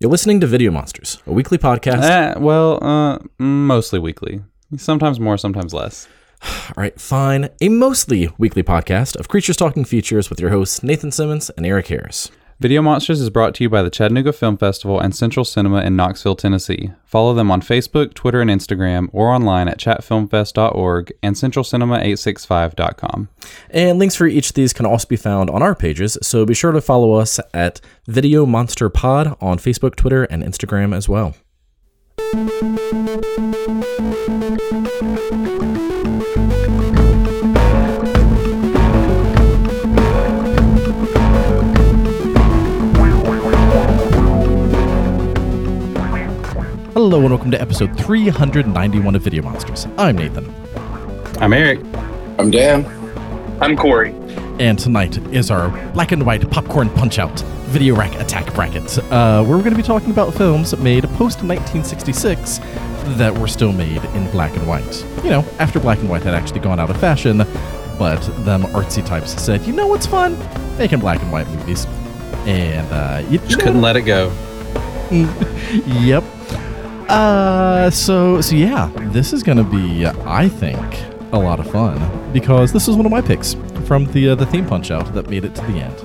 You're listening to Video Monsters, a weekly podcast. Eh, well, uh, mostly weekly. Sometimes more, sometimes less. All right, fine. A mostly weekly podcast of Creatures Talking Features with your hosts Nathan Simmons and Eric Harris. Video Monsters is brought to you by the Chattanooga Film Festival and Central Cinema in Knoxville, Tennessee. Follow them on Facebook, Twitter, and Instagram, or online at chattfilmfest.org and centralcinema865.com. And links for each of these can also be found on our pages, so be sure to follow us at Video Monster Pod on Facebook, Twitter, and Instagram as well. Hello and welcome to episode 391 of Video Monsters. I'm Nathan. I'm Eric. I'm Dan. I'm Corey. And tonight is our black and white popcorn punch out video rack attack bracket, uh, where we're going to be talking about films made post 1966 that were still made in black and white. You know, after black and white had actually gone out of fashion, but them artsy types said, you know what's fun? Making black and white movies. And uh, you, Just couldn't let it go. yep. Uh, so so yeah, this is gonna be, I think, a lot of fun because this is one of my picks from the uh, the theme punch out that made it to the end.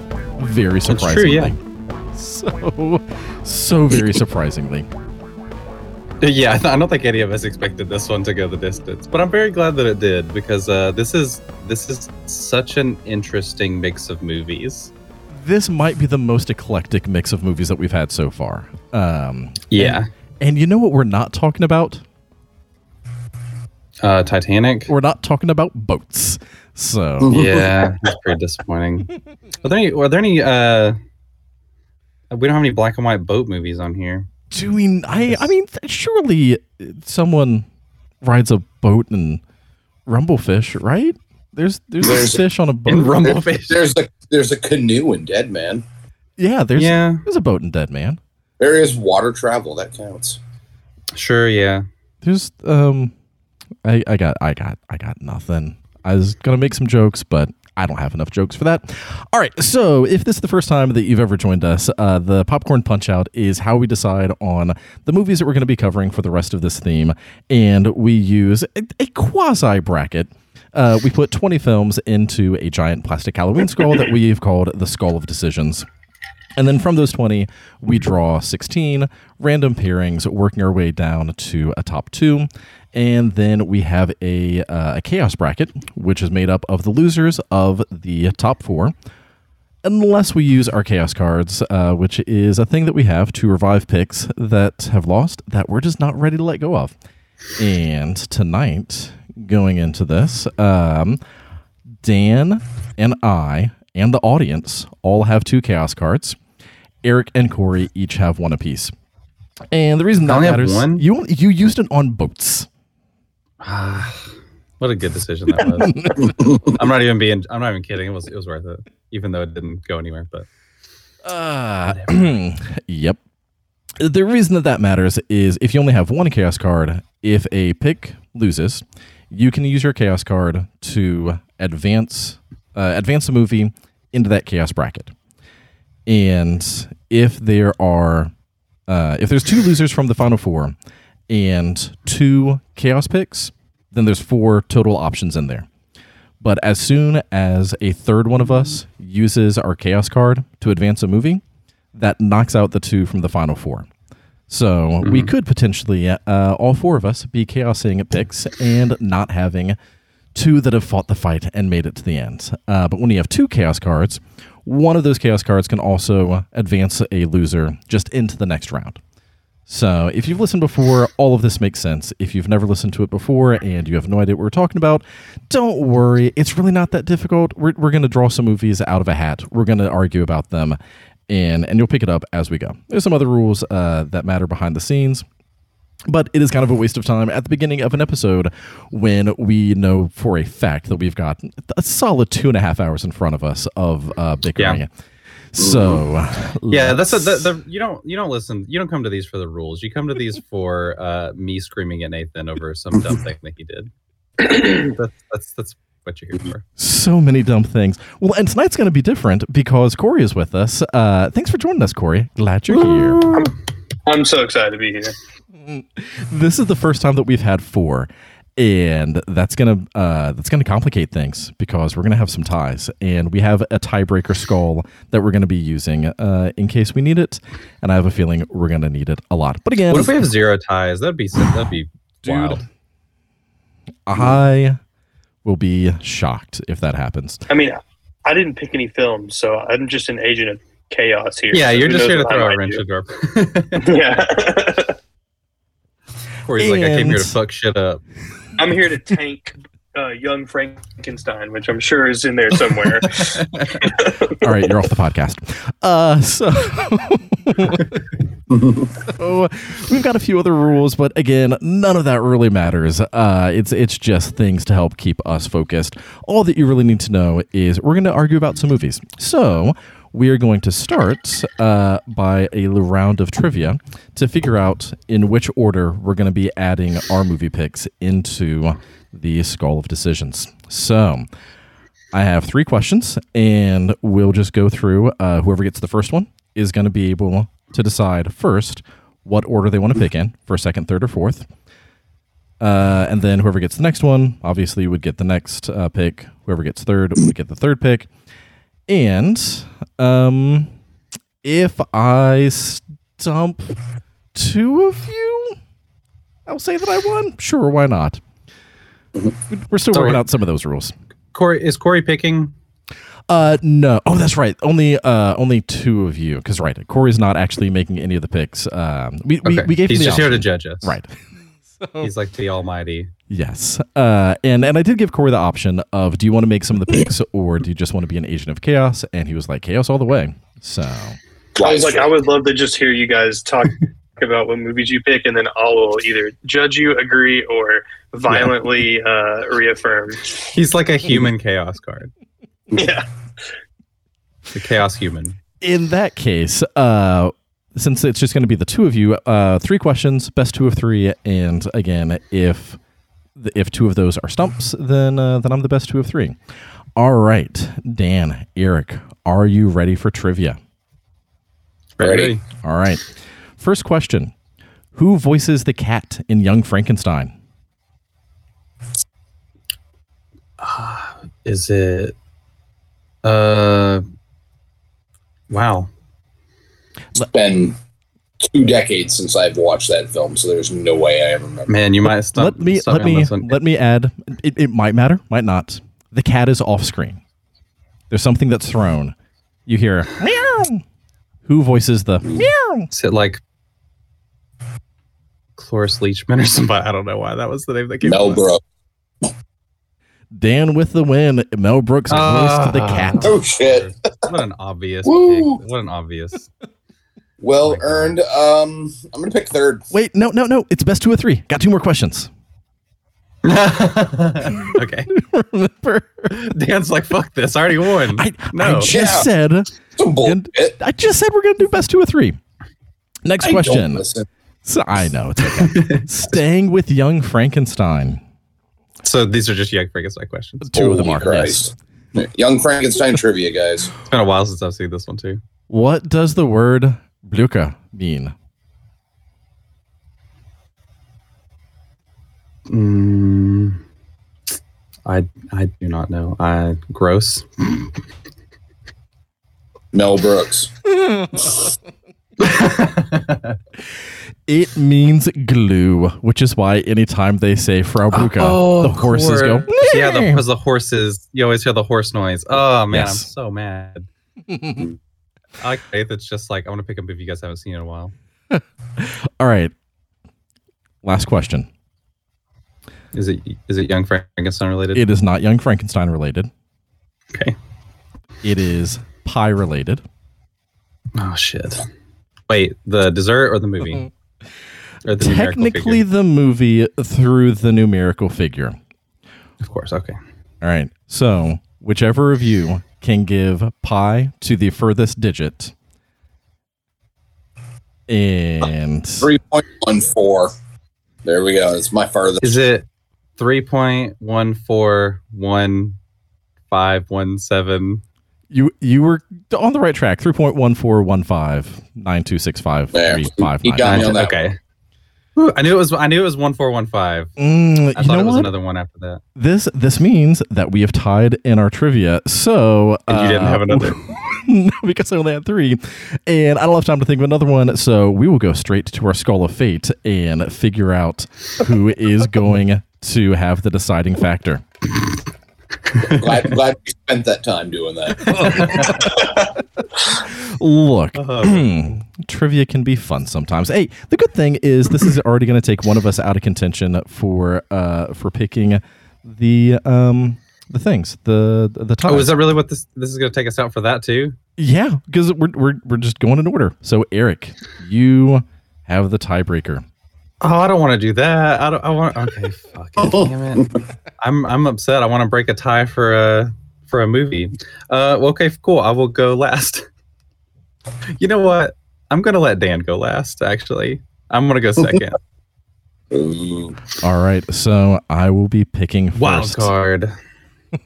Very true, surprisingly. yeah. So so very surprisingly. Yeah, I, th- I don't think any of us expected this one to go the distance, but I'm very glad that it did because uh, this is this is such an interesting mix of movies. This might be the most eclectic mix of movies that we've had so far. Um, Yeah, and you know what we're not talking about? uh, Titanic. We're not talking about boats. So yeah, it's pretty disappointing. Are there any? Are there any? Uh, we don't have any black and white boat movies on here. doing I I mean surely someone rides a boat and rumblefish, right? There's there's, There's- a fish on a boat. In Rumble There- Fish. there's a there's a canoe in Dead Man. yeah, there's Yeah, there's a boat in Dead Man. There is water travel that counts. sure. Yeah. There's um I I got I got I got nothing. I was gonna make some jokes, but I don't have enough jokes for that. All right, so if this is the first time that you've ever joined us, uh, the Popcorn Punch Out is how we decide on the movies that we're going to be covering for the rest of this theme. And we use a, a quasi bracket. Uh, we put 20 films into a giant plastic Halloween skull that we've called the Skull of Decisions. And then from those 20, we draw 16 random pairings, working our way down to a top two. And then we have a, uh, a chaos bracket, which is made up of the losers of the top four. Unless we use our chaos cards, uh, which is a thing that we have to revive picks that have lost that we're just not ready to let go of. And tonight, going into this, um, Dan and I and the audience all have two chaos cards. Eric and Corey each have one apiece. And the reason that only have matters, one? you you used it on boats. what a good decision that was. I'm not even being. I'm not even kidding. It was. It was worth it, even though it didn't go anywhere. But Uh, yep. The reason that that matters is if you only have one chaos card, if a pick loses, you can use your chaos card to advance uh, advance a movie into that chaos bracket. And if there are uh, if there's two losers from the final four and two chaos picks, then there's four total options in there. But as soon as a third one of us uses our chaos card to advance a movie, that knocks out the two from the final four. So we could potentially, uh, all four of us, be chaosing picks and not having two that have fought the fight and made it to the end. Uh, but when you have two chaos cards, one of those chaos cards can also advance a loser just into the next round. So, if you've listened before, all of this makes sense. If you've never listened to it before and you have no idea what we're talking about, don't worry. It's really not that difficult. We're, we're going to draw some movies out of a hat. We're going to argue about them, and, and you'll pick it up as we go. There's some other rules uh, that matter behind the scenes. But it is kind of a waste of time at the beginning of an episode when we know for a fact that we've got a solid two and a half hours in front of us of uh, bickering. Yeah. So yeah, that's a, the, the you don't you don't listen. You don't come to these for the rules. You come to these for uh, me screaming at Nathan over some dumb thing that he did. That's that's that's what you're here for. so many dumb things. Well, and tonight's going to be different because Corey is with us. Uh, thanks for joining us, Corey. Glad you're here. I'm, I'm so excited to be here. this is the first time that we've had four and that's gonna uh, that's gonna complicate things because we're gonna have some ties and we have a tiebreaker skull that we're gonna be using uh, in case we need it and i have a feeling we're gonna need it a lot but again What if we have zero ties? That'd be that'd be Dude. wild. i will be shocked if that happens I mean, I didn't pick any films, so I'm just an agent of chaos here. Yeah, So you're just here to throw a wrench do. into our. Yeah. Or he's like, I came here to fuck shit up. I'm here to tank uh, young Frankenstein, which I'm sure is in there somewhere. all right you're off the podcast uh so So, we've got a few other rules, but again, none of that really matters. Uh, it's it's just things to help keep us focused. All that you really need to know is we're going to argue about some movies. So we are going to start uh, by a round of trivia to figure out in which order we're going to be adding our movie picks into the Skull of Decisions. So. I have three questions, and we'll just go through. Uh, whoever gets the first one is going to be able to decide first what order they want to pick in for second, third, or fourth. Uh, and then whoever gets the next one, obviously, would get the next uh, pick. Whoever gets third would get the third pick. And um, if I stump two of you, I'll say that I won. Sure, why not? We're still So working out some of those rules. Corey is Corey picking? Uh, no. Oh, that's right. Only, uh, only two of you. Because right, Corey's not actually making any of the picks. Um, we we, Okay. we gave He's him the just here to judge us. Right. He's like the almighty. Yes. Uh, and and I did give Corey the option of do you want to make some of the picks or do you just want to be an agent of chaos? And he was like chaos all the way. So I was like, I would love to just hear you guys talk about what movies you pick, and then I will either judge you, agree, or violently uh, reaffirm. He's like a human chaos card. Yeah. The chaos human. in that case, uh, since it's just going to be the two of you, uh, three questions, best two of three, and again, if the, if two of those are stumps, then uh, then I'm the best two of three. All right, Dan, Eric, are you ready for trivia? Ready. All right, first question: Who voices the cat in Young Frankenstein? Is it? Uh. Wow. It's been two decades since I've watched that film, so there's no way I remember. Man, you might stop. let me stop let me let me add. It, it might matter, might not. The cat is off screen. There's something that's thrown. You hear meow. Who voices the meow? Is it like Cloris Leachman or somebody? I don't know why that was the name that came. Mel. Brooks. Dan with the win. Mel Brooks Ah. voiced the cat. Oh shit! What an obvious pick. What an obvious. Well my earned. Um, I'm gonna pick third. Wait, no, no, no. It's best two or three. Got two more questions. okay. Remember, Dan's like, fuck this. I already won. I, no. I just Yeah. said. Some bullshit. I just said we're gonna do best two or three. Next I don't question. So, I know it's okay. Staying with young Frankenstein. so these are just Young Frankenstein questions. Two of them Holy are. Yes. Young Frankenstein trivia, guys. It's been a while since I've seen this one too. What does the word Blücher mean? Mm, I I do not know. I gross. Mel Brooks. It means glue, which is why anytime they say Frau Blücher, Oh, the horses go. course. yeah, the, because the horses. You always hear the horse noise. Oh man, I'm so mad. I like Faith. It's just like I want to pick up if you guys haven't seen it in a while. All right. Last question. Is it is it Young Frankenstein related? It is not Young Frankenstein related. okay. It is pie related. Oh shit. Wait, the dessert or the movie? Or the Technically, the movie through the numerical figure. of course. Okay. All right. So, whichever of you can give pi to the furthest digit. And Three point one four. There we go. It's my farthest. Is it three point one four one five one seven You you were on the right track. 3.1415 There. He got me on that. Okay. Ooh, I knew it was. I knew it was one four one five. Mm, I you thought know it was what? another one after that. This this means that we have tied in our trivia. So And you didn't uh, have another. no, because I only had three, and I don't have time to think of another one. So we will go straight to our Skull of Fate and figure out who is going to have the deciding factor. Glad, glad we spent that time doing that. Look, Uh-huh. trivia can be fun sometimes. Hey, the good thing is this is already going to take one of us out of contention for uh for picking the um the things the the ties. Oh, is that really what this? This is going to take us out for that too? Yeah, because we're, we're we're just going in order. So Eric, you have the tiebreaker. Oh, I don't want to do that. I don't. I want. Okay, fuck it. Damn it. I'm I'm upset. I want to break a tie for a for a movie. Uh, well, okay, cool. I will go last. You know what? I'm gonna let Dan go last. Actually, I'm gonna go second. All right, so I will be picking Wild card.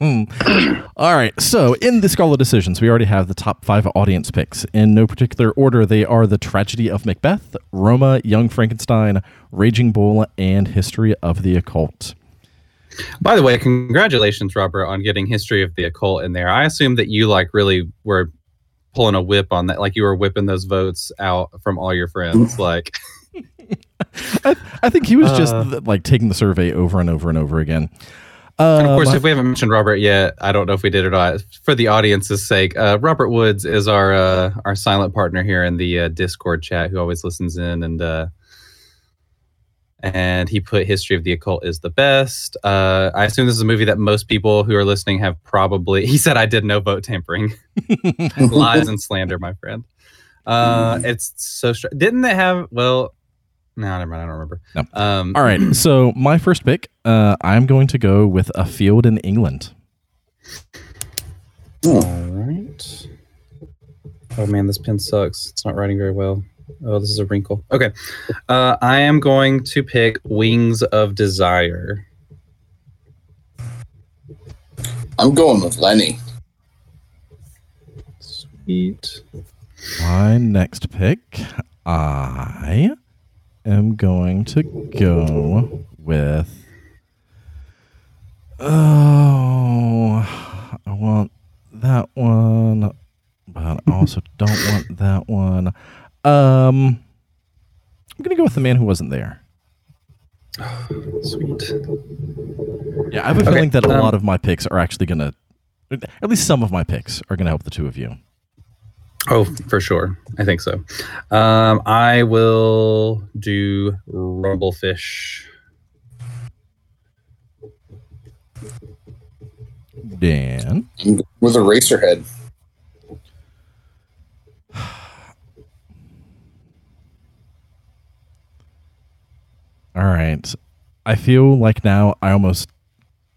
All right, so in the Skull of Decisions, we already have the top five audience picks. In no particular order, they are The Tragedy of Macbeth, Roma, Young Frankenstein, Raging Bull, and History of the Occult. By the way, congratulations, Robert, on getting History of the Occult in there. I assume that you like really were pulling a whip on that, like you were whipping those votes out from all your friends. Like, I, I think he was just Uh. like taking the survey over and over and over again. And of course, Um, if we haven't mentioned Robert yet, I don't know if we did or not. For the audience's sake, uh, Robert Woods is our uh, our silent partner here in the uh, Discord chat, who always listens in, and uh, and he put History of the Occult is the best. Uh, I assume this is a movie that most people who are listening have probably. He said, "I did no vote tampering, lies and slander, my friend." Uh, it's so str- didn't it have well? No, never mind. I don't remember. No. Um, All right, so my first pick, uh, I'm going to go with A Field in England. All right. Oh man, this pen sucks. It's not writing very well. Oh, this is a wrinkle. Okay. Uh, I am going to pick Wings of Desire. I'm going with Lenny. Sweet. My next pick, I am going to go with. Oh, I want that one, but I also don't want that one. Um, I'm gonna go with the man who wasn't there. Sweet. Yeah, I have a Okay, feeling that a um, lot of my picks are actually gonna, at least some of my picks are gonna help the two of you. Oh, for sure. I think so. Um, I will do Rumblefish. Dan, with Eraserhead. All right. I feel like now I almost.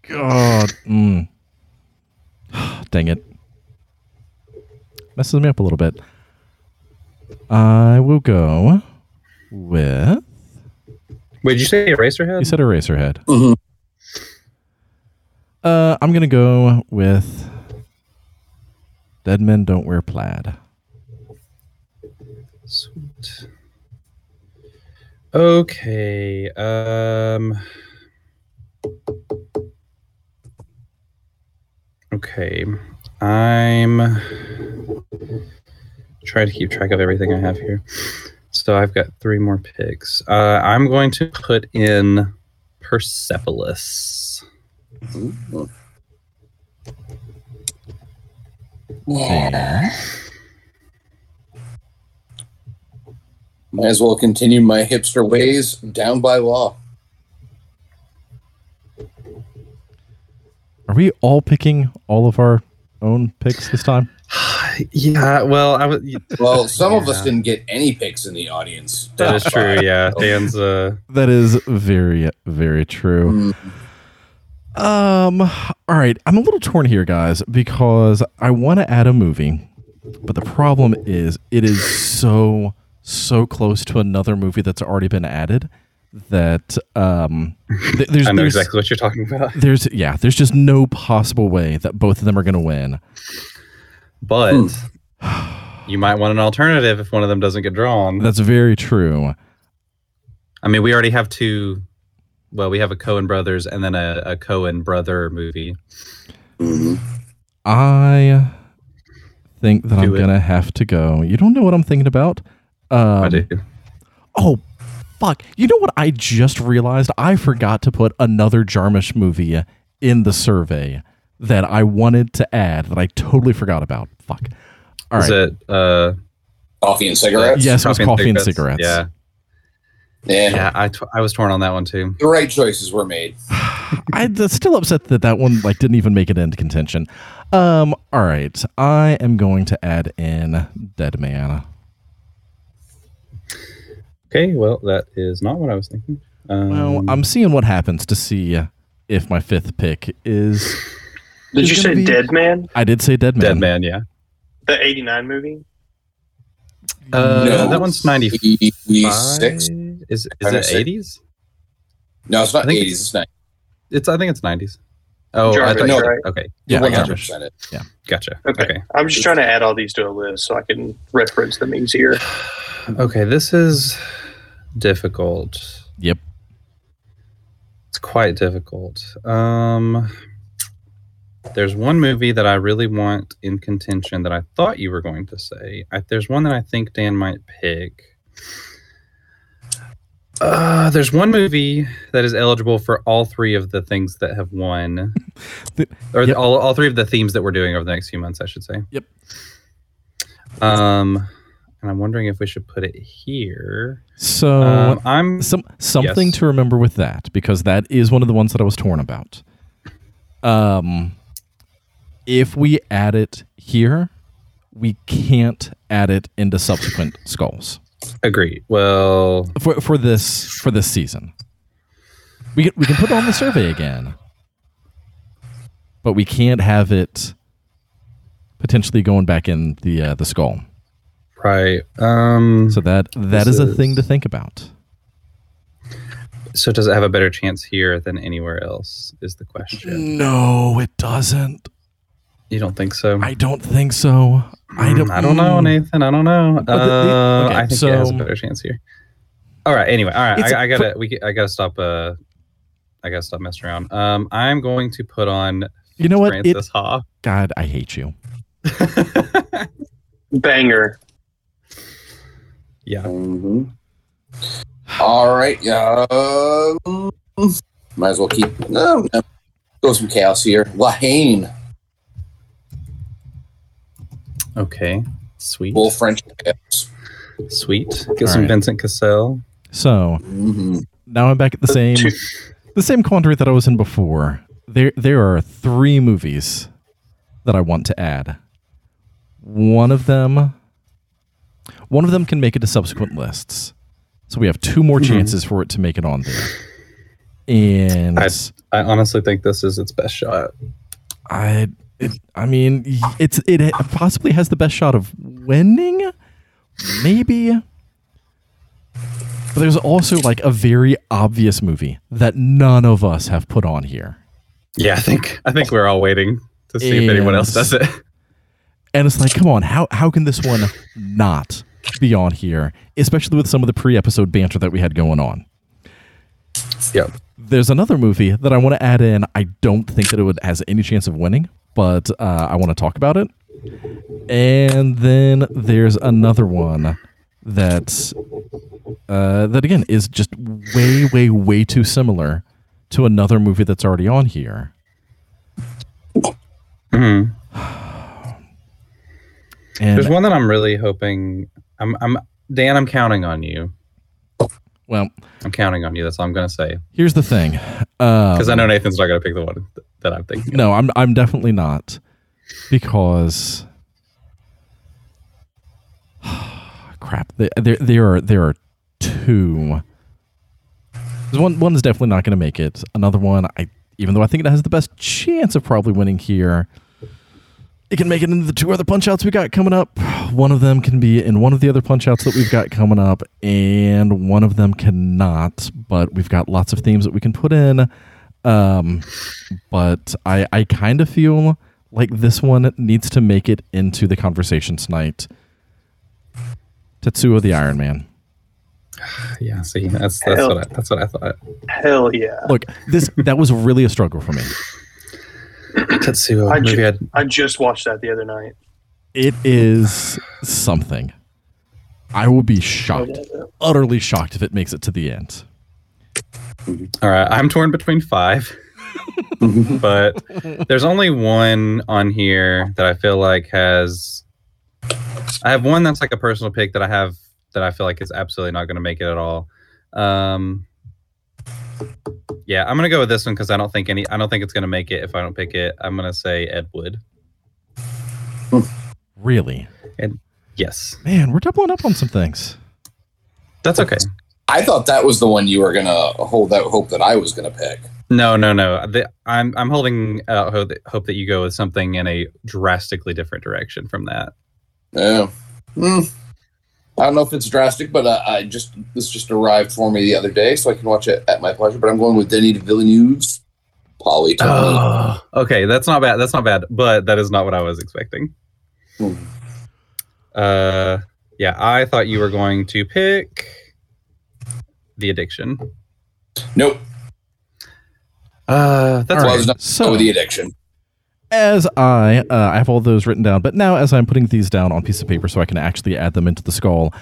God. Mm. Dang it. Messes me up a little bit. I will go with. Wait, did you say Eraserhead? You said Eraserhead. Mhm. Uh, I'm going to go with. Dead Men Don't Wear Plaid. Sweet. Okay. Um. Okay. I'm trying to keep track of everything I have here. So I've got three more picks. Uh, I'm going to put in Persepolis. Ooh. Dan. Might as well continue my hipster ways down by law. Are we all picking all of our own picks this time? Yeah. Well, I was. Well, some of us didn't get any picks in the audience. That is true. Yeah. Dan's. Uh. That is very, very true. Mm, Um, all right. I'm a little torn here, guys, because I want to add a movie, but the problem is it is so, so close to another movie that's already been added that um, th- there's, I know there's, exactly what you're talking about. there's, yeah, there's just no possible way that both of them are going to win. but you might want an alternative if one of them doesn't get drawn. That's very true. I mean, we already have two. Well, we have a Coen brothers and then a, a Coen brother movie. Mhm. I think that Do I'm it. gonna have to go. You don't know what I'm thinking about? Um, I do. Oh, fuck. You know what I just realized? I forgot to put another Jarmusch movie in the survey that I wanted to add that I totally forgot about. Fuck. All Is it uh, Coffee and cigarettes. Yes, it was coffee and cigarettes. Yeah, Yeah. yeah. I, t- I was torn on that one too. The right choices were made. I'm still upset that that one like didn't even make it into contention. Um. All right. I am going to add in Dead Man. Okay, well, that is not what I was thinking. Um, Well, I'm seeing what happens to see if my fifth pick is. Did It's you say be- Dead Man? I did say Dead Man. Dead Man. Yeah, The 89 movie? uh, No. that one's ninety five. Eighty-six. Is is it sick. eighties? No, it's not I think eighties. It's not. It's I think it's nineties. Oh, I thought you- right? okay, Yeah, one I got hundred percent it. gotcha. Okay. Okay, I'm just trying to add all these to a list so I can reference them easier. okay. This is difficult. Yep. It's quite difficult. Um, there's one movie that I really want in contention that I thought you were going to say. I, there's one that I think Dan might pick. Uh, there's one movie that is eligible for all three of the things that have won, The- or Yep. all, all three of the themes that we're doing over the next few months, I should say. Yep. Um, and I'm wondering if we should put it here. So Um, I'm some something Yes. to remember with that because that is one of the ones that I was torn about. Um, if we add it here, we can't add it into subsequent skulls agree. Well, for for this for this season. We can, we can put it on the survey again, but we can't have it potentially going back in the uh, the skull. Right. Um, So that that This is a thing to think about. So does it have a better chance here than anywhere else? Is the question. No, it doesn't. You don't think so? I don't think so. I don't. Mm, I don't know, mm. Nathan. I don't know. the- the- Uh, okay, I think it has a better chance here. All right. Anyway, all right. I, I gotta. We. I gotta stop. Uh, I gotta stop messing around. Um, I'm going to put on You know what? It, Francis Ha. God, I hate you. Banger. Yeah. Mhm. All right. Um, might as well keep. No, no. Go some chaos here. La Haine, Okay. Sweet. full French chaos. Sweet. Get All some right. Vincent Cassel. So hmm now I'm back at the same the same quandary that I was in before. There there are three movies that I want to add. One of them one of them can make it to subsequent lists. So we have two more Mhm. chances for it to make it on there. And I- I honestly think this is its best shot. I it, I mean it's it possibly has the best shot of winning maybe but there's also like a very obvious movie that none of us have put on here Yeah, I think. I think we're all waiting to see if anyone else does it. and it's like come on how how can this one not be on here especially with some of the pre-episode banter that we had going on Yep. there's another movie that I want to add in. I don't think that it would has any chance of winning, but uh, I want to talk about it. And then there's another one that uh, that again is just way, way, way too similar to another movie that's already on here. hmm And There's one that I'm really hoping. I'm. I'm Dan. I'm counting on you. well, I'm counting on you. That's all I'm gonna say. here's the thing. Um, because Because I know Nathan's not gonna pick the one that I'm thinking. of. No, I'm I'm definitely not because crap. There there there are there are two. One one is definitely not going to make it. Another one, I even though I think it has the best chance of probably winning here, it can make it into the two other punch outs we got coming up. One of them can be in one of the other punch outs that we've got coming up, and one of them cannot. But we've got lots of themes that we can put in. Um, but I I kind of feel like this one needs to make it into the conversation tonight. Tetsuo the Iron Man. Yeah, see, that's that's Hell. what I, that's what I thought. Hell yeah! Look, this that was really a struggle for me. Tetsuo I movie ju- had I just watched that the other night. It is something. I will be shocked, utterly shocked if it makes it to the end. All right, I'm torn between five, but there's only one on here that I feel like has. I have one that's like a personal pick that I have that I feel like is absolutely not going to make it at all. Um, yeah, I'm gonna go with this one because I don't think any. I don't think it's gonna make it if I don't pick it. I'm gonna say Ed Wood. Really, And Yes, man, we're doubling up on some things. that's okay. I thought that was the one you were gonna hold out hope that I was gonna pick. No, no, no. The, I'm I'm holding out hope that, hope that you go with something in a drastically different direction from that. Yeah. Hmm. I don't know if it's drastic, but uh, I just this just arrived for me the other day, so I can watch it at my pleasure. But I'm going with Denis Villeneuve's Polly. Oh, okay, that's not bad. That's not bad, but that is not what I was expecting. Hmm. Uh, yeah, I thought you were going to pick the addiction. Nope. Uh, that's all right. So- the addiction. As I, uh, I have all those written down, but now as I'm putting these down on a piece of paper so I can actually add them into the skull,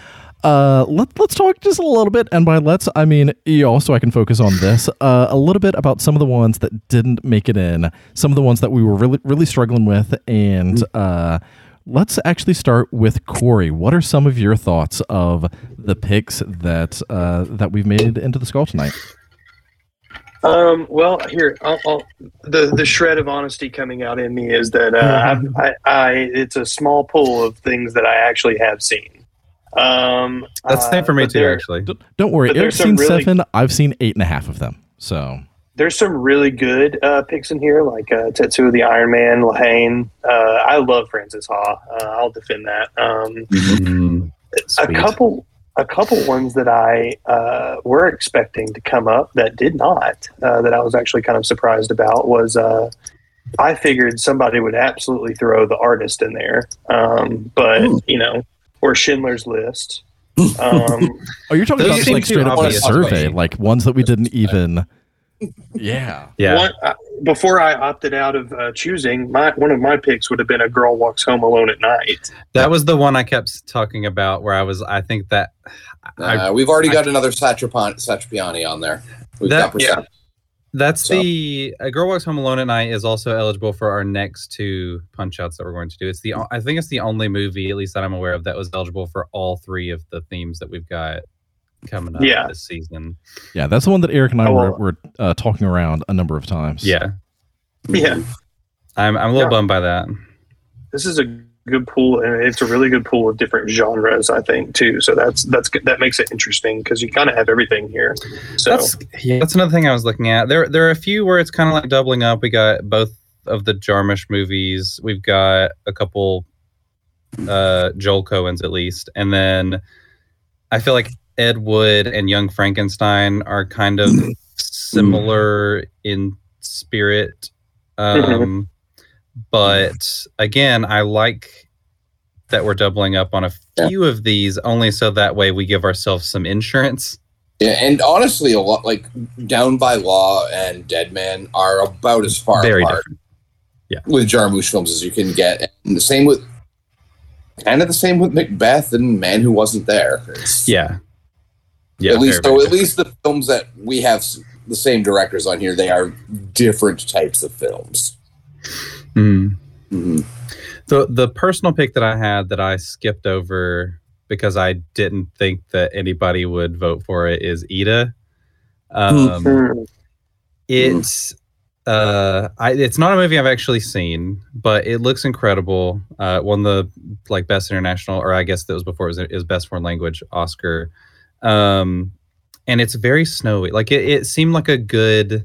uh, let, let's talk just a little bit. And by let's, I mean you also I can focus on this uh, a little bit about some of the ones that didn't make it in, some of the ones that we were really, really struggling with. And uh, let's actually start with Corey. What are some of your thoughts of the picks that uh, that we've made into the skull tonight? Um, well, here, I'll, I'll, the the shred of honesty coming out in me is that uh, I, I, it's a small pool of things that I actually have seen. Um, That's the uh, same for me but too, there- actually. D- Don't worry, But Eric's there's seen really- seven. I've seen eight and a half of them. So There's some really good uh, picks in here, like uh, Tetsuo the Iron Man, La Haine. Uh, I love Francis Ha. Uh, I'll defend that. Um, Mm, a couple a couple ones that I uh, were expecting to come up that did not uh, that I was actually kind of surprised about was uh, I figured somebody would absolutely throw the artist in there um, but Hmm. you know or Schindler's List um, Oh, you're talking about like straight up a survey, like ones that we didn't even. Yeah. Yeah. one, uh, before I opted out of uh, choosing my one of my picks would have been a girl walks home alone at night That was the one I kept talking about where I was I think that I, Uh, we've already I- got another Satrapan, Satrapiani on there. We've That- got percent. that's So- the A Girl Walks Home Alone at Night is also eligible for our next two punch outs that we're going to do. It's the I think it's the only movie, at least that I'm aware of, that was eligible for all three of the themes that we've got coming up Yeah. this season. Yeah, that's the one that Eric and I Oh, were, were uh, talking around a number of times. Yeah. yeah I'm I'm a little Yeah. bummed by that. this is a good pool and it's a really good pool of different genres i think too so that's that's good that makes it interesting because you kind of have everything here so That's yeah, that's another thing I was looking at. There there are a few where it's kind of like doubling up. We got both of the Jarmusch movies. We've got a couple uh Joel Coen's at least. And then I feel like Ed Wood and Young Frankenstein are kind of similar in spirit. Um but again, I like that we're doubling up on a Yeah. few of these only so that way we give ourselves some insurance. Yeah, and honestly, a lot like Down by Law and Dead Man are about as far Very apart different. with Jarmusch films as you can get. And the same with kind of the same with Macbeth and Man Who Wasn't There. It's- Yeah. Yeah. at least very, so very at least the films that we have the same directors on here, they are different types of films. different. Mhm. Mhm. The the personal pick that I had that I skipped over because I didn't think that anybody would vote for it is Ida. Um, Hmm. It's uh, I, it's not a movie I've actually seen, but it looks incredible. Uh, won the like best international, or I guess that was before it was, it was best foreign language Oscar. Um, and it's very snowy. Like it, it seemed like a good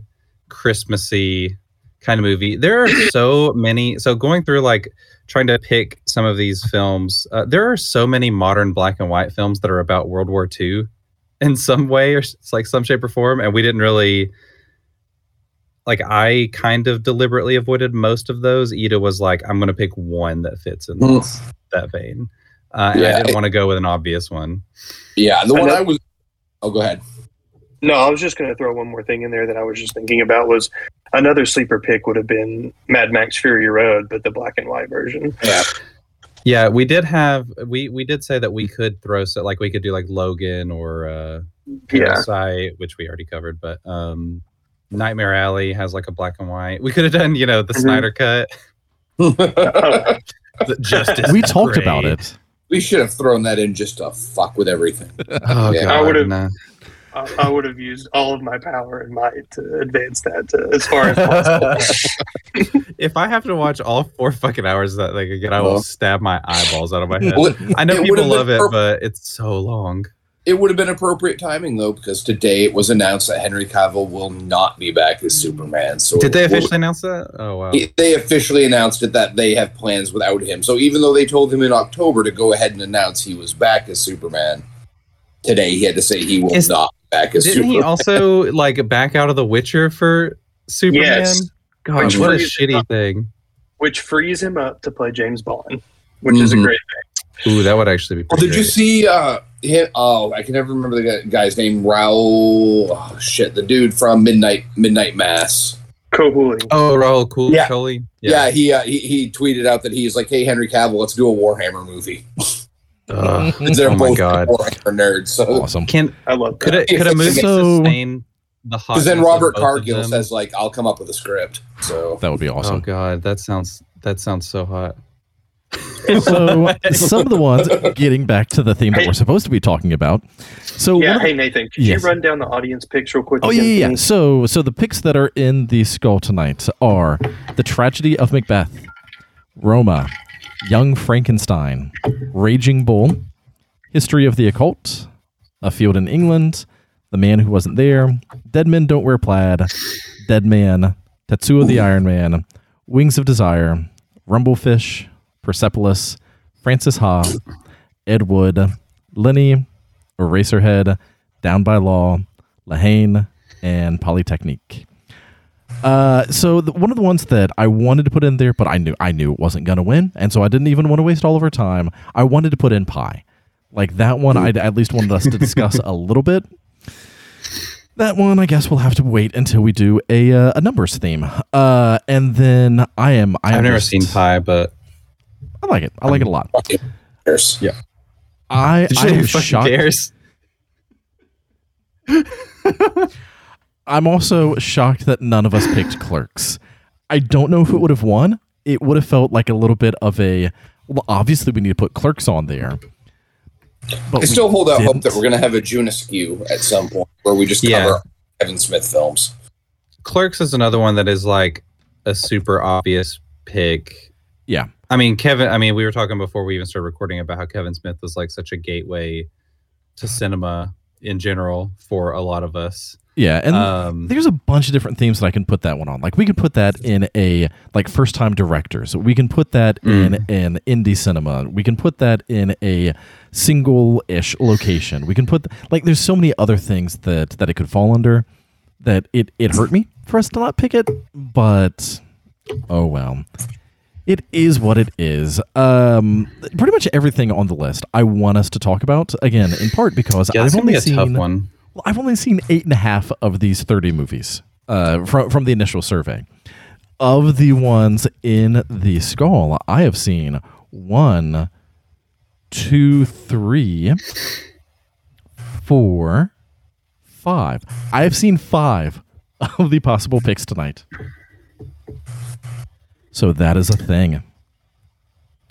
Christmassy kind of movie. There are so many. So going through like trying to pick some of these films, uh, there are so many modern black and white films that are about World War II in some way or it's like some shape or form, and we didn't really like I kind of deliberately avoided most of those. Ida was like, I'm going to pick one that fits in Mm. this, that vein. Uh, Yeah, I didn't it- want to go with an obvious one. Yeah, the one know- I was. Oh, go ahead. No, I was just going to throw one more thing in there that I was just thinking about was another sleeper pick would have been Mad Max Fury Road, but the black and white version. Yeah, Yeah, we did have we we did say that we could throw so like we could do like Logan or uh Yeah. Which we already covered, but um Nightmare Alley has like a black and white. We could have done, you know, the Mhm. Snyder cut. The Justice. we talked great. about it. We should have thrown that in just to fuck with everything. Oh, oh Yeah. god. I would've- no. I, I would have used all of my power and might to advance that to, as far as possible. if I have to watch all four fucking hours of that thing again, I will stab my eyeballs out of my head. I know it people love it, per- but it's so long. It would have been appropriate timing though, because today it was announced that Henry Cavill will not be back as Superman. So Did they it will- officially announce that? Oh wow. They officially announced it that they have plans without him. So even though they told him in October to go ahead and announce he was back as Superman, today he had to say he will Is- not be back as Didn't Superman. he also like back out of The Witcher for Superman? Yes. God, Which what a frees- shitty thing. which frees him up to play James Bond, which is a Mhm. great Ooh, that would actually be. Well, Pretty did you see uh him? Oh, I can never remember the guy's name. Rahul. Oh, shit, the dude from Midnight Midnight Mass. Kohli. Oh, Rahul Cool Yeah. Coley? Yeah, he, uh, he he tweeted out that he's like, "Hey, Henry Cavill, let's do a Warhammer movie." Ugh. 'Cause They're Oh my God. Warhammer nerds. So Awesome. Can I love could that. it could a movie So- sustain the hot? because then Robert Cargill says like, "I'll come up with a script." So That would be awesome. "Oh awesome. God, that sounds that sounds so hot." so some of the ones getting back to the theme that we're supposed to be talking about. So Yeah, hey Nathan, could Yes. you run down the audience picks real quick? Oh yeah, again, yeah, yeah. So, so the picks that are in the skull tonight are the tragedy of Macbeth, Roma, Young Frankenstein, Raging Bull, History of the Occult, A Field in England, The Man Who Wasn't There, Dead Men Don't Wear Plaid, Dead Man, Tetsuo the Iron Man, Wings of Desire, Rumblefish, Persepolis, Francis Ha, Ed Wood, Lenny, Eraserhead, Down by Law, La Haine, and Polytechnique. Uh, so the, one of the ones that I wanted to put in there, but I knew I knew it wasn't gonna win, and so I didn't even want to waste all of our time. I wanted to put in Pi, like that one. I at least wanted us to discuss a little bit. That one, I guess we'll have to wait until we do a uh, a numbers theme. Uh, and then I am I I've never seen Pi, but I like it. I like it a lot. fucking cares. I I am shocked. cares? I'm also shocked that none of us picked Clerks. I don't know if it would have won. It would have felt like a little bit of a. Well, obviously we need to put Clerks on there. But I still hold out hope didn't. that we're going to have a June askew at some point where we just Yeah. cover Kevin Smith films. Clerks is another one that is like a super obvious pick. Yeah. I mean, Kevin, I mean, we were talking before we even started recording about how Kevin Smith was like such a gateway to cinema in general for a lot of us. Yeah, and Um, there's a bunch of different themes that I can put that one on. Like we could put that in a like first time directors. We can put that in an indie cinema. We can put that in a single ish location. We can put like there's so many other things that that it could fall under that it it hurt me for us to not pick it, but oh well. It is what it is. Um, pretty much everything on the list I want us to talk about again, in part because yeah, I've only be a seen tough one. well, I've only seen eight and a half of these 30 movies uh, from, from the initial survey. Of the ones in the skull, I have seen one, two, three, four, five. I have seen five of the possible picks tonight. So that is a thing.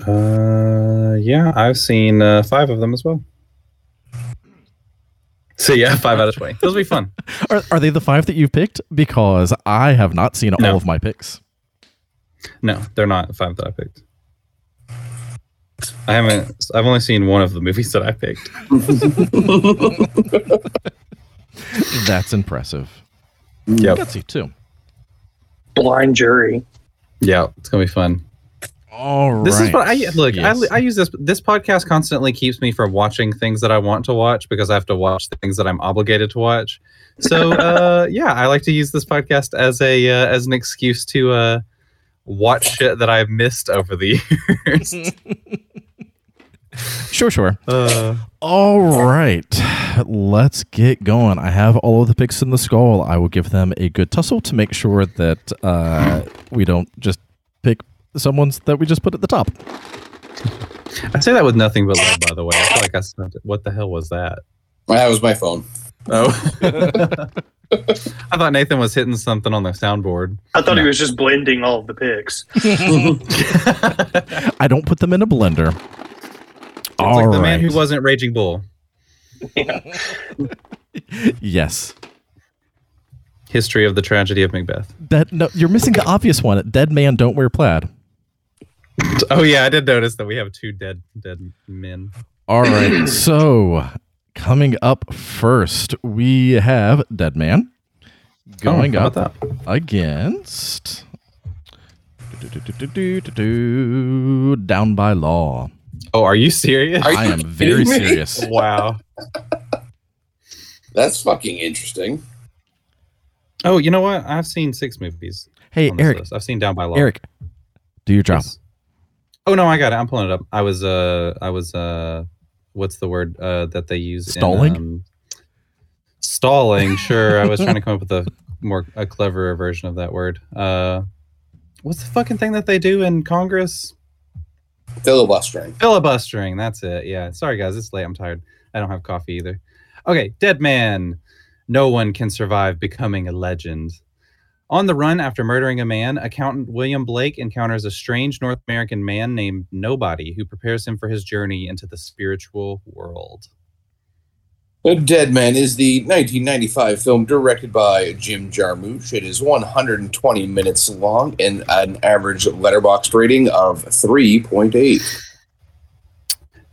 Uh, yeah, I've seen uh, five of them as well. So yeah, five out of twenty. Those will be fun. Are, are they the five that you've picked? Because I have not seen No. all of my picks. No, they're not the five that I picked. I haven't. I've only seen one of the movies that I picked. That's impressive. Yep. Gutsy, too. Blind Jury. Yeah, it's gonna be fun. All right. This is what I look. Yes. I, I use this. This podcast constantly keeps me from watching things that I want to watch because I have to watch things that I'm obligated to watch. So, uh, yeah, I like to use this podcast as a uh, as an excuse to uh, watch shit that I've missed over the years. Sure, sure. uh, All right, let's get going. I have all of the picks in the skull. I will give them a good tussle to make sure that uh, we don't just pick someone's that we just put at the top. I say that with nothing but love. By the way, I feel like I said, what the hell was that? That was my phone. Oh, I thought Nathan was hitting something on the soundboard. I thought he was just blending all of the picks. I don't put them in a blender. It's All like right. the man who wasn't Raging Bull. yes. History of the tragedy of Macbeth. That no, you're missing the obvious one. Dead man don't wear plaid. Oh yeah, I did notice that we have two dead dead men. All right. so coming up first, we have Dead Man going Oh, how up about that? against Down by Law. Oh, are you serious? Are you I am very me? serious. wow. That's fucking interesting. Oh, you know what? I've seen six movies. Hey, on this Eric, list. I've seen Down by Law. Eric, do your job. Yes. Oh no, I got it. I'm pulling it up. I was uh I was uh what's the word uh that they use in, Stalling? um, stalling, sure. I was trying to come up with a more a cleverer version of that word. Uh what's the fucking thing that they do in Congress? Filibustering. Filibustering, that's it. Yeah. Sorry guys, it's late. I'm tired. I don't have coffee either. Okay, Dead Man. No one can survive becoming a legend. On the run after murdering a man, accountant William Blake encounters a strange North American man named Nobody who prepares him for his journey into the spiritual world. Dead Man is the 1995 film directed by Jim Jarmusch. It is 120 minutes long and an average letterbox rating of 3.8.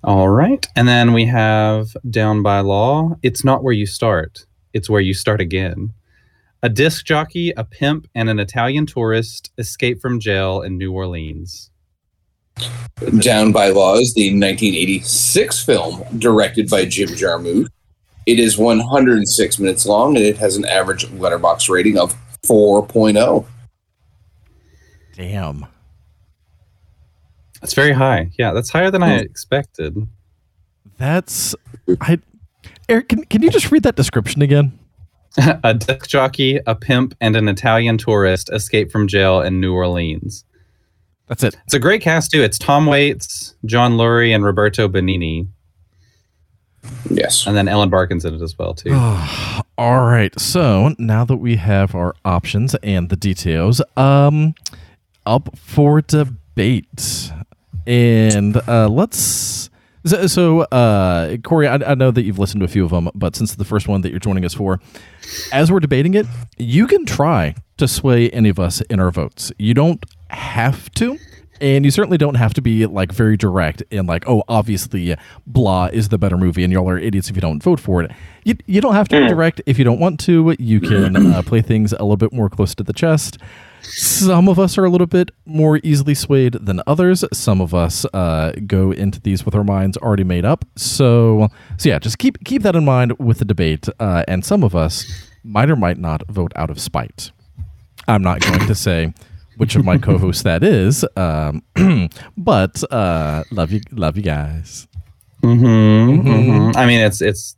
All right. And then we have Down by Law. It's not where you start, it's where you start again. A disc jockey, a pimp, and an Italian tourist escape from jail in New Orleans. Down by Law is the 1986 film directed by Jim Jarmusch. It is 106 minutes long and it has an average letterbox rating of oh. 4.0. Damn. That's very high. Yeah, that's higher than I Hmm. expected. That's I. Eric, can, can you just read that description again? a disc jockey, a pimp, and an Italian tourist escape from jail in New Orleans. That's it. It's a great cast too. It's Tom Waits, John Lurie, and Roberto Benigni, Yes. and then Ellen Barkin's in it as well too. All right. So now that we have our options and the details, um, up for debate, and uh, let's. So, so uh, Corey, I, I know that you've listened to a few of them, but since the first one that you're joining us for, as we're debating it, you can try to sway any of us in our votes. You don't have to. And you certainly don't have to be like very direct and like, oh, obviously, blah is the better movie, and y'all are idiots if you don't vote for it. You, you don't have to be direct if you don't want to. You can uh, play things a little bit more close to the chest. Some of us are a little bit more easily swayed than others. Some of us uh, go into these with our minds already made up. So, so yeah, just keep keep that in mind with the debate. Uh, and some of us might or might not vote out of spite. I'm not going to say which of my co-hosts that is, um, but uh, love you, love you guys. Mm-hmm, mm-hmm. I mean, it's it's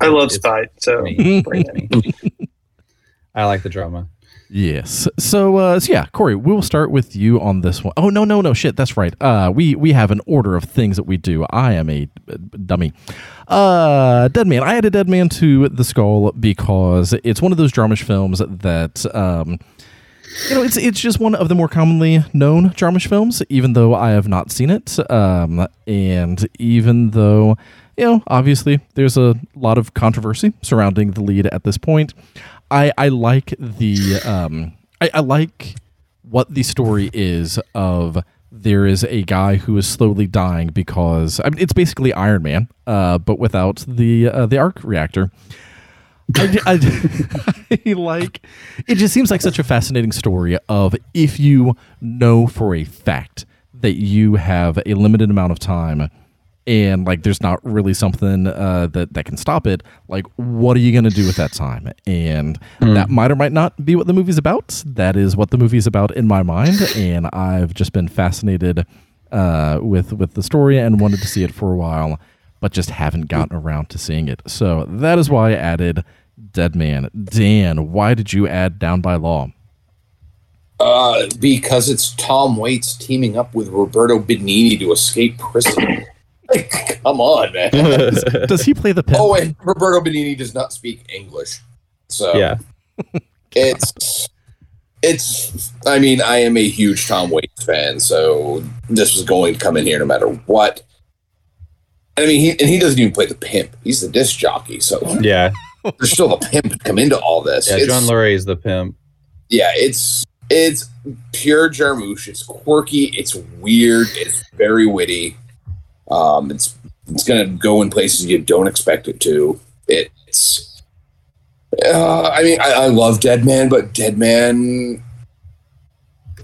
I love It's- Spite, so me. I like the drama. Yes. So, uh, so yeah, Corey, we will start with you on this one. Oh no, no, no, shit. That's right. Uh, we we have an order of things that we do. I am a uh, dummy. Uh, Dead Man. I added Dead Man to the skull because it's one of those Jarmusch films that um, you know, it's it's just one of the more commonly known Jarmusch films, even though I have not seen it. Um, and even though, you know, obviously there's a lot of controversy surrounding the lead at this point, I I like the um I, I like what the story is of there is a guy who is slowly dying because I mean it's basically Iron Man, uh, but without the uh, the arc reactor. I, I- I like it just seems like such a fascinating story of if you know for a fact that you have a limited amount of time and like there's not really something uh, that that can stop it like what are you going to do with that time? And that might or might not be what the movie's about. That is what the movie's about in my mind and i've just been fascinated uh, with with the story and wanted to see it for a while but just haven't gotten around to seeing it so that is why i added dead man dan why did you add down by law Uh, because it's Tom Waits teaming up with Roberto Benigni to escape prison. Like, come on, man. does he play the pimp oh, and Roberto Benigni does not speak English, so yeah. it's it's. I mean, I am a huge Tom Waits fan, so this was going to come in here no matter what. I mean, he and he doesn't even play the pimp; he's the disc jockey. So Yeah. there's still the pimp to come into all this. Yeah. It's- John Lurie is the pimp. yeah, it's it's pure Jarmusch. It's quirky. It's weird. It's very witty. Um, it's it's gonna go in places you don't expect it to. It's. Uh, I mean, I, I love Dead Man, but Dead Man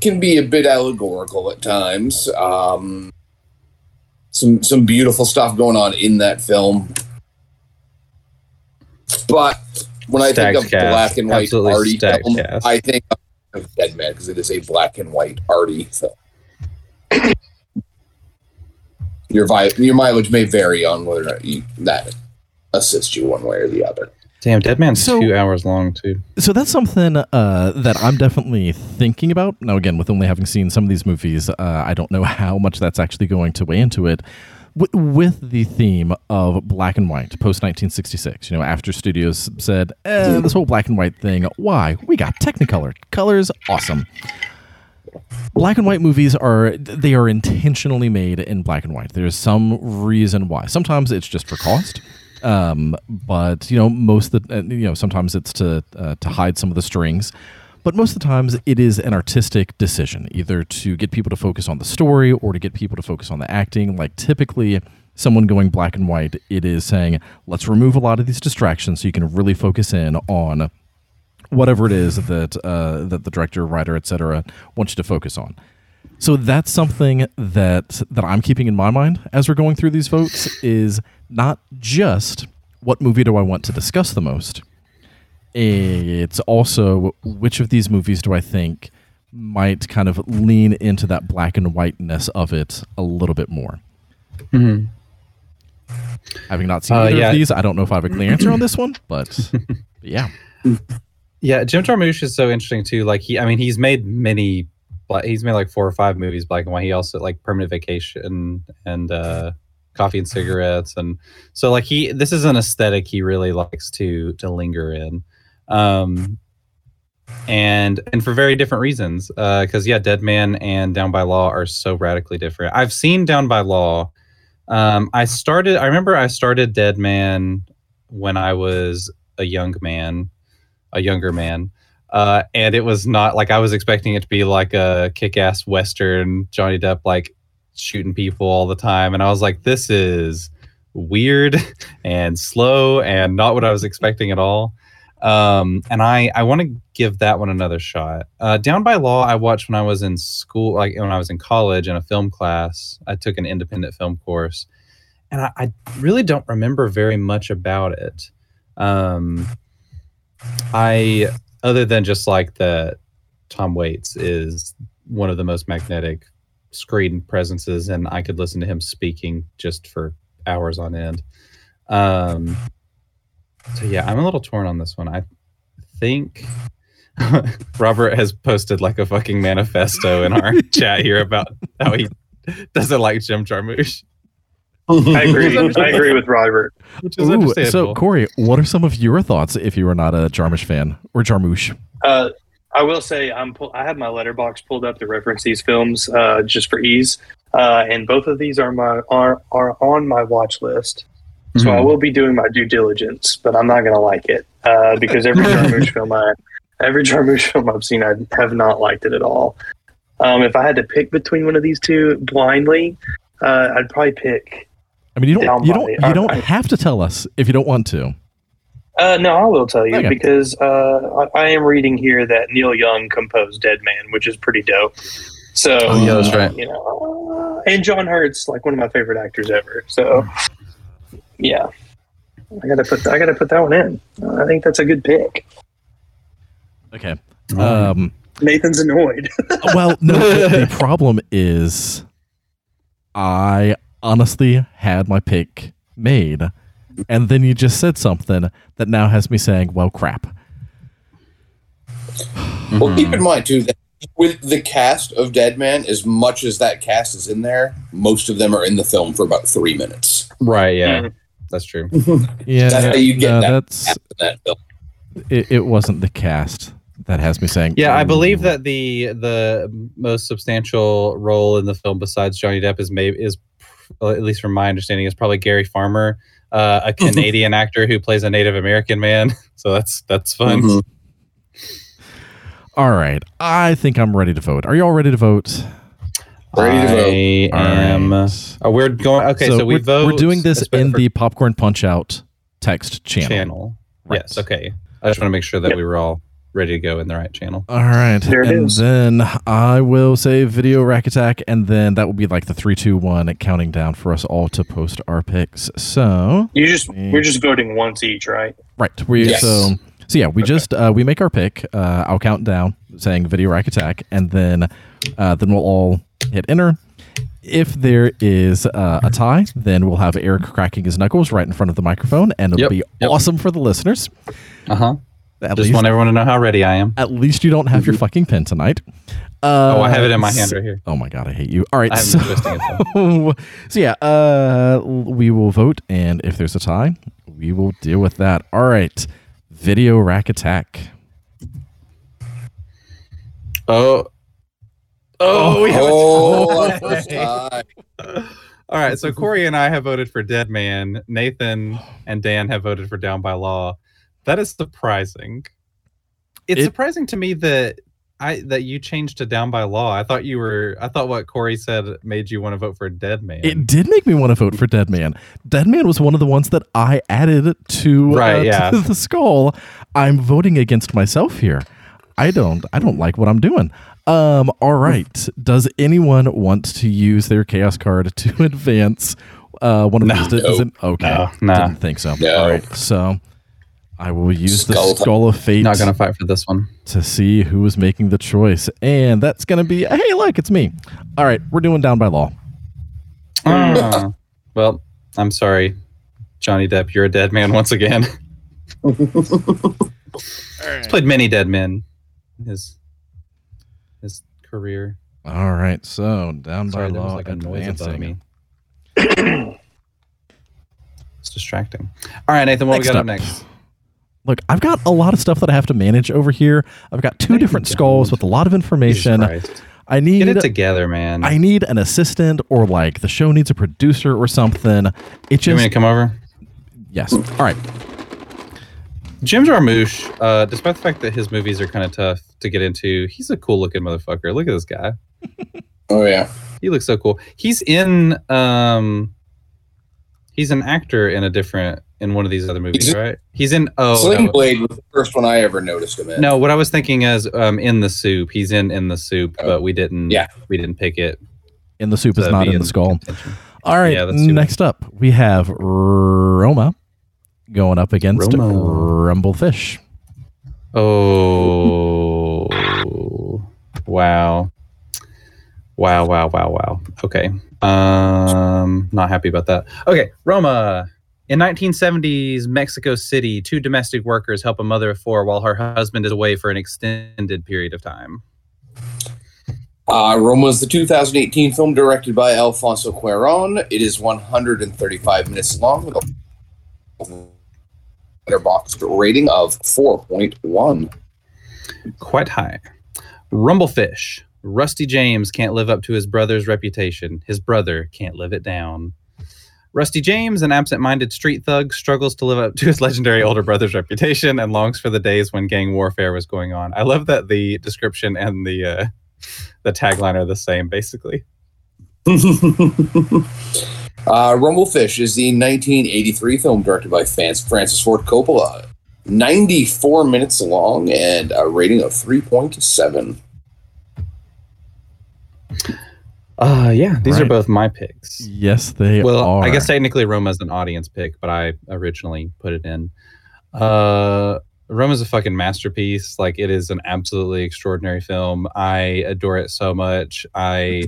can be a bit allegorical at times. Um, some some beautiful stuff going on in that film, but when I Stacked think of cast. black and white Absolutely arty film, cast. I think of Dead Man because it is a black and white arty film. your vi- your mileage may vary on whether or not you, that assists you one way or the other. Damn, Dead Man's So- two hours long too. So that's something uh, that I'm definitely thinking about. Now, again, with only having seen some of these movies, uh, I don't know how much that's actually going to weigh into it. W- with the theme of black and white post 1966, you know, after studios said, eh, this whole black and white thing, why? We got Technicolor. Colors, awesome. Black and white movies are they are intentionally made in black and white. There's some reason why. Sometimes it's just for cost, um, but you know most of the you know sometimes it's to uh, to hide some of the strings. But most of the times it is an artistic decision, either to get people to focus on the story or to get people to focus on the acting. Like typically, someone going black and white, it is saying, let's remove a lot of these distractions so you can really focus in on whatever it is that uh, that the director, writer, etc. wants you to focus on. So that's something that that I'm keeping in my mind as we're going through these votes is not just what movie do I want to discuss the most. It's also which of these movies do I think might kind of lean into that black and whiteness of it a little bit more. Mhm. Having not seen Uh, either yeah. of these, I don't know if I have a clear answer on this one, but yeah. Yeah, Jim Jarmusch is so interesting too. Like he, I mean, he's made many. He's made like four or five movies black and white. He also like Permanent Vacation and uh, Coffee and Cigarettes, and so like he, this is an aesthetic he really likes to to linger in, um, and and for very different reasons. Because yeah, Dead Man and Down by Law are so radically different. I've seen Down by Law. Um, I started. I remember I started Dead Man when I was a young man a younger man. Uh, and it was not like I was expecting it to be like a kick-ass western Johnny Depp like shooting people all the time, and I was like, this is weird and slow and not what I was expecting at all. Um, and I I want to give that one another shot. Uh, Down by Law I watched when I was in school, like when I was in college in a film class. I took an independent film course, and I, I really don't remember very much about it. Um, I other than just like the Tom Waits is one of the most magnetic screen presences and I could listen to him speaking just for hours on end. Um so yeah, I'm a little torn on this one. I think Robert has posted like a fucking manifesto in our chat here about how he doesn't like Jim Jarmusch, I agree. I agree with Robert. which is Ooh, understandable. so Corey, what are some of your thoughts if you were not a Jarmusch fan or Jarmusch? Uh, I will say I'm pull- I have my letterbox pulled up to reference these films uh, just for ease, uh, and both of these are my are are on my watch list. So Mhm. I will be doing my due diligence, but I'm not going to like it uh, because every Jarmusch film I every Jarmusch film I've seen I have not liked it at all. Um, if I had to pick between one of these two blindly, uh, I'd probably pick. I mean, you don't Down you don't you don't have to tell us if you don't want to. Uh, no, I will tell you Okay. because uh, I, I am reading here that Neil Young composed Dead Man, which is pretty dope. So, Oh, yeah, that's right. You know, and John Hurt's like one of my favorite actors ever. So, yeah, I gotta put I gotta put that one in. I think that's a good pick. Okay. Um, Nathan's annoyed. well, no, the, the problem is I honestly had my pick made, and then you just said something that now has me saying, well, crap. Well, keep in mind too that with the cast of Dead Man, as much as that cast is in there, most of them are in the film for about three minutes. Right. Yeah. Mhm. That's true. Yeah, That's how you get no, that. that's cast in that film. it, it wasn't the cast that has me saying. Yeah, I believe that the the most substantial role in the film besides Johnny Depp is maybe is well, at least from my understanding is probably Gary Farmer, uh, a Canadian actor who plays a Native American man. So that's that's fun. Mhm. All right, I think I'm ready to vote. Are y'all ready to vote? Ready to vote. I am. All right. Oh, we're going. Okay, so, we we're, vote. We're doing this in for the popcorn punch out text channel. channel. Right. Yes. Okay. I just want to make sure that Yep. we were all ready to go in the right channel. All right, There it and is. then I will say video rack attack, and then that will be like the three, two, one counting down for us all to post our picks. So You just we're just voting once each, right? right, we Yes. so so yeah, we just uh, we make our pick. Uh, I'll count down saying video rack attack, and then uh, then we'll all hit enter. If there is uh, a tie, then we'll have Eric cracking his knuckles right in front of the microphone, and it'll Yep, be yep. awesome for the listeners. Uh huh. At Just least, want everyone to know how ready I am. at least you don't have your fucking pen tonight. Uh, oh, I have it in my hand right here. Oh my god, I hate you. All right, I so, haven't been twisting it. so yeah, uh, we will vote, and if there's a tie, we will deal with that. All right, video rack attack. Oh. Oh, we have a Oh, tie. our tie. All right, so Corey and I have voted for Dead Man. Nathan and Dan have voted for Down by Law. That is surprising. It's It- surprising to me that I that you changed to Down by Law. I thought you were. I thought what Corey said made you want to vote for Dead Man. It did make me want to vote for Dead Man. Dead Man was one of the ones that I added to, Right, uh, yeah. to the skull. I'm voting against myself here. I don't. I don't like what I'm doing. Um. All right. Does anyone want to use their chaos card to advance? Uh, one of No. these. Does- does it- okay. No, no. Didn't think so. No. All right. So I will use Skull the skull of fate Not gonna fight for this one. to see who is making the choice, and that's gonna be. Hey, look, it's me. All right, we're doing down by law. Ah. well, I'm sorry, Johnny Depp. You're a dead man once again. He's played many dead men in his his career. All right, so down Sorry, by law like a noise above advancing. me. it's distracting. All right, Nathan, what Next we got up up. next? Look, I've got a lot of stuff that I have to manage over here. I've got two No, different skulls with a lot of information. I need Get it together, man. I need an assistant or like the show needs a producer or something. It you just want me to come over? yes. All right. Jim Jarmusch, uh, despite the fact that his movies are kind of tough to get into, he's a cool looking motherfucker. Look at this guy. Oh yeah. He looks so cool. He's in um he's an actor in a different in one of these other movies, He's in- right? He's in oh Sling no. Blade was the first one I ever noticed him in. No, what I was thinking is um in the soup. He's in in the soup, Oh. but we didn't Yeah. we didn't pick it. In the soup So is not be in the skull. contention. All right. Yeah, next up, we have Roma going up against Roma. Rumblefish. Oh wow. Wow, wow, wow, wow. Okay. Um not happy about that. Okay, Roma. In 1970s Mexico City, two domestic workers help a mother of four while her husband is away for an extended period of time. Uh, Roma is the 2018 film directed by Alfonso Cuaron. It is 135 minutes long with a letterboxd rating of 4.1. Quite high. Rumblefish. Rusty James can't live up to his brother's reputation. His brother can't live it down. Rusty James, an absent minded street thug, struggles to live up to his legendary older brother's reputation and longs for the days when gang warfare was going on. I love that the description and the uh, the tagline are the same, basically. uh, Rumblefish is the 1983 film directed by Francis Ford Coppola. 94 minutes long and a rating of 3.7. Uh, yeah, these are both my picks. Yes, they well, are. I guess technically Roma's an audience pick, but I originally put it in. Uh, Roma's a fucking masterpiece. Like it is an absolutely extraordinary film. I adore it so much. I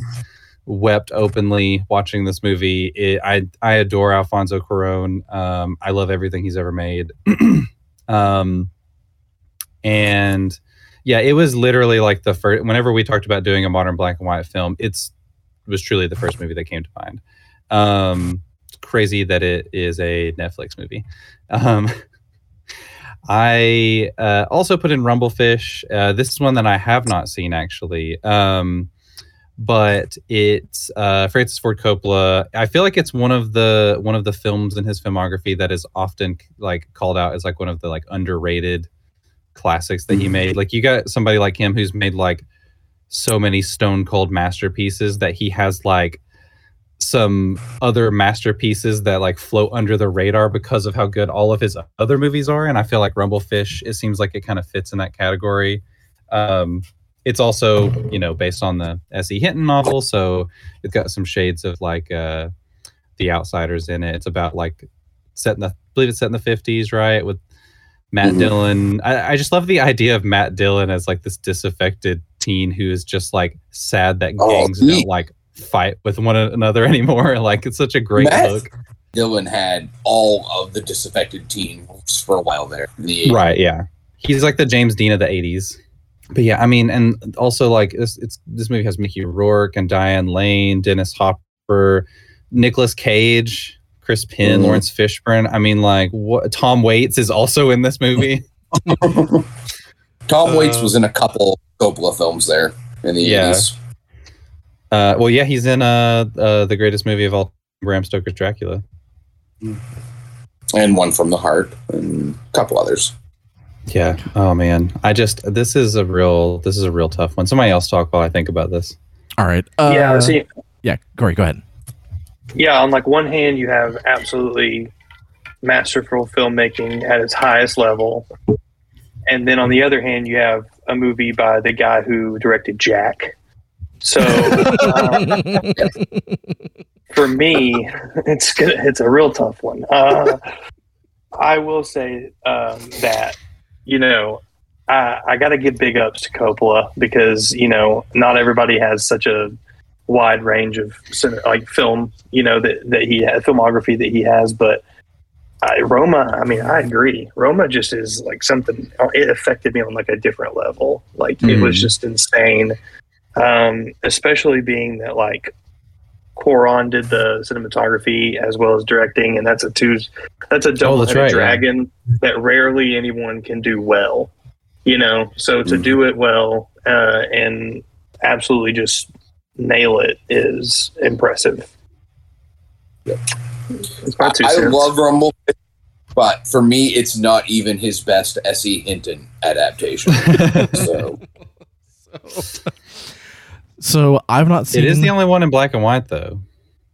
wept openly watching this movie. It, I I adore Alfonso Cuarón. Um, I love everything he's ever made. um, and yeah, it was literally like the first. Whenever we talked about doing a modern black and white film, it's it was truly the first movie that came to mind. Um, crazy that it is a Netflix movie. Um, I uh, also put in Rumblefish. Uh, this is one that I have not seen actually. Um, but it's uh, Francis Ford Coppola. I feel like it's one of the one of the films in his filmography that is often like called out as like one of the like underrated classics that he made. Like you got somebody like him who's made like so many stone cold masterpieces that he has like some other masterpieces that like float under the radar because of how good all of his other movies are. And i feel like rumblefish it seems like it kind of fits in that category. Um it's also you know based on the S.E. Hinton novel so it's got some shades of like uh the outsiders in it. It's about like set in the I believe it's set in the 50s right with matt Mhm. dillon. I, I just love the idea of matt dillon as like this disaffected teen who is just like sad that Oh, gangs he- don't like fight with one another anymore. Like it's such a great Matt- look. Dillon had all of the disaffected teens for a while there. the right yeah. He's like the james dean of the 80s but yeah i mean and also like this it's this movie has mickey rourke and diane lane dennis hopper Nicolas cage chris penn Mhm. laurence fishburne i mean like what tom waits is also in this movie Tom Waits Uh, was in a couple Coppola films there in the Yeah. 80s. uh well yeah he's in uh, uh the greatest movie of all bram stoker's dracula And one from the heart and a couple others. yeah oh man i just this is a real this is a real tough one somebody else talk while i think about this All right. Uh, yeah, see, Yeah, Corey, go ahead. Yeah. On like one hand, you have absolutely masterful filmmaking at its highest level, and then on the other hand, you have a movie by the guy who directed Jack. So uh, for me, it's good- it's a real tough one. Uh, I will say um, that you know I, I got to give big ups to Coppola because you know not everybody has such a wide range of like film you know that that he has filmography that he has, but. I, Roma, I mean, I agree. Roma just is like something. It affected me on like a different level. Like it was Mhm. just insane, um, especially being that like Cuarón did the cinematography as well as directing, and that's a two. That's a double that's right, yeah. dragon that rarely anyone can do well. You know, so to Mhm. do it well uh, and absolutely just nail it is impressive. It's my two I love Rumble, but for me, it's not even his best S.E. Hinton adaptation. so So I've not seen. it is the only one in black and white though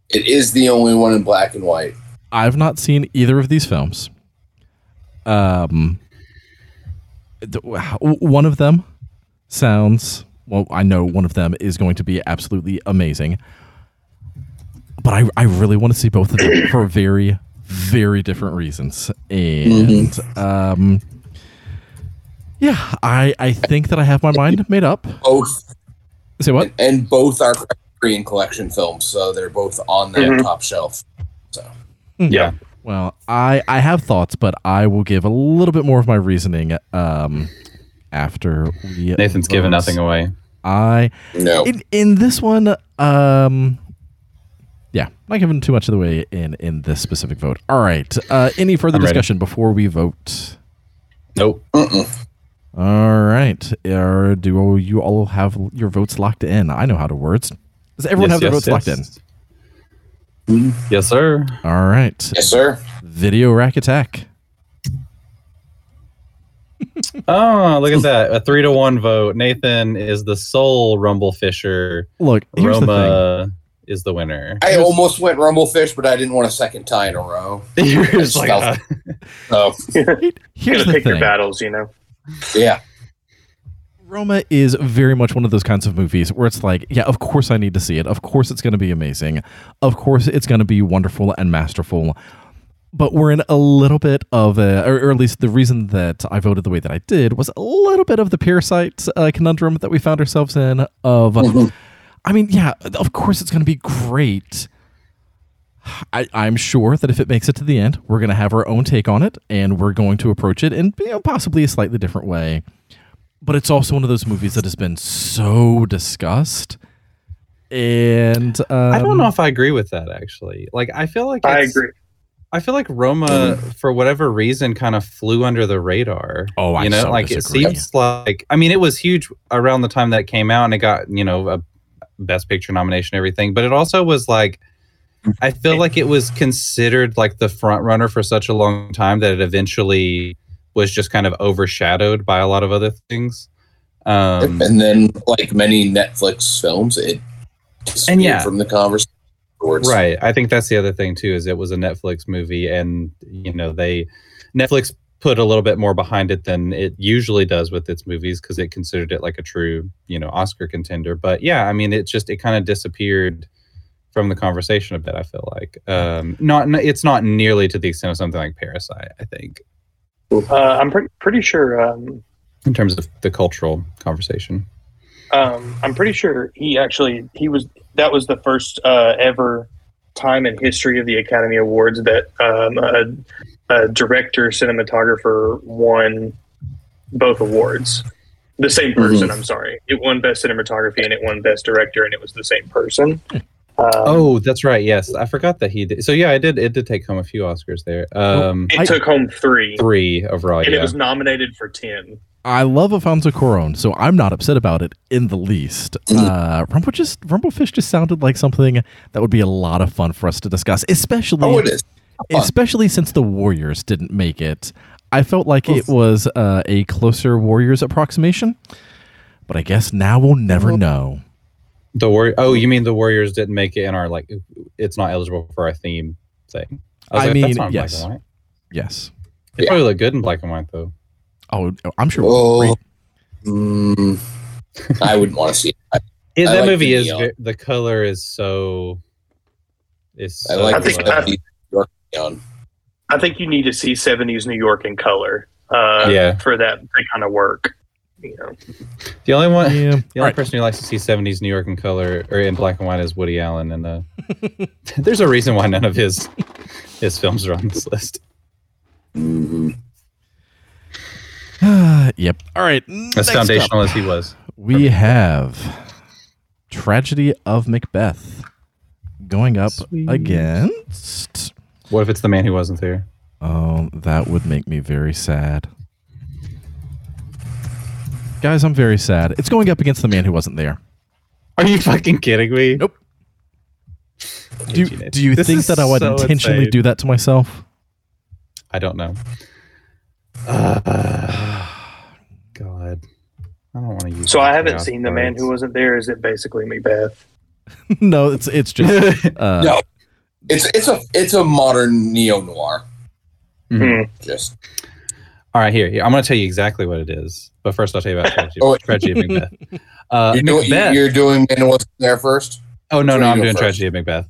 it is the only one in black and white. I've not seen either of these films. Um, th- one of them sounds well. I know one of them is going to be absolutely amazing, but I I really want to see both of them for very very different reasons. And um, yeah, I I think that I have my mind made up. Both Say what? and both are Criterion Collection films, so they're both on that Mhm. top shelf. So yeah Well, I I have thoughts, but I will give a little bit more of my reasoning um after we nathan's giving vote. nothing away I no, in in this one um yeah, not giving too much of the way in in this specific vote. All right. Uh any further I'm ready. discussion before we vote? nope Mm-mm. All right. Or do you all have your votes locked in? I know how to words. Does everyone Yes, have their yes, votes locked in? yes. yes sir All right. yes, sir. Video rack attack. Oh, look at that. A three to one vote. Nathan is the sole Rumble Fisher. Look, here's the thing. Roma is the winner. I almost went Rumblefish, but I didn't want a second tie in a row. You're just like, uh, So Here's Gotta the pick your battles, you know. yeah, Roma is very much one of those kinds of movies where it's like, yeah, of course I need to see it. Of course it's going to be amazing. Of course it's going to be wonderful and masterful. But we're in a little bit of a, or, or at least the reason that I voted the way that I did was a little bit of the parasite uh, conundrum that we found ourselves in. Of, Mhm. I mean, yeah, of course it's going to be great. I, I'm sure that if it makes it to the end, we're going to have our own take on it, and we're going to approach it in you know, possibly a slightly different way. But it's also one of those movies that has been so discussed, and um, I don't know if I agree with that actually. Like I feel like I agree. I feel like Roma, for whatever reason, kind of flew under the radar. Oh, I you know, so like disagree. it seems like. I mean, it was huge around the time that it came out, and it got you know a Best Picture nomination, everything. But it also was like, I feel like it was considered like the front runner for such a long time that it eventually was just kind of overshadowed by a lot of other things. Um, and then, like many Netflix films, it disappeared And yeah. from the conversation. Afterwards. Right. I think that's the other thing too is it was a Netflix movie and you know they Netflix put a little bit more behind it than it usually does with its movies because it considered it like a true, you know, Oscar contender. But yeah, I mean it just it kind of disappeared from the conversation a bit, I feel like. Um not it's not nearly to the extent of something like Parasite, I think, Uh, I'm pretty pretty sure. Um, in terms of the cultural conversation. um, I'm pretty sure he actually he was that was the first uh, ever time in history of the Academy Awards that um, a, a director cinematographer won both awards. The same person. I'm sorry. It won best cinematography and it won best director, and it was the same person. Um, Oh, that's right. Yes. I forgot that he did. So yeah, I did it did take home a few Oscars there. Um it I- took home three, three overall, and yeah. it was nominated for ten. I love Alfonso Cuarón, so I'm not upset about it in the least. Uh, Rumble just Rumblefish just sounded like something that would be a lot of fun for us to discuss, especially Oh, it is. Especially since the Warriors didn't make it. I felt like it was uh, a closer Warriors approximation, but I guess now we'll never know. The war. Oh, you mean the Warriors didn't make it in our like? It's not eligible for our theme thing. was I like, mean, yes. black and white. Yes. It Yeah. probably looked good in black and white though. Oh, I'm sure. Oh, mm, I wouldn't want to see it. It, I that like movie the is neon. the color is so. Is I like I think. I- 70s York. I think you need to see '70s New York in color. Uh, Yeah. for that to kind of work. You know, the only one. Yeah. The only All right. person who likes to see '70s New York in color or in black and white is Woody Allen, and uh, there's a reason why none of his his films are on this list. Mhm. yep. All right. As next up. foundational as he was. We have Tragedy of Macbeth going up Sweet. against. What if it's the man who wasn't there? Oh, that would make me very sad. Guys, I'm very sad. It's going up against the man who wasn't there. Are you fucking kidding me? Nope. Do, Genius. do you This think that I would so intentionally insane. do that to myself? I don't know. Uh, God, I don't want to use. so I haven't seen the man who wasn't there. Is it basically Macbeth? no, it's it's just uh, No, it's it's a it's a modern neo noir. Mhm. Hmm. Just All right, here, here. I'm going to tell you exactly what it is. But first, I'll tell you about tragedy, Oh. tragedy of Macbeth. Uh, you're doing Macbeth. you're doing man who wasn't there first. oh no, Sure, no, I'm doing first. tragedy of Macbeth.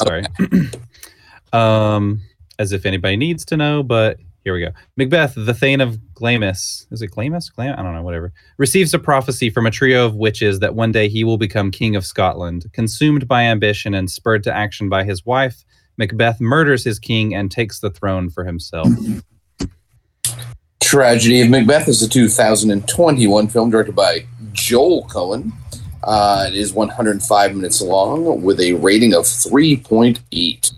Sorry. um, as if anybody needs to know, but here we go. Macbeth, the Thane of Glamis, is it Glamis? Glam? I don't know, whatever. Receives a prophecy from a trio of witches that one day he will become king of Scotland. Consumed by ambition and spurred to action by his wife, Macbeth murders his king and takes the throne for himself. Tragedy of Macbeth is a 2021 film directed by Joel Coen. Uh, it is 105 minutes long with a rating of 3.8.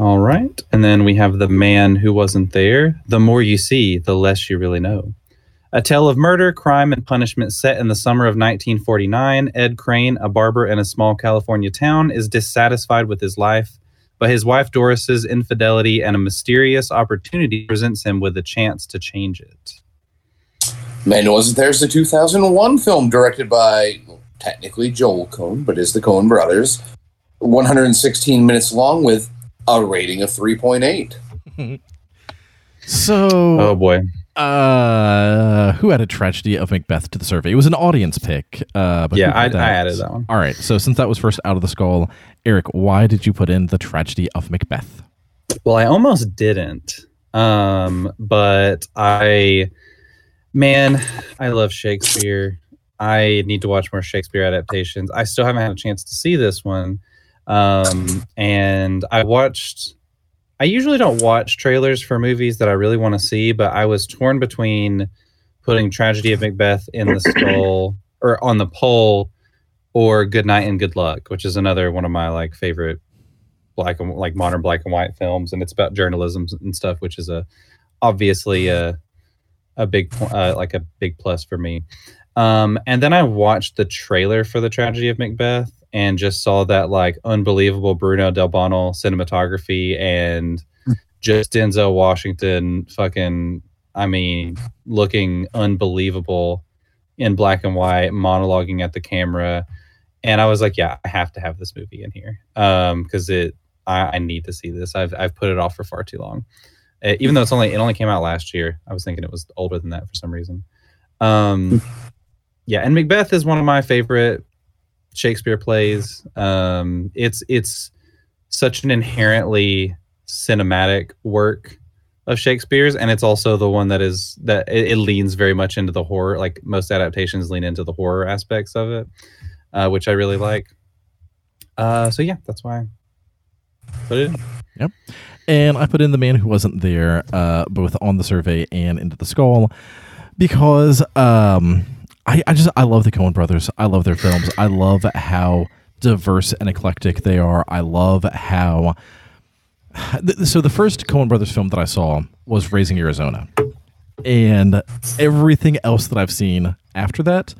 All right. And then we have The Man Who Wasn't There. The more you see, the less you really know. A tale of murder, crime, and punishment set in the summer of 1949. Ed Crane, a barber in a small California town, is dissatisfied with his life, but his wife Doris's infidelity and a mysterious opportunity presents him with a chance to change it. Man Wasn't There is a 2001 film directed by well, technically Joel Coen, but is the Coen brothers. 116 minutes long with a rating of 3.8. So, Oh boy. uh, who added Tragedy of Macbeth to the survey? It was an audience pick. Uh, but Yeah, I, put I added that one. All right. So, since that was first out of the skull, Eric, why did you put in the Tragedy of Macbeth? Well, I almost didn't. Um, but I, man, I love Shakespeare. I need to watch more Shakespeare adaptations. I still haven't had a chance to see this one. Um, and I watched, I usually don't watch trailers for movies that I really want to see, but I was torn between putting Tragedy of Macbeth in the skull or on the poll or Good Night and Good Luck, which is another one of my like favorite black and like modern black and white films, and it's about journalism and stuff, which is a obviously a a big uh, like a big plus for me. Um, and then I watched the trailer for the Tragedy of Macbeth and just saw that like unbelievable Bruno Delbonnel cinematography and just Denzel Washington fucking I mean looking unbelievable in black and white monologuing at the camera. And I was like yeah I have to have this movie in here um because it I, I need to see this. I've I've put it off for far too long. Uh, even though it's only it only came out last year I was thinking it was older than that for some reason. Um yeah and Macbeth is one of my favorite Shakespeare plays um it's it's such an inherently cinematic work of Shakespeare's, and it's also the one that is that it, it leans very much into the horror. Like most adaptations lean into the horror aspects of it, uh, which I really like. Uh, so yeah, that's why put it. In. And I put in the man who wasn't there, uh, both on the survey and into the skull, because um, I, I just I love the Coen brothers. I love their films. I love how diverse and eclectic they are. I love how. So the first Coen brothers film that I saw was Raising Arizona, and everything else that I've seen after that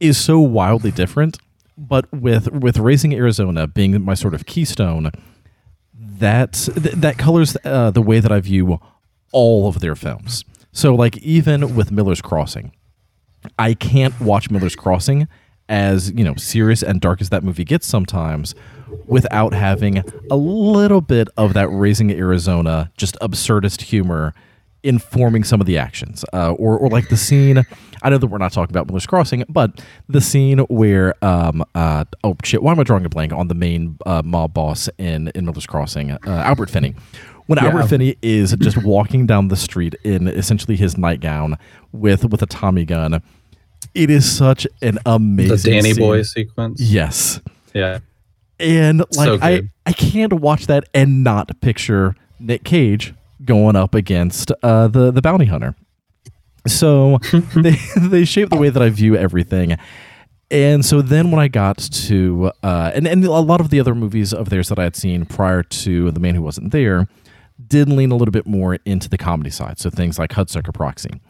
is so wildly different. But with with Raising Arizona being my sort of keystone, that that colors uh, the way that I view all of their films. So, like even with Miller's Crossing, I can't watch Miller's Crossing as you know serious and dark as that movie gets sometimes, without having a little bit of that Raising Arizona just absurdist humor informing some of the actions, uh, or or like the scene. I know that we're not talking about Miller's Crossing, but the scene where um uh oh shit, why am I drawing a blank on the main uh, mob boss in in Miller's Crossing, uh, Albert Finney. When Albert Finney is just walking down the street in essentially his nightgown with with a Tommy gun, it is such an amazing The Danny scene. Boy sequence. Yes, Yeah. and like So I. I can't watch that and not picture Nick Cage going up against uh, the the bounty hunter. So they they shape the way that I view everything. And so then when I got to uh, and and a lot of the other movies of theirs that I had seen prior to The Man Who Wasn't There did lean a little bit more into the comedy side. So things like Hudsucker Proxy.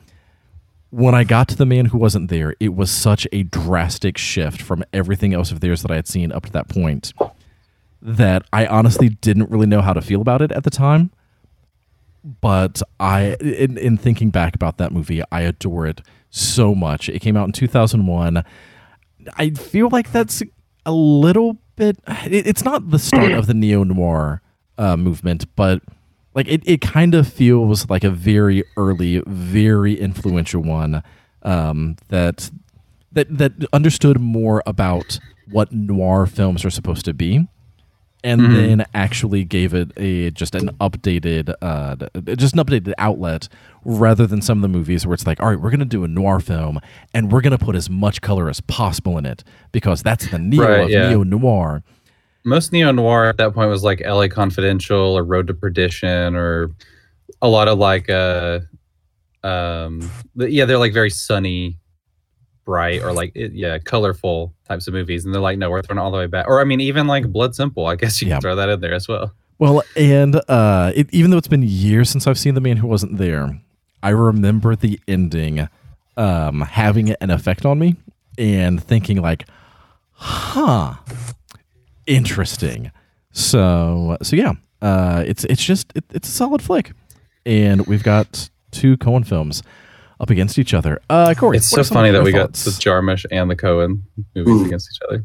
When I got to The Man Who Wasn't There, it was such a drastic shift from everything else of theirs that I had seen up to that point that I honestly didn't really know how to feel about it at the time. But I, in, in thinking back about that movie, I adore it so much. It came out in 2001. I feel like that's a little bit, it, it's not the start of the neo noir uh, movement, but like it, it kind of feels like a very early, very influential one um, that that that understood more about what noir films are supposed to be and then actually gave it a just an updated uh just an updated outlet rather than some of the movies where it's like all right we're going to do a noir film and we're going to put as much color as possible in it because that's the neo Right, of yeah. neo noir Most neo noir at that point was like L.A. Confidential or Road to Perdition or a lot of like uh um yeah they're like very sunny bright or like yeah colorful types of movies and they're like no we're throwing all the way back or i mean even like blood simple i guess you Yeah. can throw that in there as well Well, and uh, it, even though it's been years since I've seen The Man Who Wasn't There, I remember the ending um, having an effect on me and thinking like, "Huh, interesting." So, so yeah, uh, it's it's just it, it's a solid flick, and we've got two Coen films up against each other. Uh, Corey, it's so funny that we thoughts? got the jarmusch and the coen movies Ooh. against each other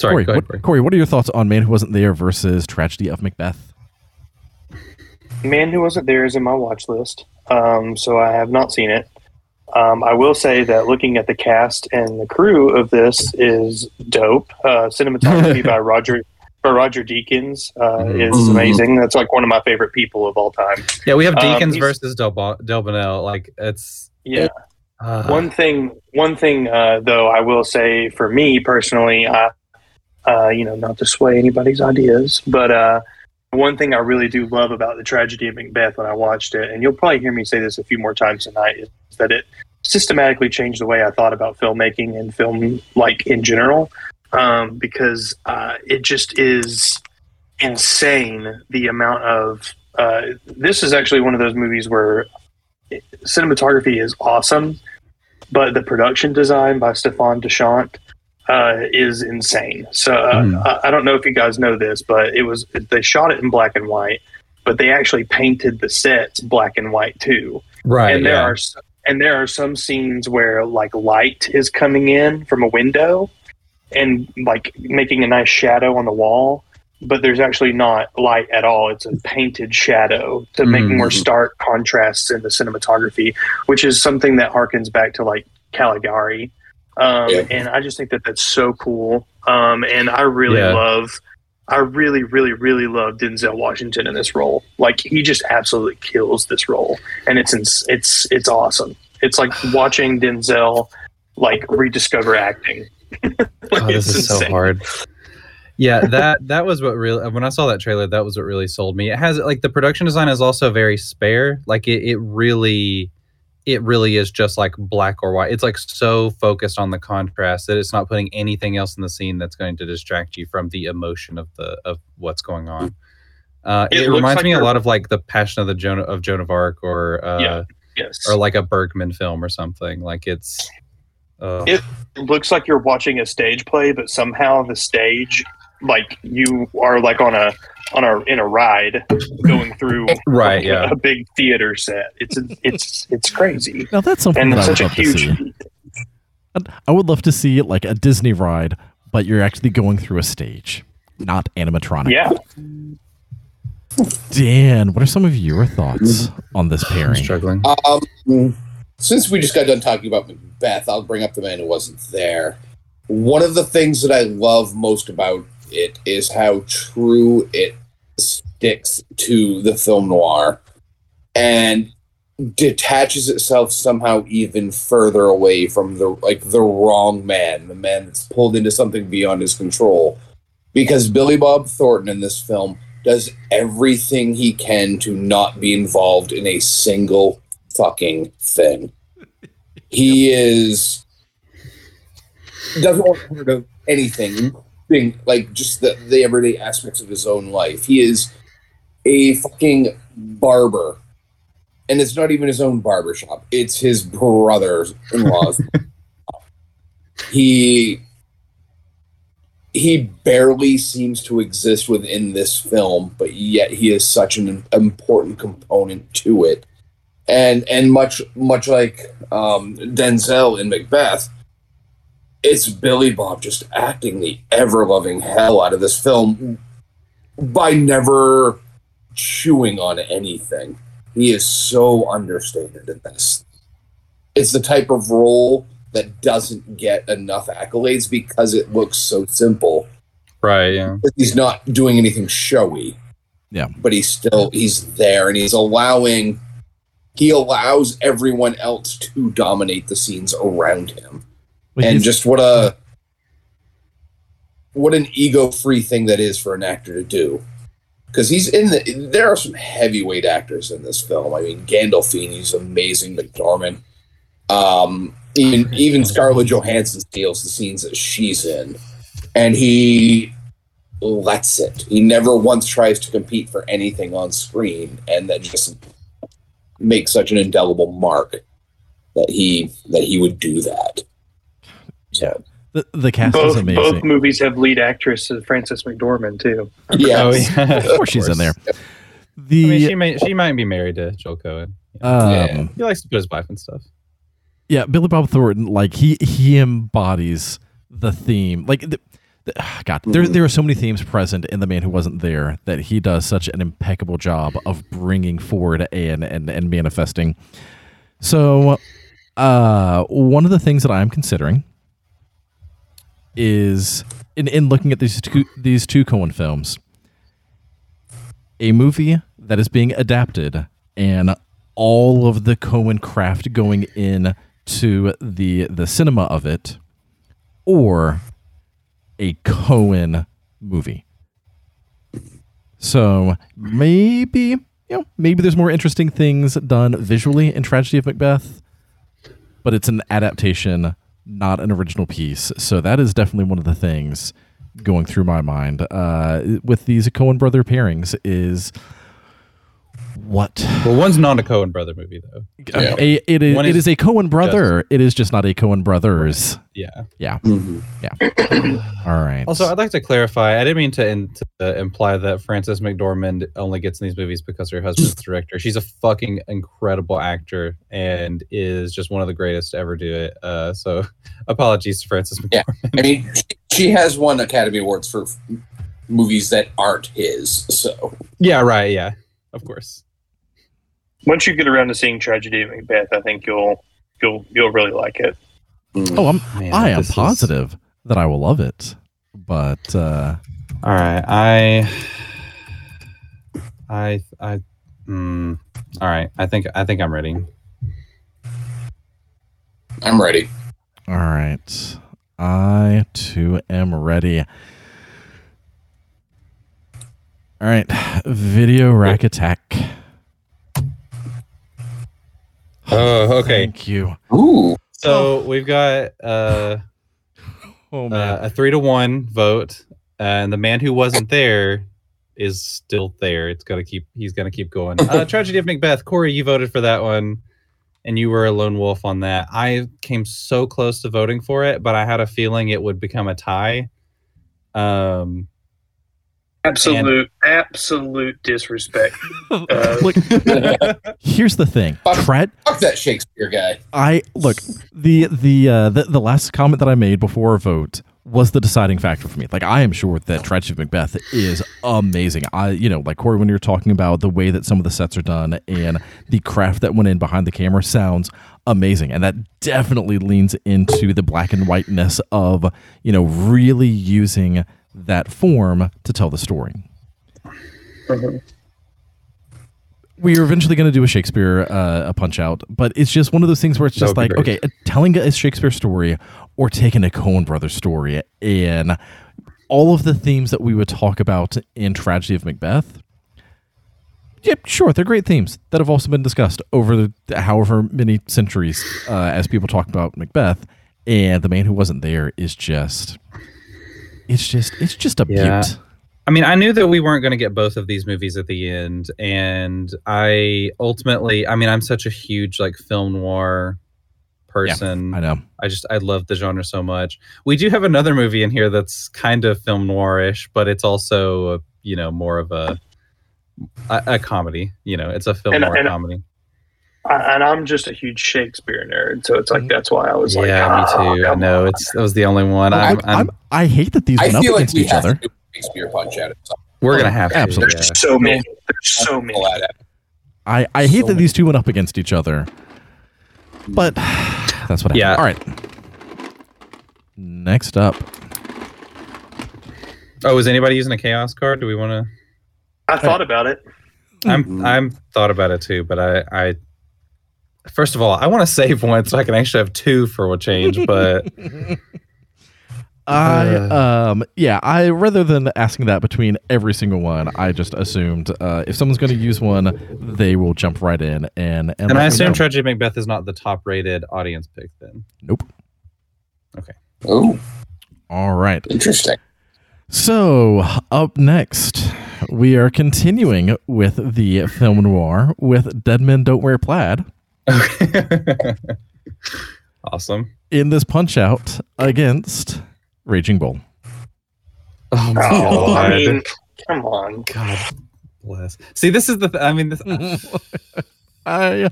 sorry Corey, go ahead what, Corey, what are your thoughts on Man Who Wasn't There versus Tragedy of Macbeth? Man Who Wasn't There is in my watch list, um, so I have not seen it. Um, I will say that looking at the cast and the crew of this is dope. Uh, cinematography by Roger by Roger Deakins uh, is Mhm. amazing. That's like one of my favorite people of all time. Yeah, we have Um, Deakins versus Del, Delbonnel. Like it's Yeah. uh, One thing, one thing uh, though, I will say for me personally, uh, uh, you know, not to sway anybody's ideas, but uh, one thing I really do love about the tragedy of Macbeth when I watched it, and you'll probably hear me say this a few more times tonight, is that it systematically changed the way I thought about filmmaking and film, like in general, um, because uh, it just is insane the amount of. Uh, this is actually one of those movies where cinematography is awesome, but the production design by Stefan Dechant uh, is insane. So uh, Hmm. I, I don't know if you guys know this, but it was they shot it in black and white, but they actually painted the sets black and white too. right. and there yeah. are and there are some scenes where like light is coming in from a window and like making a nice shadow on the wall but there's actually not light at all it's a painted shadow to make Mhm. more stark contrasts in the cinematography which is something that harkens back to like caligari um, Yeah. and i just think that that's so cool um, and i really Yeah. love I really, really, really love Denzel Washington in this role. Like he just absolutely kills this role, and it's ins- it's it's awesome. It's like watching Denzel like rediscover acting. Like, Oh, this is so hard. Yeah, that that was what really when I saw that trailer, that was what really sold me. It has like the production design is also very spare. Like it, it really it really is just like black or white. It's like so focused on the contrast that it's not putting anything else in the scene that's going to distract you from the emotion of the of what's going on. Uh, It it reminds like me a lot of like the Passion of the Joan of Joan of Arc or uh, Yeah. Yes, or like a Bergman film or something. Like it's uh, It- it looks like you're watching a stage play, but somehow the stage, like you are like on a on a in a ride going through right. like, Yeah. a big theater set. It's it's it's crazy, Now that's something and that I would such a love to huge. see. I'd- I would love to see like a Disney ride, but you're actually going through a stage, not animatronic. Yeah, Dan, what are some of your thoughts on this I'm pairing? struggling. Um, since we just got done talking about Macbeth, I'll bring up the man who wasn't there. One of the things that I love most about it is how true it sticks to the film noir and detaches itself somehow even further away from the like the wrong man, the man that's pulled into something beyond his control. Because Billy Bob Thornton in this film does everything he can to not be involved in a single fucking thing. He is doesn't want part of anything, being like just the, the everyday aspects of his own life. He is a fucking barber. And it's not even his own barber shop. It's his brother's in law's. he he barely seems to exist within this film, but yet he is such an important component to it. And and much much like um, Denzel in Macbeth, it's Billy Bob just acting the ever loving hell out of this film by never chewing on anything. He is so understated in this. It's the type of role that doesn't get enough accolades because it looks so simple. Right. Yeah. He's not doing anything showy. Yeah. But he's still he's there and he's allowing he allows everyone else to dominate the scenes around him. Like, and just what a what an ego-free thing that is for an actor to do. Because he's in the there are some heavyweight actors in this film. I mean Gandolfini's amazing, McDormand. Um even even Scarlett Johansson steals the scenes that she's in. And he lets it. He never once tries to compete for anything on screen, and that just makes such an indelible mark that he that he would do that. So the, the cast is both amazing. both movies have lead actress Frances McDormand too. yeah, Oh, yeah. of course she's in there. I mean, she may she might be married to Joel Coen. um, Yeah. He likes to put his wife and stuff. yeah, Billy Bob Thornton, like he he embodies the theme. Like the, th- God, there there are so many themes present in the man who wasn't there that he does such an impeccable job of bringing forward and and and manifesting. So, uh, one of the things that I'm considering is in in looking at these two these two Coen films, a movie that is being adapted and all of the Coen craft going in to the the cinema of it, or a Coen movie. So maybe you know maybe there's more interesting things done visually in Tragedy of Macbeth, but it's an adaptation, not an original piece. So that is definitely one of the things going through my mind uh, with these Coen brother pairings is what Well, one's not a Coen brother movie though. Yeah. a, it is One it is is a Coen brother. It is just not a Coen brothers. Yeah. Yeah. Mhm. All right. Also, I'd like to clarify. I didn't mean to, in, to imply that Frances McDormand only gets in these movies because her husband's the director. She's a fucking incredible actor and is just one of the greatest to ever do it. Uh, so, apologies to Frances Yeah. I mean, she, she has won Academy Awards for movies that aren't his. So Yeah, right. Yeah, of course. Once you get around to seeing Tragedy of Macbeth, I think you'll you'll you'll really like it. mm. oh, I'm Man, I am this is- positive that I will love it. But uh All right, I, I, I. Mm, all right, I think I think I'm ready. I'm ready. all right. I too am ready. All right. Video rack attack. Oh, okay. Thank you. Ooh, So we've got uh, Oh uh, a three to one vote, and the man who wasn't there is still there. It's gonna keep. He's gonna keep going. Uh, Tragedy of Macbeth. Corey, you voted for that one, and you were a lone wolf on that. I came so close to voting for it, but I had a feeling it would become a tie. Um, Absolute, absolute disrespect. Uh, look, here's the thing. Tra- fuck that Shakespeare guy. I look the the uh, the the last comment that I made before a vote was the deciding factor for me. Like I am sure that Tragedy of Macbeth is amazing. I you know like Corey when you're talking about the way that some of the sets are done and the craft that went in behind the camera sounds amazing, and that definitely leans into the black and whiteness of you know really using that form to tell the story. we are eventually going to do a Shakespeare uh, a punch out, but it's just one of those things where it's just like great. okay, uh, telling a Shakespeare story or taking a Coen Brothers story and all of the themes that we would talk about in Tragedy of Macbeth. Yep, sure, they're great themes that have also been discussed over the, however many centuries uh, as people talk about Macbeth. And the man who wasn't there is just, it's just, it's just a Yeah. beaut. I mean, I knew that we weren't going to get both of these movies at the end, and I ultimately, I mean, I'm such a huge like film noir person. I know. I just I love the genre so much. We do have another movie in here that's kind of film noirish, but it's also a, you know more of a, a a comedy. You know, it's a film And- noir and- comedy. I, and I'm just a huge Shakespeare nerd, so it's like that's why I was like, yeah, me "Ah, too. I know on." it's that was the only one. I, I'm, I'm, I'm, I hate that these I went up feel like against we each have other. to do a Shakespeare punch out at some we're gonna have to. absolutely. yeah. So many. There's so many. pull that out. I, I hate So that these two went up against each other. But that's what happened. Yeah. All right. Next up. Oh, is anybody using a chaos card? Do we want to? I thought about it. I'm Mhm. I'm thought about it too, but I I first of all I want to save one so I can actually have two for a change. But I Uh. um yeah, I rather than asking that between every single one, I just assumed uh, if someone's going to use one, they will jump right in and and, and I assume know. Tragedy Macbeth is not the top rated audience pick then. Nope. Okay. Oh, All right. interesting. So, up next, we are continuing with the film noir with Dead Men Don't Wear Plaid awesome. in this punch out against Raging Bull. Oh my Oh, god. I mean, come on. God bless. See, this is the. Th- I mean, this, uh, I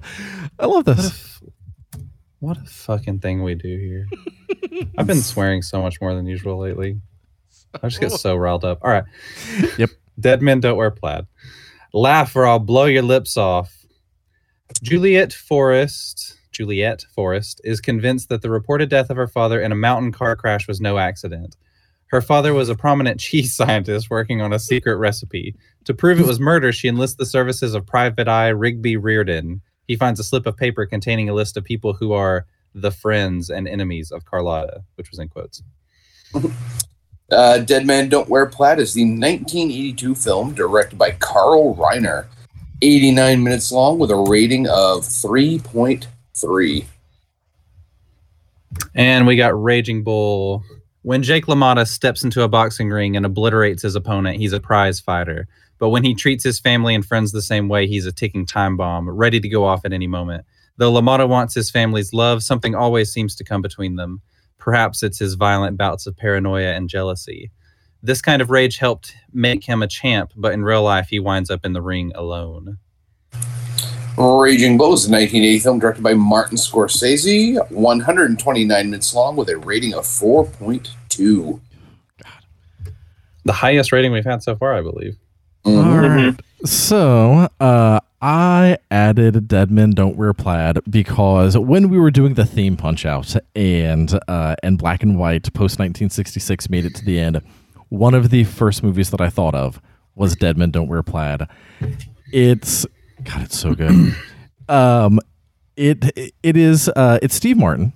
I love what, a this. what a fucking thing we do here. I've been swearing so much more than usual lately. I just get so riled up. All right. Yep. Dead men don't wear plaid. Laugh or I'll blow your lips off. Juliet Forrest, Juliet Forrest, is convinced that the reported death of her father in a mountain car crash was no accident. Her father was a prominent cheese scientist working on a secret recipe. To prove it was murder, she enlists the services of Private Eye Rigby Reardon. He finds a slip of paper containing a list of people who are the friends and enemies of Carlotta, which was in quotes. Uh, Dead Men Don't Wear Plaid is the 1982 film directed by Carl Reiner. 89 minutes long with a rating of 3.3. And we got Raging Bull. When Jake LaMotta steps into a boxing ring and obliterates his opponent, he's a prize fighter. But when he treats his family and friends the same way, he's a ticking time bomb, ready to go off at any moment. Though LaMotta wants his family's love, something always seems to come between them. Perhaps it's his violent bouts of paranoia and jealousy. This kind of rage helped make him a champ, but in real life, he winds up in the ring alone. Raging Bull is a 1980 film directed by Martin Scorsese. 129 minutes long with a rating of 4.2. God. The highest rating we've had so far, I believe. Mhm. All right. So, uh, I added Dead Men Don't Wear Plaid because when we were doing the theme punch out and uh, and Black and White post 1966 made it to the end, one of the first movies that I thought of was Dead Men Don't Wear Plaid. It's God, it's so good. um, it it is uh, it's Steve Martin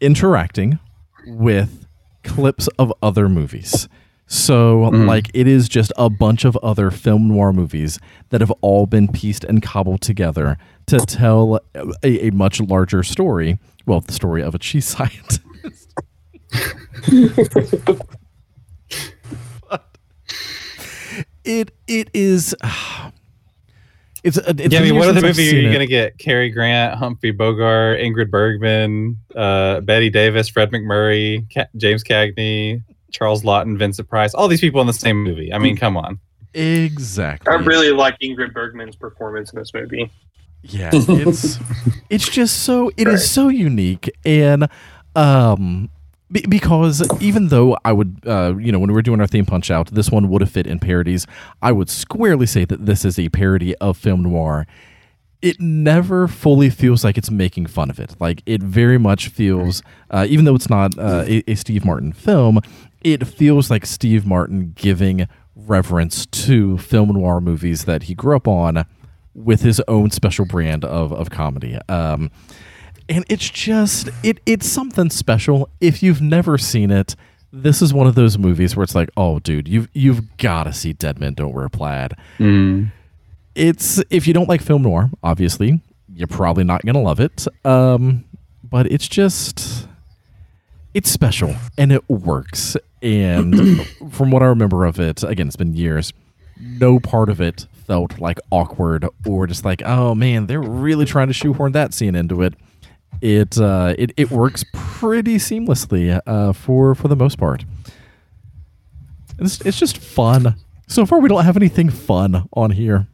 interacting with clips of other movies. So, like, it is just a bunch of other film noir movies that have all been pieced and cobbled together to tell a, a much larger story. Well, the story of a cheese scientist. But it it is. It's, a- it's yeah, I mean, what other since I've movie are you it. going to get? Cary Grant, Humphrey Bogart, Ingrid Bergman, uh, Bette Davis, Fred MacMurray, Ca- James Cagney, Charles Laughton, Vincent Price, all these people in the same movie. I mean, come on. Exactly. I really like Ingrid Bergman's performance in this movie. Yeah, it's it's just so it is Right. so unique and um be- because even though I would uh you know when we were doing our theme punch out this one would have fit in parodies I would squarely say that this is a parody of film noir it never fully feels like it's making fun of it like it very much feels uh, even though it's not uh, a, a Steve Martin film it feels like Steve Martin giving reverence to film noir movies that he grew up on with his own special brand of, of comedy. Um, and it's just it it's something special. If you've never seen it, this is one of those movies where it's like, oh, dude, you've you've got to see Dead Men Don't Wear Plaid. It's if you don't like film noir, obviously, you're probably not gonna love it. Um, but it's just it's special and it works. And from what I remember of it, again, it's been years. No part of it felt like awkward or just like, oh man, they're really trying to shoehorn that scene into it. It uh, it it works pretty seamlessly uh, for for the most part. It's it's just fun. So far, we don't have anything fun on here.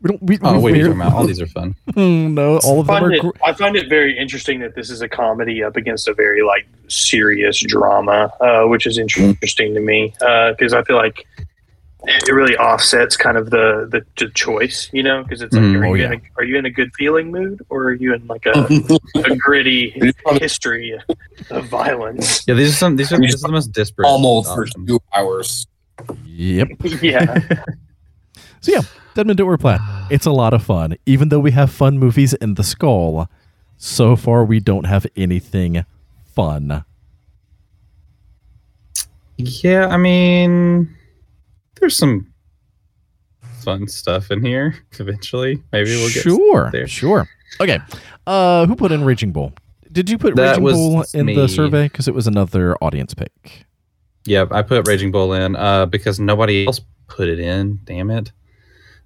We don't. We, Oh, we wait, we're- you're talking about all these are fun. no, all of I them are. it, gr- I find it very interesting that this is a comedy up against a very like serious drama, uh, which is interesting to me because I feel like it really offsets kind of the the, the choice, you know, because it's like, Mm, are, oh, you yeah. in a, are you in a good feeling mood or are you in like a, a gritty history of violence? Yeah, these are some. These are this is the most disparate. Almost for two hours. Yep. yeah, So yeah, Dead Men Don't Wear Plaid. It's a lot of fun. Even though we have fun movies in the skull, so far we don't have anything fun. Yeah, I mean, there's some fun stuff in here. Eventually, maybe we'll get sure, there. sure. Okay. Uh, who put in Raging Bull? Did you put That Raging was Bull in me. the survey? Because it was another audience pick. Yep, I put Raging Bull in uh, because nobody else put it in. Damn it!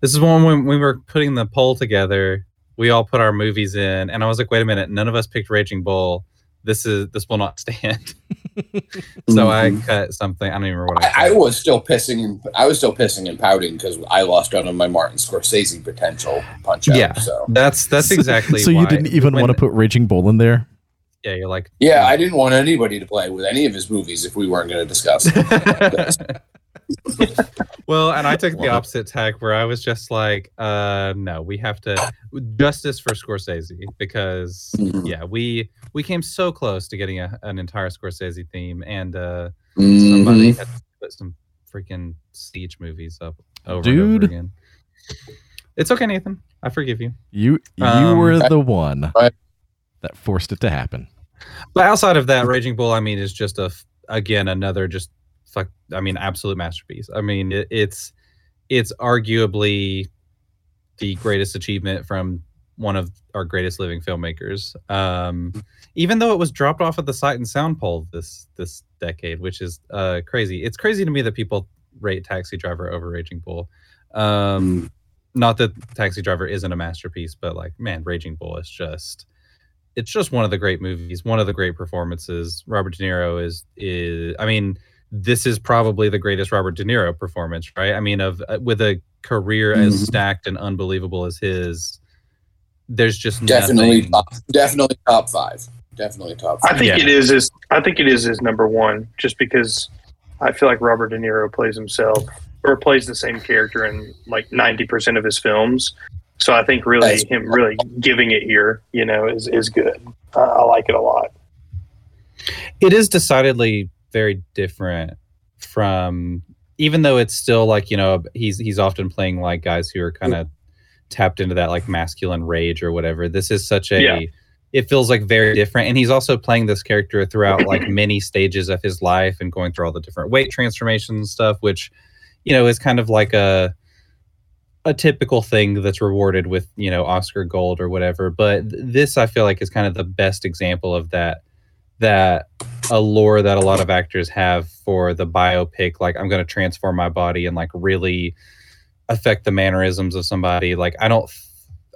This is one when we were putting the poll together. We all put our movies in, and I was like, "Wait a minute! None of us picked Raging Bull. This is this will not stand." So I cut something. I don't even remember what I. I, I was still pissing and I was still pissing and pouting because I lost out on my Martin Scorsese potential punch out. Yeah. So That's that's exactly. So you didn't even want to put Raging Bull in there? Yeah, you're like Yeah, I didn't want anybody to play with any of his movies if we weren't going to discuss. well, and I took the Love it. opposite tack where I was just like, uh no, we have to justice for Scorsese because Mhm. yeah, we we came so close to getting a, an entire Scorsese theme and uh somebody Mhm. had to put some freaking siege movies up over and Dude. over again. It's okay, Nathan. I forgive you. You you Um, were the one Right. that forced it to happen. But outside of that, Raging Bull, I mean, is just a again another just fuck. I mean, absolute masterpiece. I mean, it, it's it's arguably the greatest achievement from one of our greatest living filmmakers. Um, even though it was dropped off of the Sight and Sound poll this this decade, which is uh, crazy. It's crazy to me that people rate Taxi Driver over Raging Bull. Um, not that Taxi Driver isn't a masterpiece, but like, man, Raging Bull is just it's just one of the great movies, one of the great performances. Robert De Niro is is I mean, this is probably the greatest Robert De Niro performance, right? I mean, of uh, with a career as Mhm. stacked and unbelievable as his, there's just definitely nothing- top, definitely top five. Definitely top five. I think Yeah. it is is I think it is his number one, just because I feel like Robert De Niro plays himself or plays the same character in like ninety percent of his films. So I think really That's- him really giving it here, you know, is is good. Uh, I like it a lot. it is decidedly very different from even though it's still like you know he's he's often playing like guys who are kind of tapped into that like masculine rage or whatever. This is such a Yeah. it feels like very different. And he's also playing this character throughout like many stages of his life and going through all the different weight transformations and stuff which you know is kind of like a a typical thing that's rewarded with you know oscar gold or whatever. But th- this i feel like is kind of the best example of that that allure that a lot of actors have for the biopic like i'm going to transform my body and like really affect the mannerisms of somebody like i don't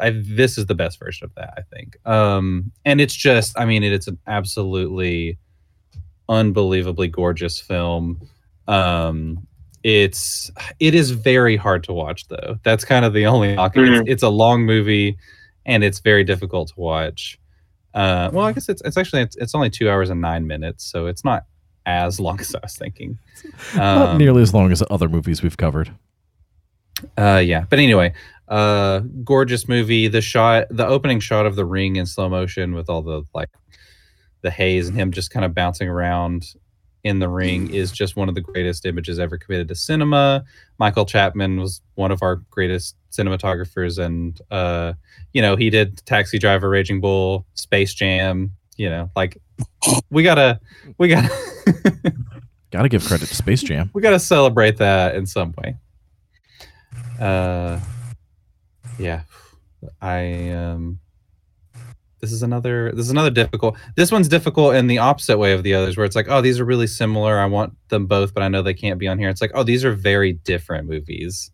I, this is the best version of that i think. Um and it's just i mean it's an absolutely unbelievably gorgeous film. Um it's it is very hard to watch though. That's kind of the only knock. It's, it's a long movie and it's very difficult to watch. Uh, well, I guess it's it's actually it's, it's only two hours and nine minutes, so it's not as long as I was thinking. Not Um, nearly as long as other movies we've covered. Uh, yeah, but anyway, uh, gorgeous movie. The shot, the opening shot of the ring in slow motion with all the like the haze and him just kind of bouncing around in the ring is just one of the greatest images ever committed to cinema. Michael Chapman was one of our greatest cinematographers, and uh, you know he did Taxi Driver, Raging Bull, Space Jam. You know, like we gotta, we gotta. Got to give credit to Space Jam. we got to celebrate that in some way. Uh, yeah, I um, this is another this is another difficult. This one's difficult in the opposite way of the others, where it's like, oh, these are really similar. I want them both, but I know they can't be on here. It's like, oh, these are very different movies,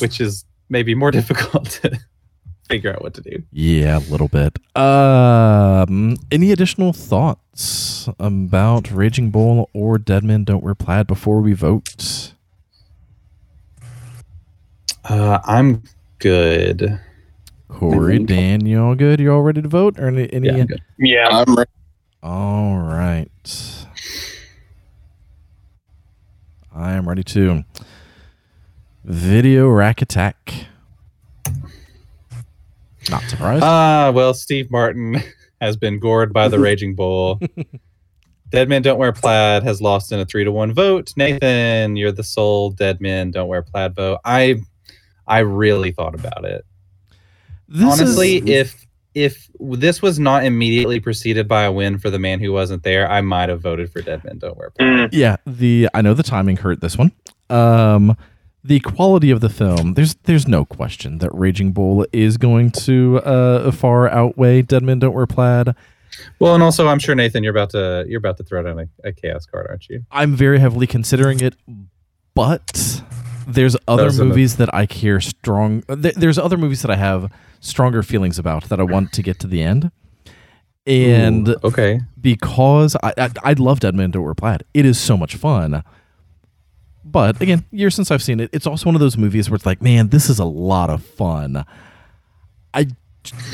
which is maybe more difficult to figure out what to do. Yeah, a little bit. Um, any additional thoughts about Raging Bull or Dead Men Don't Wear Plaid before we vote? Uh, I'm good. Corey, think- Dan, you all good? You all ready to vote? Or any? any Yeah, I'm good. Yeah, I'm ready. All right. I am ready to. Video Rack Attack. Not surprised. Ah, well, Steve Martin has been gored by the Raging Bull. Dead Men Don't Wear Plaid has lost in a three to one vote. Nathan, you're the sole Dead Men Don't Wear Plaid vote. I, I really thought about it. This Honestly, is- if if this was not immediately preceded by a win for the man who wasn't there, I might have voted for Dead Men Don't Wear Plaid. Mm, yeah, the I know the timing hurt this one. Um, the quality of the film, there's there's no question that Raging Bull is going to uh far outweigh Dead Men Don't Wear Plaid. Well, and also, I'm sure Nathan, you're about to you're about to throw down a, a chaos card, aren't you? I'm very heavily considering it, but there's other Those are the- movies that I care strong. th- There's other movies that I have stronger feelings about that I want to get to the end. And Ooh, okay, because I, I I love Dead Man Don't Plaid, it is so much fun. But again, years since I've seen it, it's also one of those movies where it's like, man, this is a lot of fun. I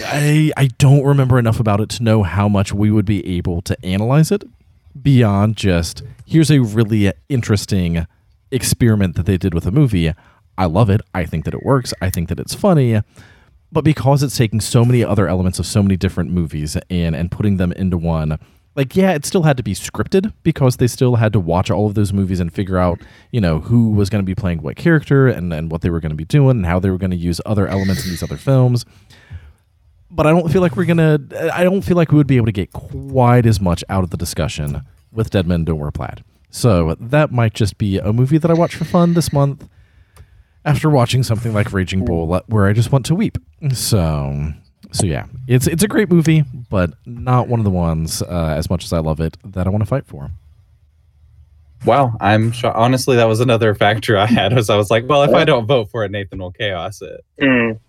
I I don't remember enough about it to know how much we would be able to analyze it beyond just here's a really interesting experiment that they did with a movie. I love it. I think that it works. I think that it's funny. But because it's taking so many other elements of so many different movies and and putting them into one, like yeah, it still had to be scripted because they still had to watch all of those movies and figure out, you know, who was going to be playing what character and, and what they were going to be doing and how they were going to use other elements in these other films but I don't feel like we're gonna. I don't feel like we would be able to get quite as much out of the discussion with Dead Men Don't Wear Plaid. So that might just be a movie that I watch for fun this month after watching something like Raging Bull, where I just want to weep. So, so yeah, it's it's a great movie, but not one of the ones uh, as much as I love it that I want to fight for. Wow, I'm sure. Honestly, that was another factor I had. Was I was like, well, if I don't vote for it, Nathan will chaos it. Mm.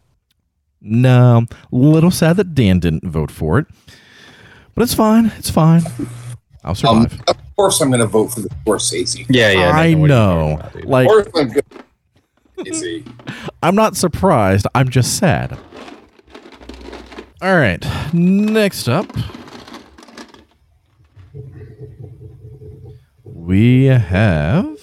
No, little sad that Dan didn't vote for it, but it's fine. It's fine. I'll Um, survive. of course, I'm going to vote for the Scorsese. Yeah, yeah. I Nathan, what are you know. about. Like, Of course, I'm good. I'm not surprised. I'm just sad. All right. Next up, we have.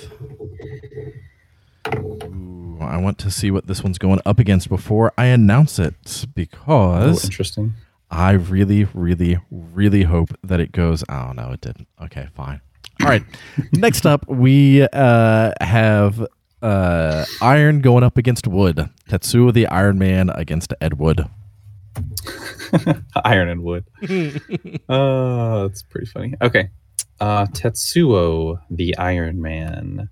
Ooh, I want to see what this one's going up against before I announce it Oh, because interesting. I really, really, really hope that it goes. Oh no, it didn't. Okay, fine. All right. Next up, we uh, have uh, Iron going up against Wood. Tetsuo the Iron Man against Ed Wood. Iron and wood. Oh, that's pretty funny. Okay. Uh, Tetsuo, the Iron Man.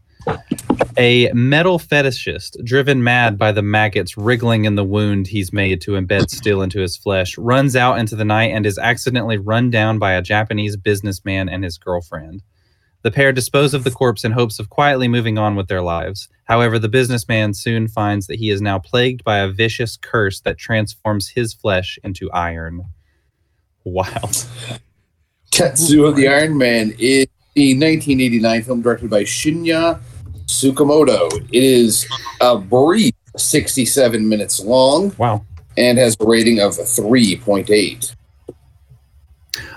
A metal fetishist, driven mad by the maggots wriggling in the wound he's made to embed steel into his flesh, runs out into the night and is accidentally run down by a Japanese businessman and his girlfriend. The pair dispose of the corpse in hopes of quietly moving on with their lives. However, the businessman soon finds that he is now plagued by a vicious curse that transforms his flesh into iron. Wow. Tetsuo the Iron Man is the 1989 film directed by Shinya Tsukamoto. It is a brief 67 minutes long Wow. and has a rating of 3.8.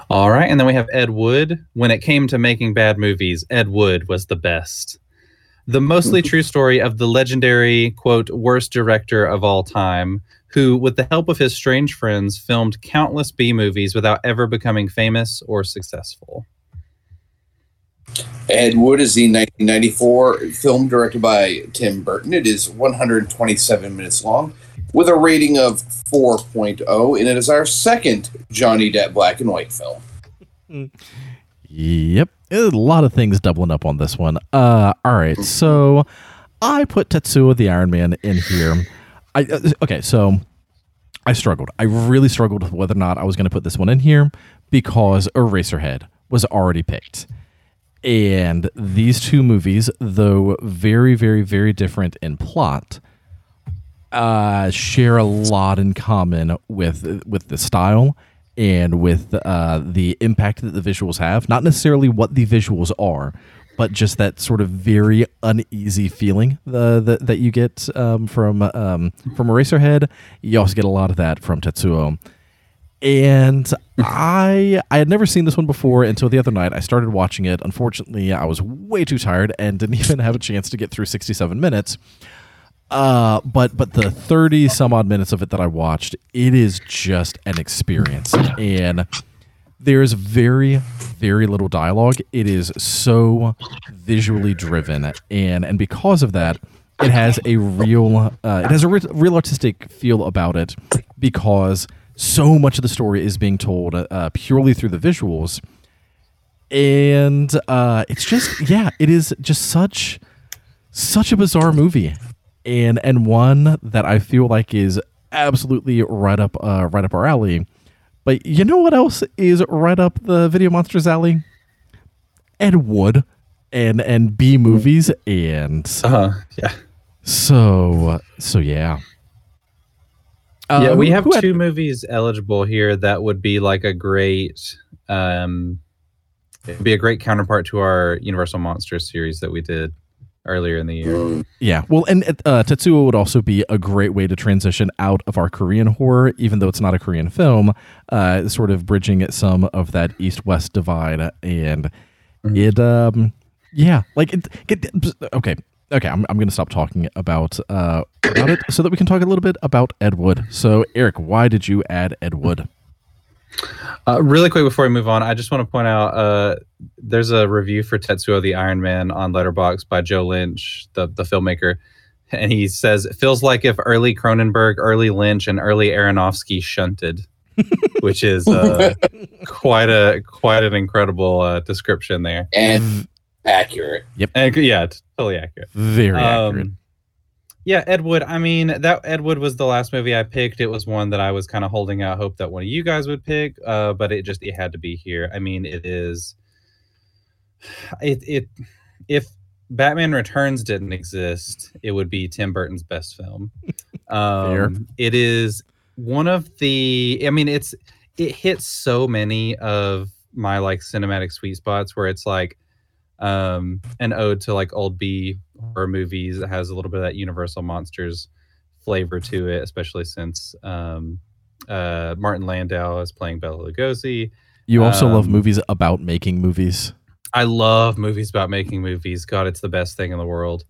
All right. And then we have Ed Wood. When it came to making bad movies, Ed Wood was the best. The mostly true story of the legendary, quote, worst director of all time, who, with the help of his strange friends, filmed countless B movies without ever becoming famous or successful. Ed Wood is the 1994 film directed by Tim Burton. It is 127 minutes long with a rating of 4.0, and it is our second Johnny Depp black and white film. Yep. A lot of things doubling up on this one. Uh, all right. So I put Tetsuo the Iron Man in here. I uh, okay. So I struggled. I really struggled with whether or not I was going to put this one in here because Eraserhead was already picked. And these two movies, though very, very, very different in plot, uh, share a lot in common with with the style and with uh, the impact that the visuals have. Not necessarily what the visuals are, but just that sort of very uneasy feeling that that you get um, from um, from Eraserhead. You also get a lot of that from Tetsuo. And I I had never seen this one before until the other night. I started watching it. Unfortunately, I was way too tired and didn't even have a chance to get through 67 minutes. Uh, but but the 30 some odd minutes of it that I watched, it is just an experience. And there's very very little dialogue. It is so visually driven, and and because of that, it has a real uh, it has a re- real artistic feel about it because so much of the story is being told uh, purely through the visuals, and uh, it's just yeah, it is just such such a bizarre movie, and and one that I feel like is absolutely right up uh, right up our alley. But you know what else is right up the Video Monsters alley? Ed Wood and and B movies and Uh, yeah. so so yeah. Yeah, we have who had- two movies eligible here that would be like a great um it'd be a great counterpart to our Universal Monsters series that we did. earlier in the year. Yeah, well, and uh, Tetsuo would also be a great way to transition out of our Korean horror, even though it's not a Korean film, uh, sort of bridging some of that East-West divide, and Mhm. it, um, yeah, like it. it okay, okay, I'm, I'm gonna stop talking about uh about it so that we can talk a little bit about Ed Wood. So, Eric, why did you add Ed Wood? Uh, really quick before we move on, I just want to point out uh, there's a review for Tetsuo the Iron Man on Letterboxd by Joe Lynch, the the filmmaker, and he says it feels like if early Cronenberg, early Lynch, and early Aronofsky shunted, which is uh, quite a quite an incredible uh, description there. And accurate. Yep. And yeah, it's totally accurate. Very accurate. Um, yeah, Ed Wood. I mean, that Ed Wood was the last movie I picked. It was one that I was kind of holding out hope that one of you guys would pick, uh, but it just it had to be here. I mean, it is. It it if Batman Returns didn't exist, it would be Tim Burton's best film. Fair. Um, it is one of the. I mean, it's it hits so many of my like cinematic sweet spots where it's like um an ode to like old B horror movies. It has a little bit of that Universal Monsters flavor to it, especially since um uh Martin Landau is playing Bela Lugosi. You also love um, movies about making movies. I love movies about making movies. God, it's the best thing in the world.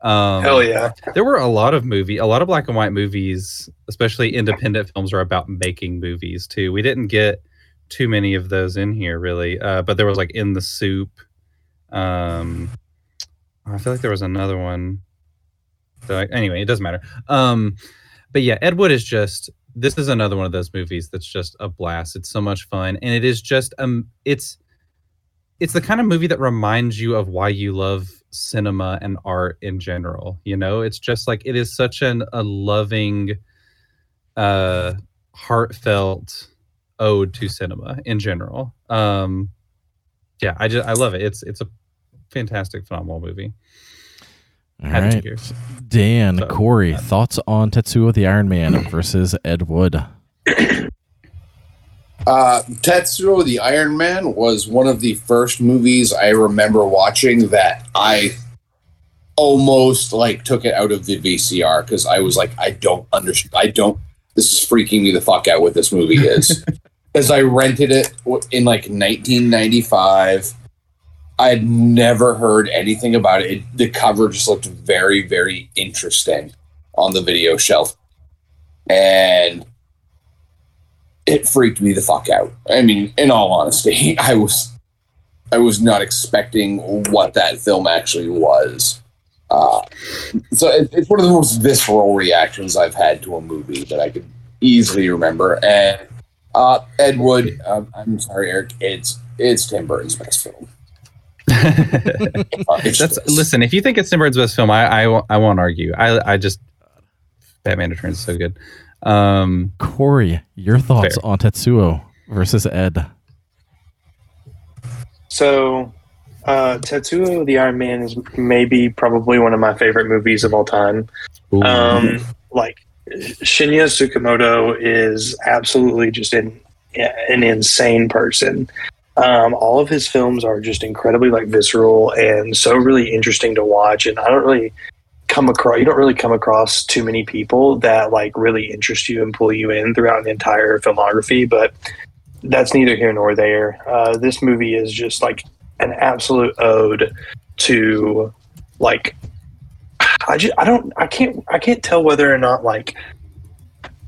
Um, Hell yeah. there were a lot of movie, a lot of black and white movies, especially independent films, are about making movies too. We didn't get too many of those in here really, uh, but there was like In the Soup. Um, I feel like there was another one. So, anyway, it doesn't matter. Um, but yeah, Ed Wood is just this is another one of those movies that's just a blast. It's so much fun, and it is just um, it's it's the kind of movie that reminds you of why you love cinema and art in general. You know, it's just like it is such an a loving, uh, heartfelt ode to cinema in general. Um, yeah, I just I love it. It's it's a fantastic, phenomenal movie. All Had right. Dan, So, Corey, um, thoughts on Tetsuo the Iron Man versus Ed Wood? Uh, Tetsuo the Iron Man was one of the first movies I remember watching that I almost like took it out of the VCR because I was like, I don't understand. I don't. This is freaking me the fuck out. What this movie is, because I rented it in like 1995. I had never heard anything about it. it. The cover just looked very, very interesting on the video shelf, and it freaked me the fuck out. I mean, in all honesty, I was I was not expecting what that film actually was. Uh, so it, it's one of the most visceral reactions I've had to a movie that I could easily remember. And uh, Ed Wood, um, I'm sorry, Eric, it's it's Tim Burton's best film. It's That's listen. If you think it's Tim Burton's best film, I I, won't- I won't argue. I I just Batman Returns is so good. Um, Corey, your thoughts Fair. on Tetsuo versus Ed? So, uh, Tetsuo the Iron Man is maybe probably one of my favorite movies of all time. Um, like Shinya Tsukamoto is absolutely just an an insane person. Um, all of his films are just incredibly like visceral and so really interesting to watch. And I don't really come across you don't really come across too many people that like really interest you and pull you in throughout an entire filmography. But that's neither here nor there. Uh, this movie is just like an absolute ode to like I just I don't I can't I can't tell whether or not like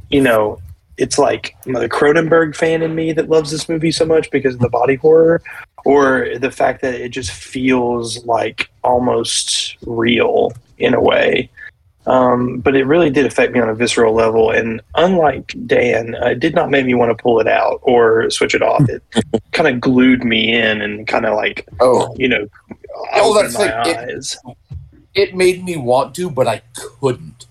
you know it's like the Cronenberg fan in me that loves this movie so much because of the body horror or the fact that it just feels like almost real in a way. Um, but it really did affect me on a visceral level, and unlike Dan, uh, it did not make me want to pull it out or switch it off. It kind of glued me in and kind of like oh, you know, Oh, that's my like it- eyes. It made me want to, but I couldn't.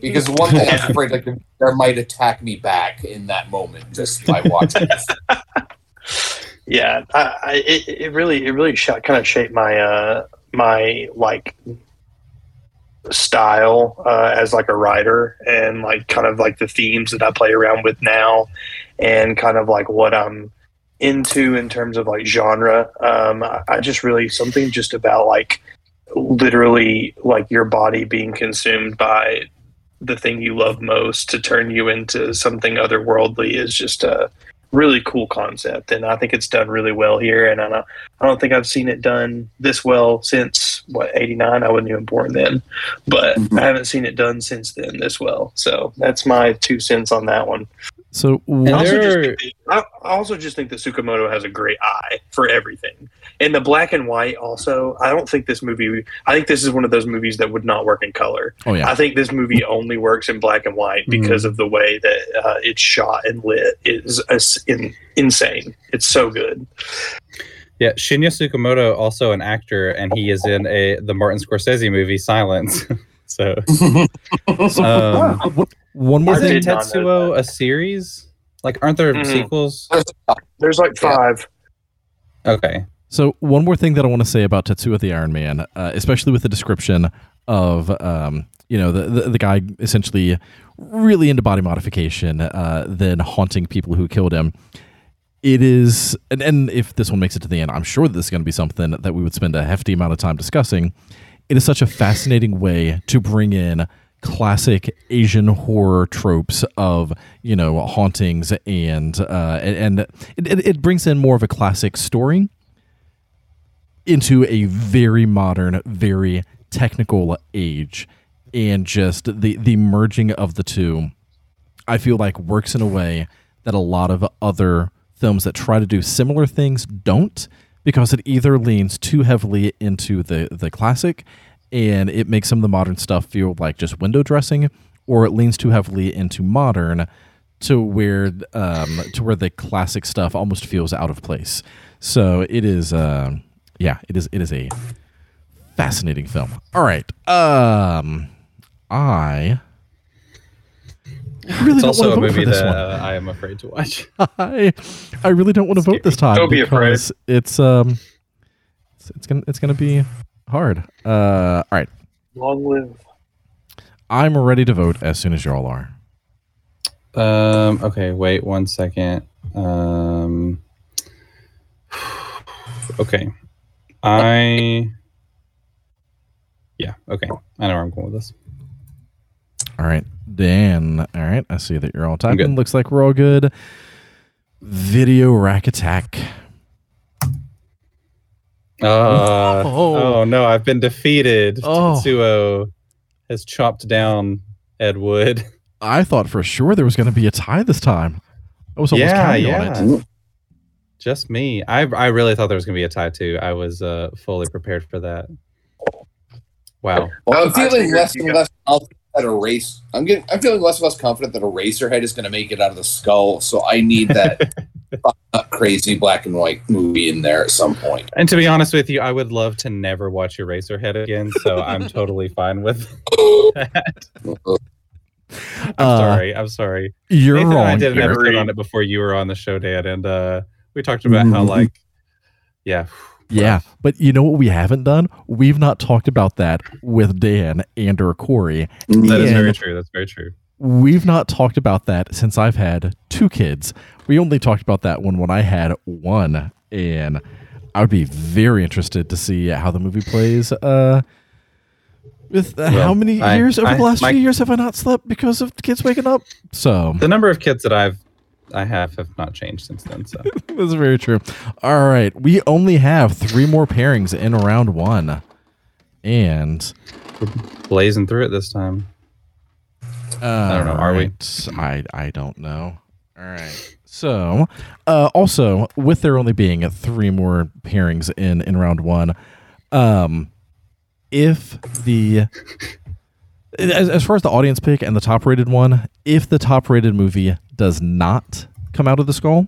Because one thing I was afraid like there might attack me back in that moment just by watching yeah I, I it, it really it really sh- kind of shaped my uh my like style uh, as like a writer and like kind of like the themes that I play around with now and kind of like what I'm into in terms of like genre. Um I, I just really something just about like literally like your body being consumed by the thing you love most to turn you into something otherworldly is just a really cool concept and i think it's done really well here and i don't, I don't think i've seen it done this well since what 89 i wasn't even born then but Mhm. i haven't seen it done since then this well so that's my two cents on that one So I also, just There- think that, I I also just think that Tsukamoto has a great eye for everything. And the black and white also, I don't think this movie I think this is one of those movies that would not work in color. oh yeah, I think this movie only works in black and white because of the way that uh, it's shot and lit is is in, insane. It's so good. Yeah, Shinya Tsukamoto also an actor, and he is in a the Martin Scorsese movie Silence. so, um, one more I thing. did not Tetsuo a series? Like, aren't there Mhm. sequels? There's like Yeah. five. Okay, So one more thing that I want to say about Tetsuo the Iron Man, uh, especially with the description of um, you know the, the the guy essentially really into body modification, uh, then haunting people who killed him. It is, and, and if this one makes it to the end, I'm sure this is going to be something that we would spend a hefty amount of time discussing. It is such a fascinating way to bring in classic Asian horror tropes of you know hauntings and uh, and, it, it brings in more of a classic story into a very modern, very technical age, and just the the merging of the two, I feel like works in a way that a lot of other films that try to do similar things don't, because it either leans too heavily into the the classic, and it makes some of the modern stuff feel like just window dressing, or it leans too heavily into modern to where um, to where the classic stuff almost feels out of place. So it is, uh, yeah, it is. It is a fascinating film. All right, um, I really it's don't also a want to vote movie for this that one. uh, I am afraid to watch. I, I really don't want to vote this time Don't be afraid. it's um, it's, it's gonna it's gonna be hard. Uh, all right, Long live. I'm ready to vote as soon as y'all are. Um. Okay. Wait one second. Um. Okay. I. Yeah. Okay. I know where I'm going with this. All right, Dan. All right, I see that you're all typing. Looks like we're all good. Video rack attack. Uh, Oh. oh. no! I've been defeated. Oh. Tetsuo has chopped down Ed Wood. I thought for sure there was going to be a tie this time. I was almost Yeah, counting yeah. on it. Just me. I I really thought there was gonna be a tie too. I was uh fully prepared for that. Wow. Well, I'm feeling less and less confident that a race. I'm getting. I'm feeling less and less confident that Eraserhead is going to make it out of the skull. So I need that crazy black and white movie in there at some point. And to be honest with you, I would love to never watch Eraserhead again. So I'm totally fine with that. I'm Uh, sorry. I'm sorry. You're Nathan and I did an here. episode on it before you were on the show, Dad, and uh, we talked about how Mhm. like, yeah, Yeah, but you know what we haven't done? We've not talked about that with Dan and or Corey. that is Yeah. very true. That's very true. We've not talked about that since I've had two kids. We only talked about that one when I had one, and I would be very interested to see how the movie plays. Uh, with uh, how many I- years over I- the last my- few years have I not slept because of kids waking up? So The number of kids that I've I have have not changed since then. So that's very true. All right, we only have three more pairings in round one, and we're blazing through it this time. I don't know, are we? I I don't know. All right. So, uh, also with there only being three more pairings in in round one, um, if the as, as far as the audience pick and the top rated one, if the top rated movie does not come out of the skull,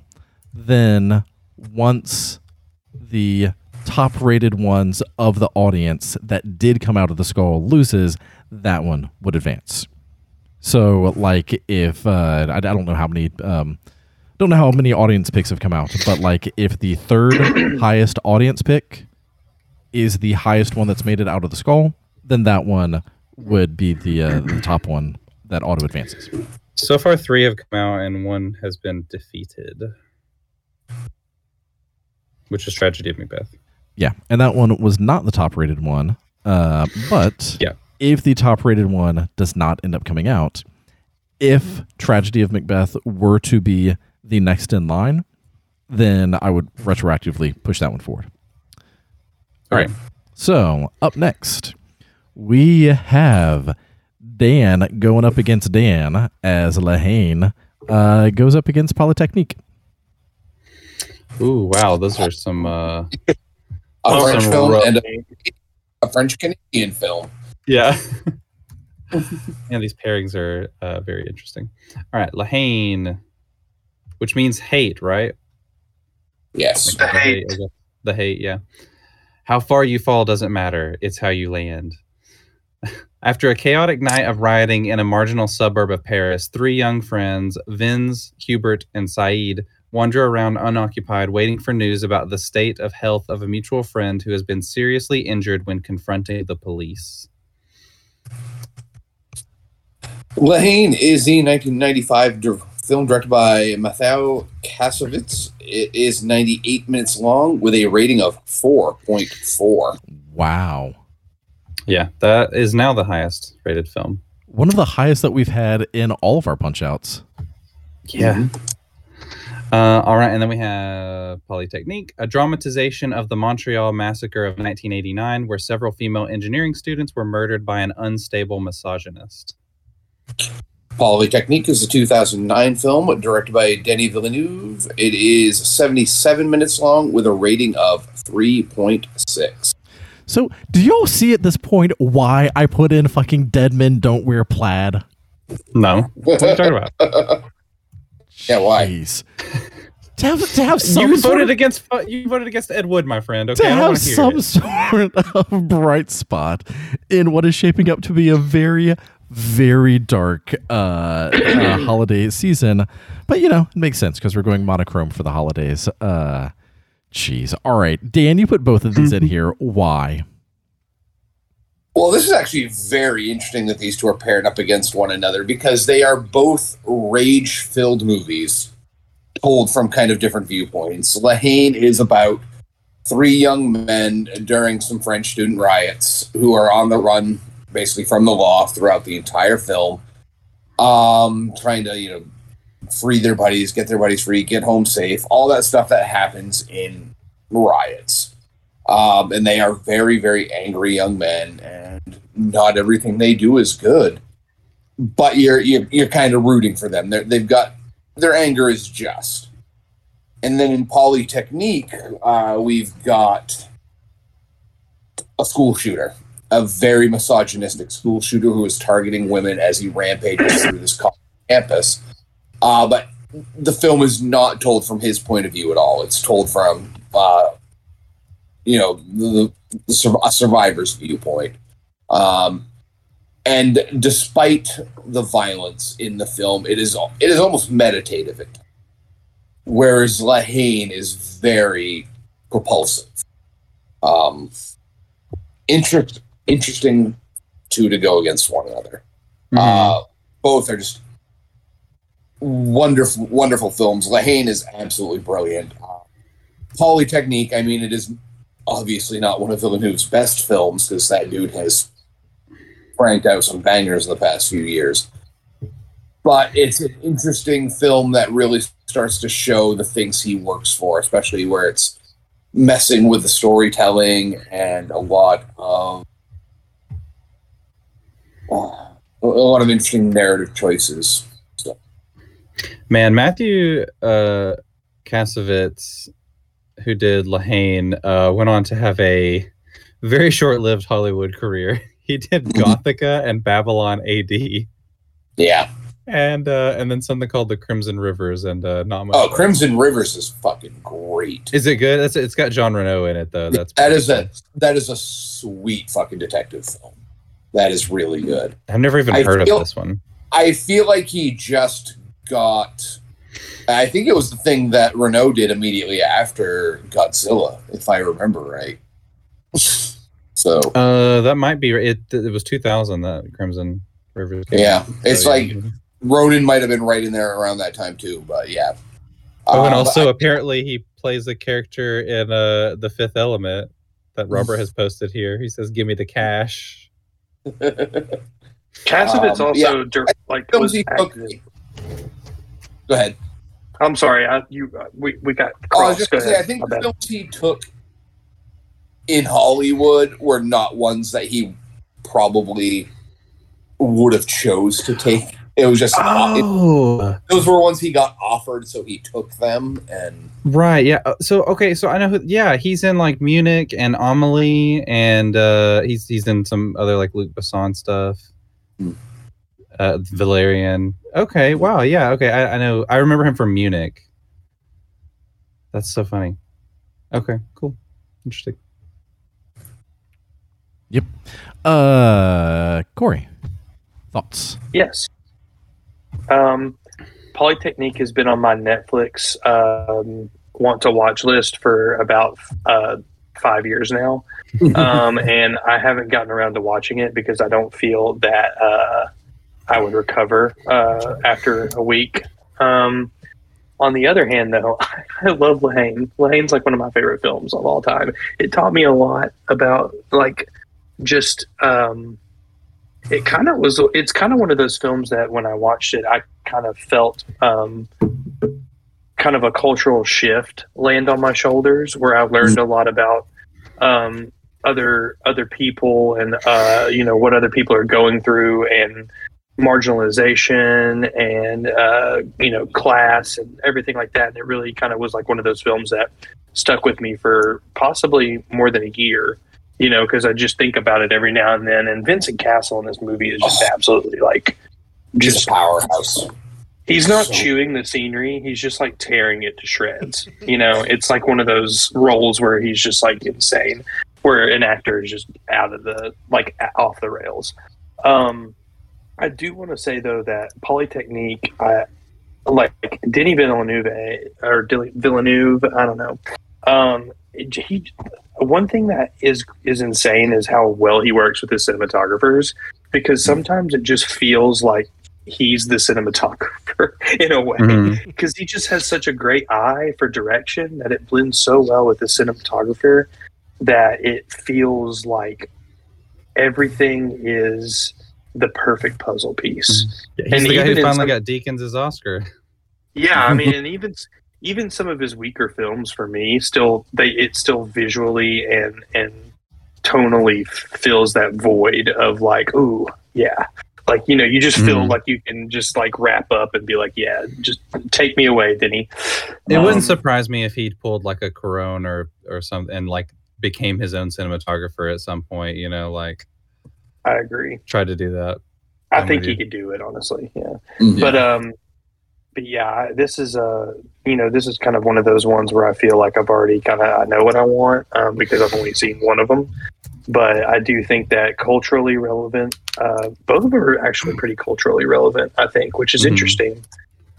then once the top rated ones of the audience that did come out of the skull loses, that one would advance. So, like, if uh, I, I don't know how many, um, don't know how many audience picks have come out, but like, if the third highest audience pick is the highest one that's made it out of the skull, then that one would be the uh, the top one that auto advances. So far, three have come out and one has been defeated, which is tragedy of Macbeth. Yeah, and that one was not the top rated one. Uh, but Yeah. if the top rated one does not end up coming out, if Tragedy of Macbeth were to be the next in line, then I would retroactively push that one forward. All right. So, up next, we have Dan going up against Dan as La Haine uh, goes up against Polytechnique. Ooh, wow. Those are some. Uh, A French film rough- and a, a French Canadian film. yeah. and these pairings are uh, very interesting. All right. La Haine, which means hate, right? Yes. Like The hate. I guess. The hate, yeah. How far you fall doesn't matter. It's how you land. After a chaotic night of rioting in a marginal suburb of Paris, three young friends, Vince, Hubert, and Saeed, wander around unoccupied, waiting for news about the state of health of a mutual friend who has been seriously injured when confronting the police. La Haine is the 1995 dir- film directed by Mathieu Kassovitz. It is 98 minutes long with a rating of 4.4. Wow. Yeah, that is now the highest rated film. One of the highest that we've had in all of our punch outs. Yeah. Uh, all right, and then we have Polytechnique, a dramatization of the Montreal massacre of 1989, where several female engineering students were murdered by an unstable misogynist. Polytechnique is a 2009 film directed by Denis Villeneuve. It is 77 minutes long with a rating of 3.6. So, do y'all see at this point why I put in fucking dead men don't wear plaid? No, what are you talking about? Yeah, why? Jeez. to have, to have some you sort voted of, against you voted against Ed Wood, my friend. Okay, to I don't have want to hear some it. sort of bright spot in what is shaping up to be a very, very dark uh, uh, holiday season. But you know, it makes sense because we're going monochrome for the holidays. Uh, jeez. All right, Dan, you put both of these in here. Why? Well, this is actually very interesting that these two are paired up against one another because they are both rage filled movies told from kind of different viewpoints. La Haine is about three young men during some French student riots who are on the run basically from the law throughout the entire film, um, trying to, you know, free their buddies, get their buddies free, get home safe, all that stuff that happens in riots. Um, and they are very, very angry young men, and not everything they do is good. But you're you're, you're kind of rooting for them. They're, they've got their anger is just. And then in Polytechnique, uh, we've got a school shooter, a very misogynistic school shooter who is targeting women as he rampages through this campus. Uh, but the film is not told from his point of view at all. It's told from uh, you know the, the a survivor's viewpoint um, and despite the violence in the film it is it is almost meditative whereas La Haine is very propulsive um, interest, interesting two to go against one another Mm-hmm. uh, both are just wonderful wonderful films La Haine is absolutely brilliant uh, Polytechnique, I mean, it is obviously not one of Villeneuve's best films because that dude has cranked out some bangers in the past few years. But it's an interesting film that really starts to show the things he works for, especially where it's messing with the storytelling and a lot of uh, a lot of interesting narrative choices. Man, Matthew uh, Kassovitz, who did La Haine, uh, went on to have a very short-lived Hollywood career. He did Gothika and Babylon AD, yeah. and uh, and then something called The Crimson Rivers, and uh, not much. Oh, Crimson Rivers is fucking great. Is it good? It's, it's got Jean Reno in it though. That's that pretty a that is a sweet fucking detective film. That is really good. I've never even I heard feel- of this one. I feel like he just got. I think it was the thing that Reno did immediately after Godzilla, if I remember right. So Uh, that might be it. It was 2000 that Crimson Rivers. came yeah, out. it's So, like yeah. Ronin might have been right in there around that time too. But yeah. Oh, and Uh, also but apparently he plays the character in uh the Fifth Element. that Robert has posted here. He says, "Give me the cash." Cassavetes Um, also yeah. dir- like was active. Go ahead. I'm sorry, I, you uh, we we got Oh, I was just Go gonna say, I think My the bad. films he took in Hollywood were not ones that he probably would have chose to take. It was just it- Oh, those were ones he got offered, so he took them. And right. Yeah. Uh, So okay. So I know. Who, yeah, he's in like Munich and Amelie, and uh, he's he's in some other like Luc Besson stuff. Hmm. Uh, Valerian. Okay. Wow. Yeah. Okay. I, I know. I remember him from Munich. That's so funny. Okay. Cool. Interesting. Yep. Uh, Corey, thoughts? Yes. Um, Polytechnique has been on my Netflix um, want to watch list for about uh, five years now, um, and I haven't gotten around to watching it because I don't feel that uh, I would recover uh, after a week. Um, on the other hand, though, I love La Haine. Lahane's like one of my favorite films of all time. It taught me a lot about like just um, it kind of was it's kind of one of those films that when i watched it i kind of felt um, kind of a cultural shift land on my shoulders where i learned a lot about um, other other people and uh, you know what other people are going through and marginalization and uh, you know class and everything like that and it really kind of was like one of those films that stuck with me for possibly more than a year you know, because I just think about it every now and then. And Vincent Cassel in this movie is just absolutely like, just a powerhouse. he's not So- chewing the scenery; he's just like tearing it to shreds. You know, it's like one of those roles where he's just like insane, where an actor is just out of the like off the rails. Um, I do want to say though that Polytechnique, I like Denny Villeneuve eh, or Dil- Villeneuve. I don't know. Um, he one thing that is is insane is how well he works with his cinematographers because hmm. sometimes it just feels like he's the cinematographer in a way hmm. because he just has such a great eye for direction that it blends so well with the cinematographer that it feels like everything is the perfect puzzle piece. He's And the guy who finally some- got Deakins' Oscar. Yeah, I mean, and even even some of his weaker films for me still they it still visually and and tonally fills that void of like, ooh, yeah. Like, you know, you just feel Mhm. like you can just like wrap up and be like, yeah, just take me away, Denny. It Um, wouldn't surprise me if he'd pulled like a Cuarón or or something and like became his own cinematographer at some point. You know, like I agree. Try to do that. I I'm think he you. could do it, honestly. Yeah. Mhm. But um, but yeah, this is uh, you know, this is kind of one of those ones where I feel like I've already kind of I know what I want um, because I've only seen one of them. But I do think that culturally relevant, uh, both of them are actually pretty culturally relevant. I think, which is Mhm. interesting.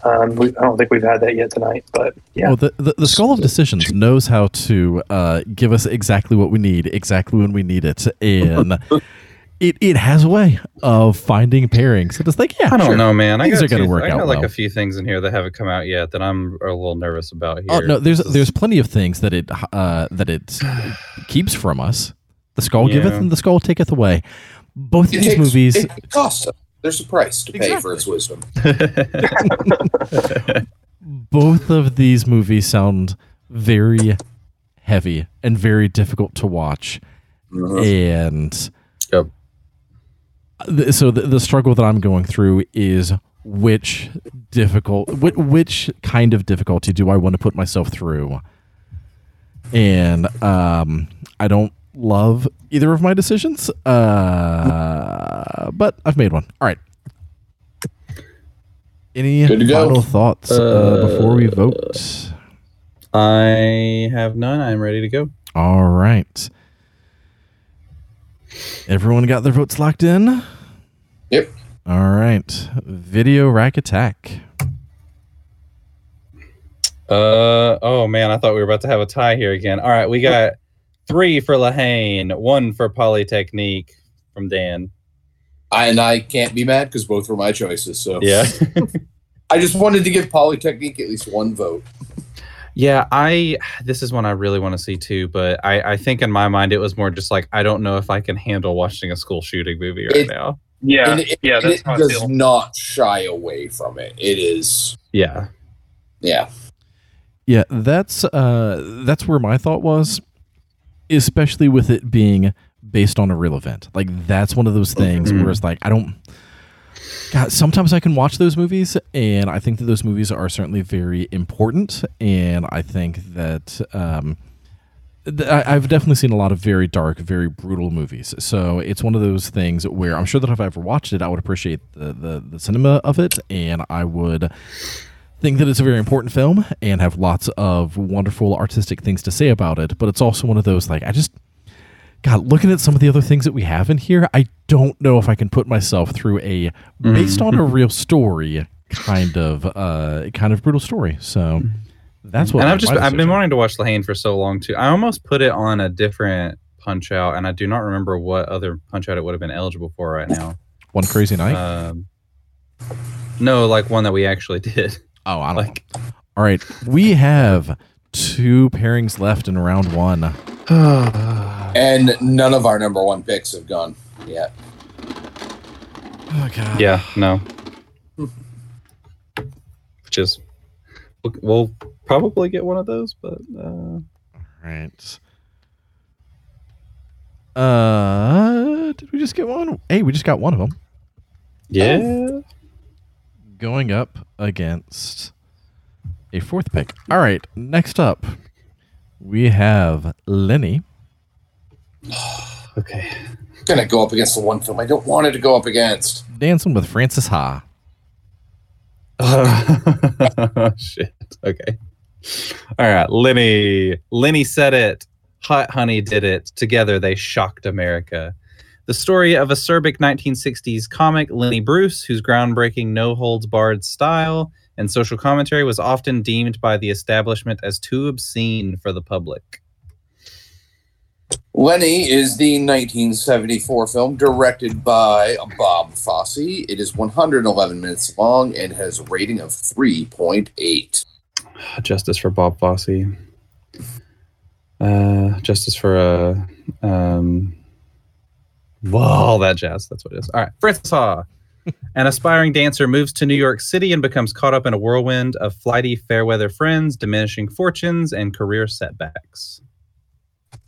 Um, we, I don't think we've had that yet tonight, but yeah, Well, the, the, the Skull of Decisions knows how to uh, give us exactly what we need, exactly when we need it. And it, it has a way of finding pairings. It's like, yeah, I don't sure. know, man. I Things got are gonna two- work I got out like well. a few things in here that haven't come out yet that I'm a little nervous about here. Oh no, there's there's plenty of things that it uh, that it keeps from us. The skull giveth and the skull taketh away. Both of It these takes- movies, It costs. There's a price to pay for its wisdom. both of these movies sound very heavy and very difficult to watch. And Yep. So the, the struggle that I'm going through is which difficult, which, which kind of difficulty do I want to put myself through? And um, I don't love either of my decisions, uh, but I've made one. All right. Any Good to go. final thoughts uh, before we vote? I have none. I'm ready to go. All right. Everyone got their votes locked in? Yep. All right. Video rack attack. Uh oh man, I thought we were about to have a tie here again. All right, we got three for La Haine, one for Polytechnique from Dan. I, and I can't be mad because both were my choices. So Yeah. I just wanted to give Polytechnique at least one vote. Yeah, I this is one I really want to see too, but I I think in my mind it was more just like I don't know if I can handle watching a school shooting movie right It- now. Yeah, and it, yeah, that's it how I does feel. not shy away from it. It is, Yeah. yeah. Yeah, that's uh that's where my thought was, especially with it being based on a real event. Like that's one of those things Mhm. where it's like I don't God, sometimes I can watch those movies and I think that those movies are certainly very important and I think that um th- I- I've definitely seen a lot of very dark, very brutal movies. So it's one of those things where I'm sure that if I ever watched it, I would appreciate the, the, the cinema of it, and I would think that it's a very important film and have lots of wonderful artistic things to say about it. But it's also one of those like I just God, looking at some of the other things that we have in here, I don't know if I can put myself through a based on a real story kind of uh kind of brutal story. So that's what and I've just I've been wanting to watch La Haine for so long too. I almost put it on a different punch out, and I do not remember what other punch out it would have been eligible for right now. one crazy night. Um, no, like one that we actually did. oh, I don't Like, All right, we have two pairings left in round one. And none of our number one picks have gone yet. Oh god. yeah, no. Which is, we'll, we'll probably get one of those, but uh, Right. Uh, did we just get one? Hey, we just got one of them yeah. going up against a fourth pick. All right, next up we have Lenny. Okay. gonna go up against the one film I don't want it to go up against. dancing with Frances Ha. Oh, shit. Okay. All right, Lenny. Lenny said it. Hot Honey did it. Together they shocked America. The story of acerbic 1960s comic Lenny Bruce, whose groundbreaking no holds barred style and social commentary was often deemed by the establishment as too obscene for the public. Lenny is the 1974 film directed by Bob Fosse. It is 111 minutes long and has a rating of 3.8. Justice for Bob Fosse. Uh, justice for uh, um, well, all that jazz. That's what it is. All right, Frances Ha. An aspiring dancer moves to New York City and becomes caught up in a whirlwind of flighty fairweather friends, diminishing fortunes, and career setbacks.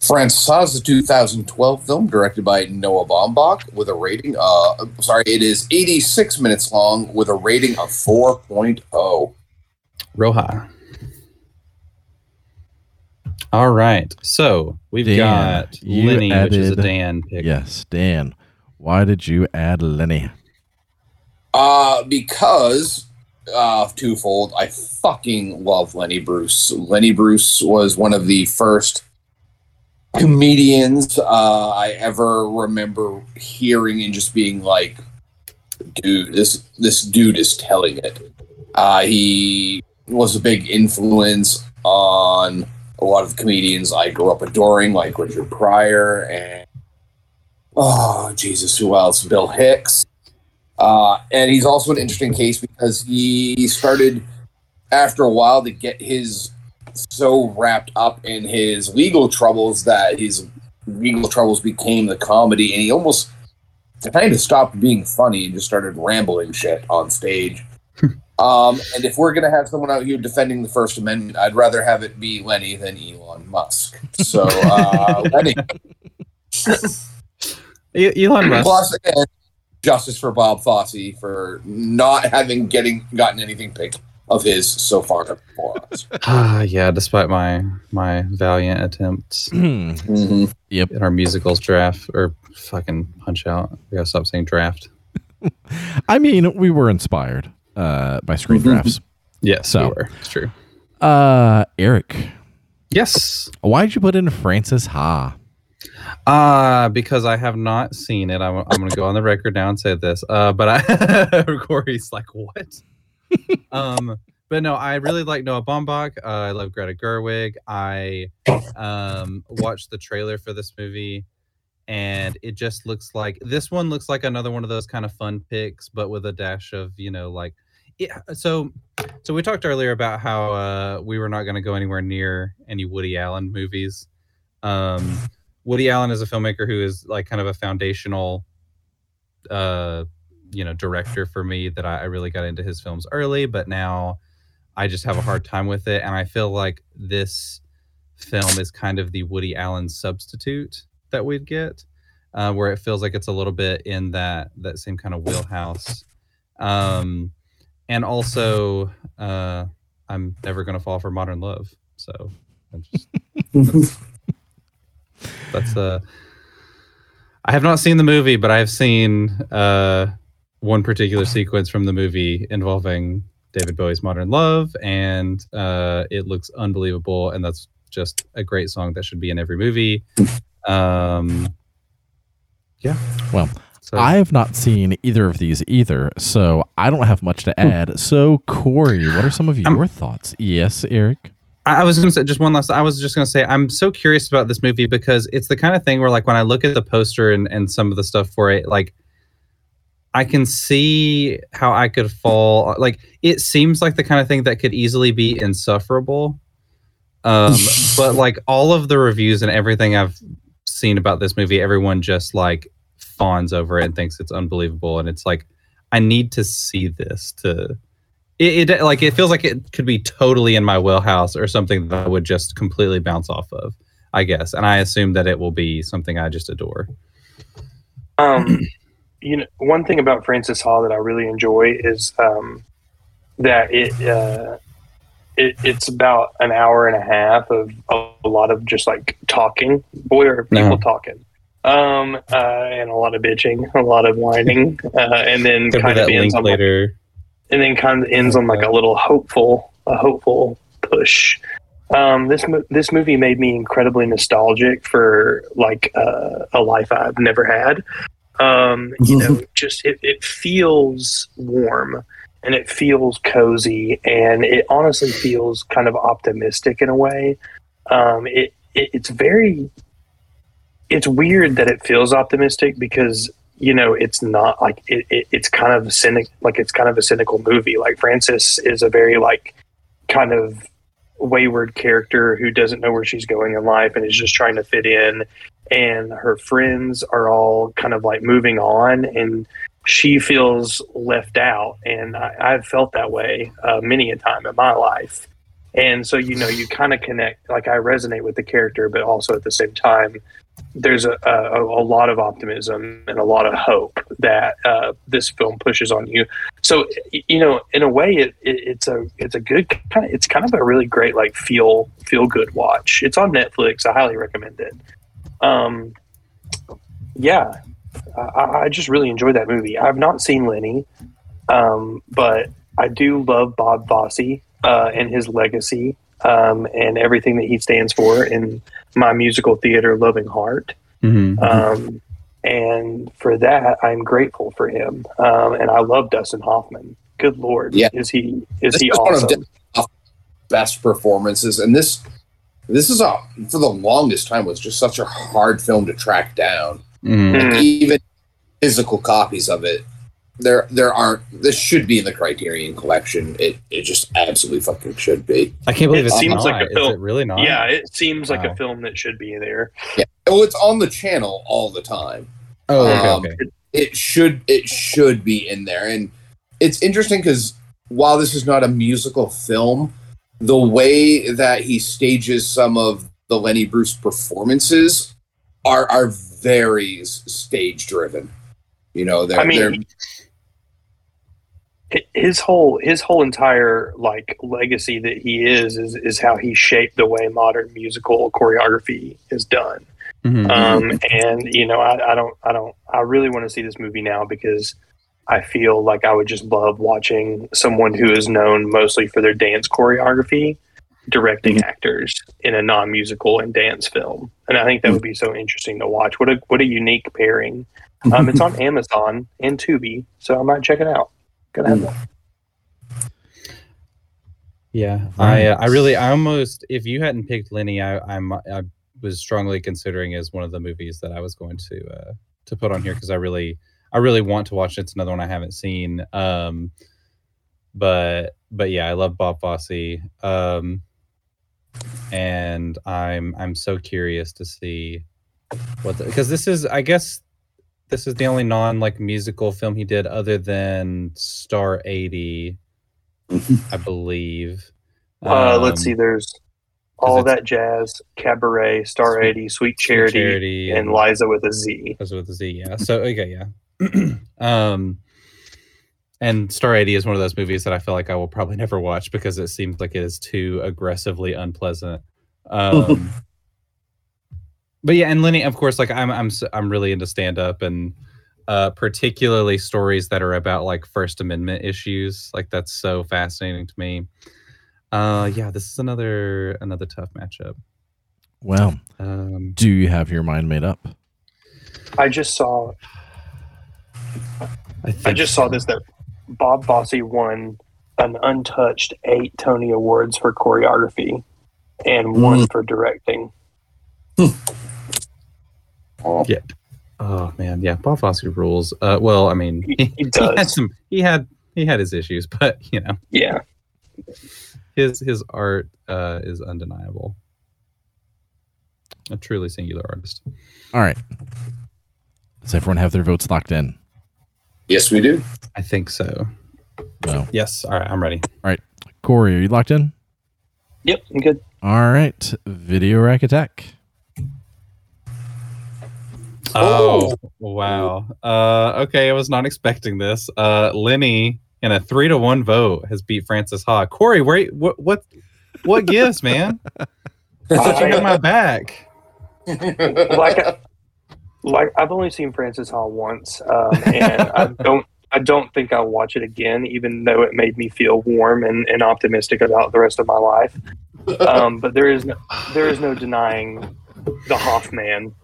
Frances Ha is a 2012 film directed by Noah Baumbach with a rating, uh, sorry, it is 86 minutes long with a rating of oh. 4.0. Roja. All right, so we've Dan, got you Lenny, which is a added- Dan pick. Yes, Dan. Why did you add Lenny? Uh, because uh, twofold. I fucking love Lenny Bruce. Lenny Bruce was one of the first comedians uh, I ever remember hearing and just being like, "Dude, this this dude is telling it." Uh, he was a big influence on a lot of comedians I grew up adoring, like Richard Pryor and oh Jesus, who else? Bill Hicks. Uh, and he's also an interesting case because he started after a while to get his so wrapped up in his legal troubles that his legal troubles became the comedy, and he almost kind of stopped being funny and just started rambling shit on stage. um, and if we're gonna have someone out here defending the First Amendment, I'd rather have it be Lenny than Elon Musk. So uh, Lenny. Elon Musk. Plus, again, justice for Bob Fosse for not having getting gotten anything picked of his so far before us. Ah, yeah. Despite my my valiant attempts Mm-hmm. in our musicals draft or fucking punch out. We gotta stop saying draft. I mean, we were inspired uh, by screen Mhm. drafts. Yes, So- we were. It's true. Uh, Eric, Yes. why did you put in Frances Ha? Uh, because I have not seen it. I'm, I'm going to go on the record now and say this. Uh, but I, Corey's like, what? um, but no, I really like Noah Baumbach. Uh, I love Greta Gerwig. I um, watched the trailer for this movie, and it just looks like this one looks like another one of those kind of fun picks, but with a dash of you know like yeah, so so we talked earlier about how uh, we were not going to go anywhere near any Woody Allen movies. Um, Woody Allen is a filmmaker who is like kind of a foundational, uh, you know, director for me. That I, I really got into his films early, but now I just have a hard time with it, and I feel like this film is kind of the Woody Allen substitute that we'd get, uh, where it feels like it's a little bit in that that same kind of wheelhouse. Um, and also, uh, I'm never gonna fall for modern love. So I'm just that's, that's uh I have not seen the movie, but I've seen uh one particular sequence from the movie involving David Bowie's Modern Love, and uh, it looks unbelievable. And that's just a great song that should be in every movie. Um, yeah. Well, So I have not seen either of these either, so I don't have much Hmm. to add. So, Corey, what are some of your I'm- thoughts? Yes, Eric. I was going to say just one last. I was just going to say I'm so curious about this movie because it's the kind of thing where, like, when I look at the poster and and some of the stuff for it, like, I can see how I could fall. Like, it seems like the kind of thing that could easily be insufferable. Um, but like all of the reviews and everything I've seen about this movie, everyone just like fawns over it and thinks it's unbelievable. And it's like, I need to see this to it, it like it feels like it could be totally in my wheelhouse or something that I would just completely bounce off of, I guess. And I assume that it will be something I just adore. Um, you know, one thing about Francis Hall that I really enjoy is um, that it, uh, it it's about an hour and a half of a, lot of just like talking. Boy, are people Uh-huh. talking. Um, uh, and a lot of bitching, a lot of whining, uh, and then kind of ends on like, later. And then kind of ends on like a little hopeful, a hopeful push. Um, this this movie made me incredibly nostalgic for like uh, a life I've never had. Um, you know, just it, it feels warm and it feels cozy and it honestly feels kind of optimistic in a way. Um, it, it it's very it's weird that it feels optimistic because you know it's not like it, it, it's kind of cynic like it's kind of a cynical movie. Like frances is a very like kind of wayward character who doesn't know where she's going in life and is just trying to fit in. And her friends are all kind of like moving on and she feels left out. And I, i've felt that way uh, many a time in my life. And so you know you kind of connect like i resonate with the character but also at the same time there's a, a, a lot of optimism and a lot of hope that uh, this film pushes on you. So you know, in a way, it, it it's a it's a good kind of it's kind of a really great like feel feel good watch. It's on Netflix. I highly recommend it. Um, yeah, I, I just really enjoyed that movie. I've not seen Lenny, um, but I do love Bob Fosse uh, and his legacy um, and everything that he stands for in my musical theater loving heart. Mhm. Um, and for that, I'm grateful for him. Um, and I love Dustin Hoffman. Good Lord, Yeah. is he is This he is one of awesome? best performances, and this this is a for the longest time was just such a hard film to track down. Mhm. Mm. Even physical copies of it, there there aren't. This should be in the Criterion Collection. It it just absolutely fucking should be. I can't believe It it's seems not. like a Is film. it really not? Yeah, it seems like a film that should be there. Oh, it's on the channel all the time. Oh, okay, Um, okay. it should it should be in there and it's interesting because while this is not a musical film the way that he stages some of the lenny bruce performances are are very stage driven you know they're, I mean, they're hi- his whole his whole entire like legacy that he is is is how he shaped the way modern musical choreography is done. Mhm. Um, and you know, I, I don't, I don't, I really want to see this movie now because I feel like I would just love watching someone who is known mostly for their dance choreography directing actors in a non-musical and dance film, and I think that would be so interesting to watch. What a what a unique pairing. Um, it's on Amazon and Tubi, so I might check it out. Gonna have that. Yeah, I uh, I really I almost if you hadn't picked Lenny, I I'm I was strongly considering as one of the movies that I was going to uh, to put on here because I really I really want to watch it. It's another one I haven't seen. Um, but but yeah, I love Bob Fosse. Um, and I'm I'm so curious to see what because this is I guess this is the only non like musical film he did other than Star 80, I believe. Uh, let's Um, see. There's all that jazz, cabaret, Star Sweet- eighty, Sweet Sweet Charity, Charity and Liza with a Z. Because with the Z, yeah. So okay, yeah. um, and Star 80 is one of those movies that I feel like I will probably never watch because it seems like it is too aggressively unpleasant. Um, but yeah, and Lenny, of course, like I'm, I'm, s- I'm really into stand up and uh, particularly stories that are about like First Amendment issues. Like that's so fascinating to me. Uh, yeah, this is another another tough matchup. Well, Um, do you have your mind made up? I just saw. I, I think just saw this that Bob Fosse won an untouched eight Tony Awards for choreography and one for directing. Oh, Yeah. Oh man, yeah, Bob Fosse rules. Uh, well, I mean, He, he, he he had some. He had he had his issues, but you know, yeah. his his art uh, is undeniable. A truly singular artist. All right. Does everyone have their votes locked in? yes, we do. I think so. No. Yes. All right, I'm ready. All right. Corey, are you locked in? Yep. I'm good. All right. Video rack attack. Oh, wow. Uh, okay, I was not expecting this. Uh, Lenny in a three to one vote has beat Frances Ha. Corey, where what what what gives, man? I thought you had my back. like I, like I've only seen Francis Hall once, um, and I don't I don't think I'll watch it again, even though it made me feel warm and, and optimistic about the rest of my life. Um, but there is no, there is no denying the Hoffman.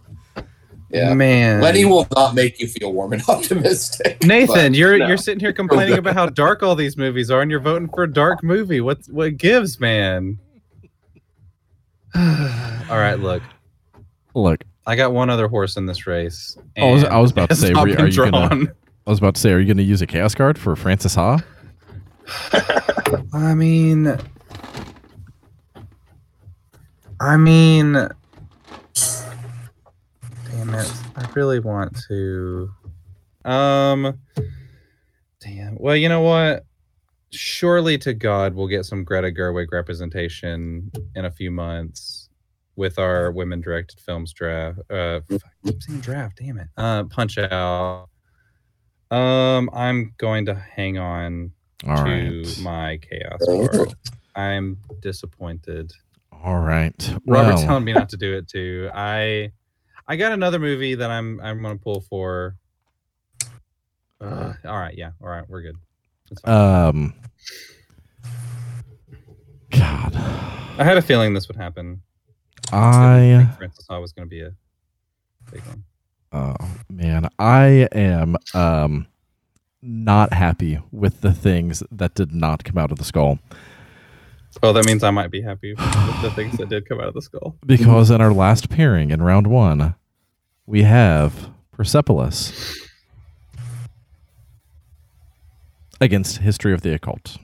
Yeah. Man. Lenny will not make you feel warm and optimistic. Nathan, but- you're no. you're sitting here complaining about how dark all these movies are, and you're voting for a dark movie. What what gives, man? all right, look, Look, I got one other horse in this race. Oh, I was- I was about to say, not were you- been are you gonna- I was about to say, are you going to use a chaos card for Frances Ha? I mean, I mean, damn it! I really want to. Um, damn. Well, you know what? Surely to God, we'll get some Greta Gerwig representation in a few months with our women-directed films draft. Uh, fuck, I keep saying draft. Damn it. Uh, Punch Out. Um, I'm going to hang on All to right. my chaos card. I'm disappointed. All right. Robert's Well, telling me not to do it too. I I got another movie that I'm I'm gonna pull for. Uh, all right, yeah, all right, we're good. Um, God, I had a feeling this would happen. I Frances Ha was gonna be a big one. Oh man, I am um not happy with the things that did not come out of the skull Oh, that means I might be happy with the things that did come out of the skull. because in our last pairing in round one, we have Persepolis against History of the Occult.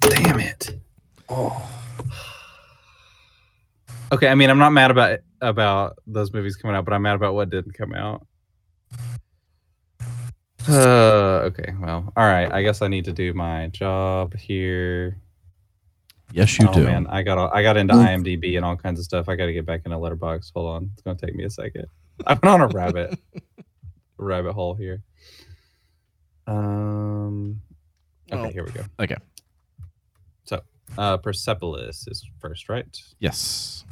Damn it. Oh. Okay, I mean, I'm not mad about about those movies coming out, but I'm mad about what didn't come out. Uh, okay, well, all right. I guess I need to do my job here. Yes, you oh do. man, I got all, I got into Mm. IMDb and all kinds of stuff. I got to get back into Letterboxd. Hold on, it's gonna take me a second. I went on a rabbit rabbit hole here. Um. Okay, Oh. here we go. Okay. So, uh, Persepolis is first, right? Yes.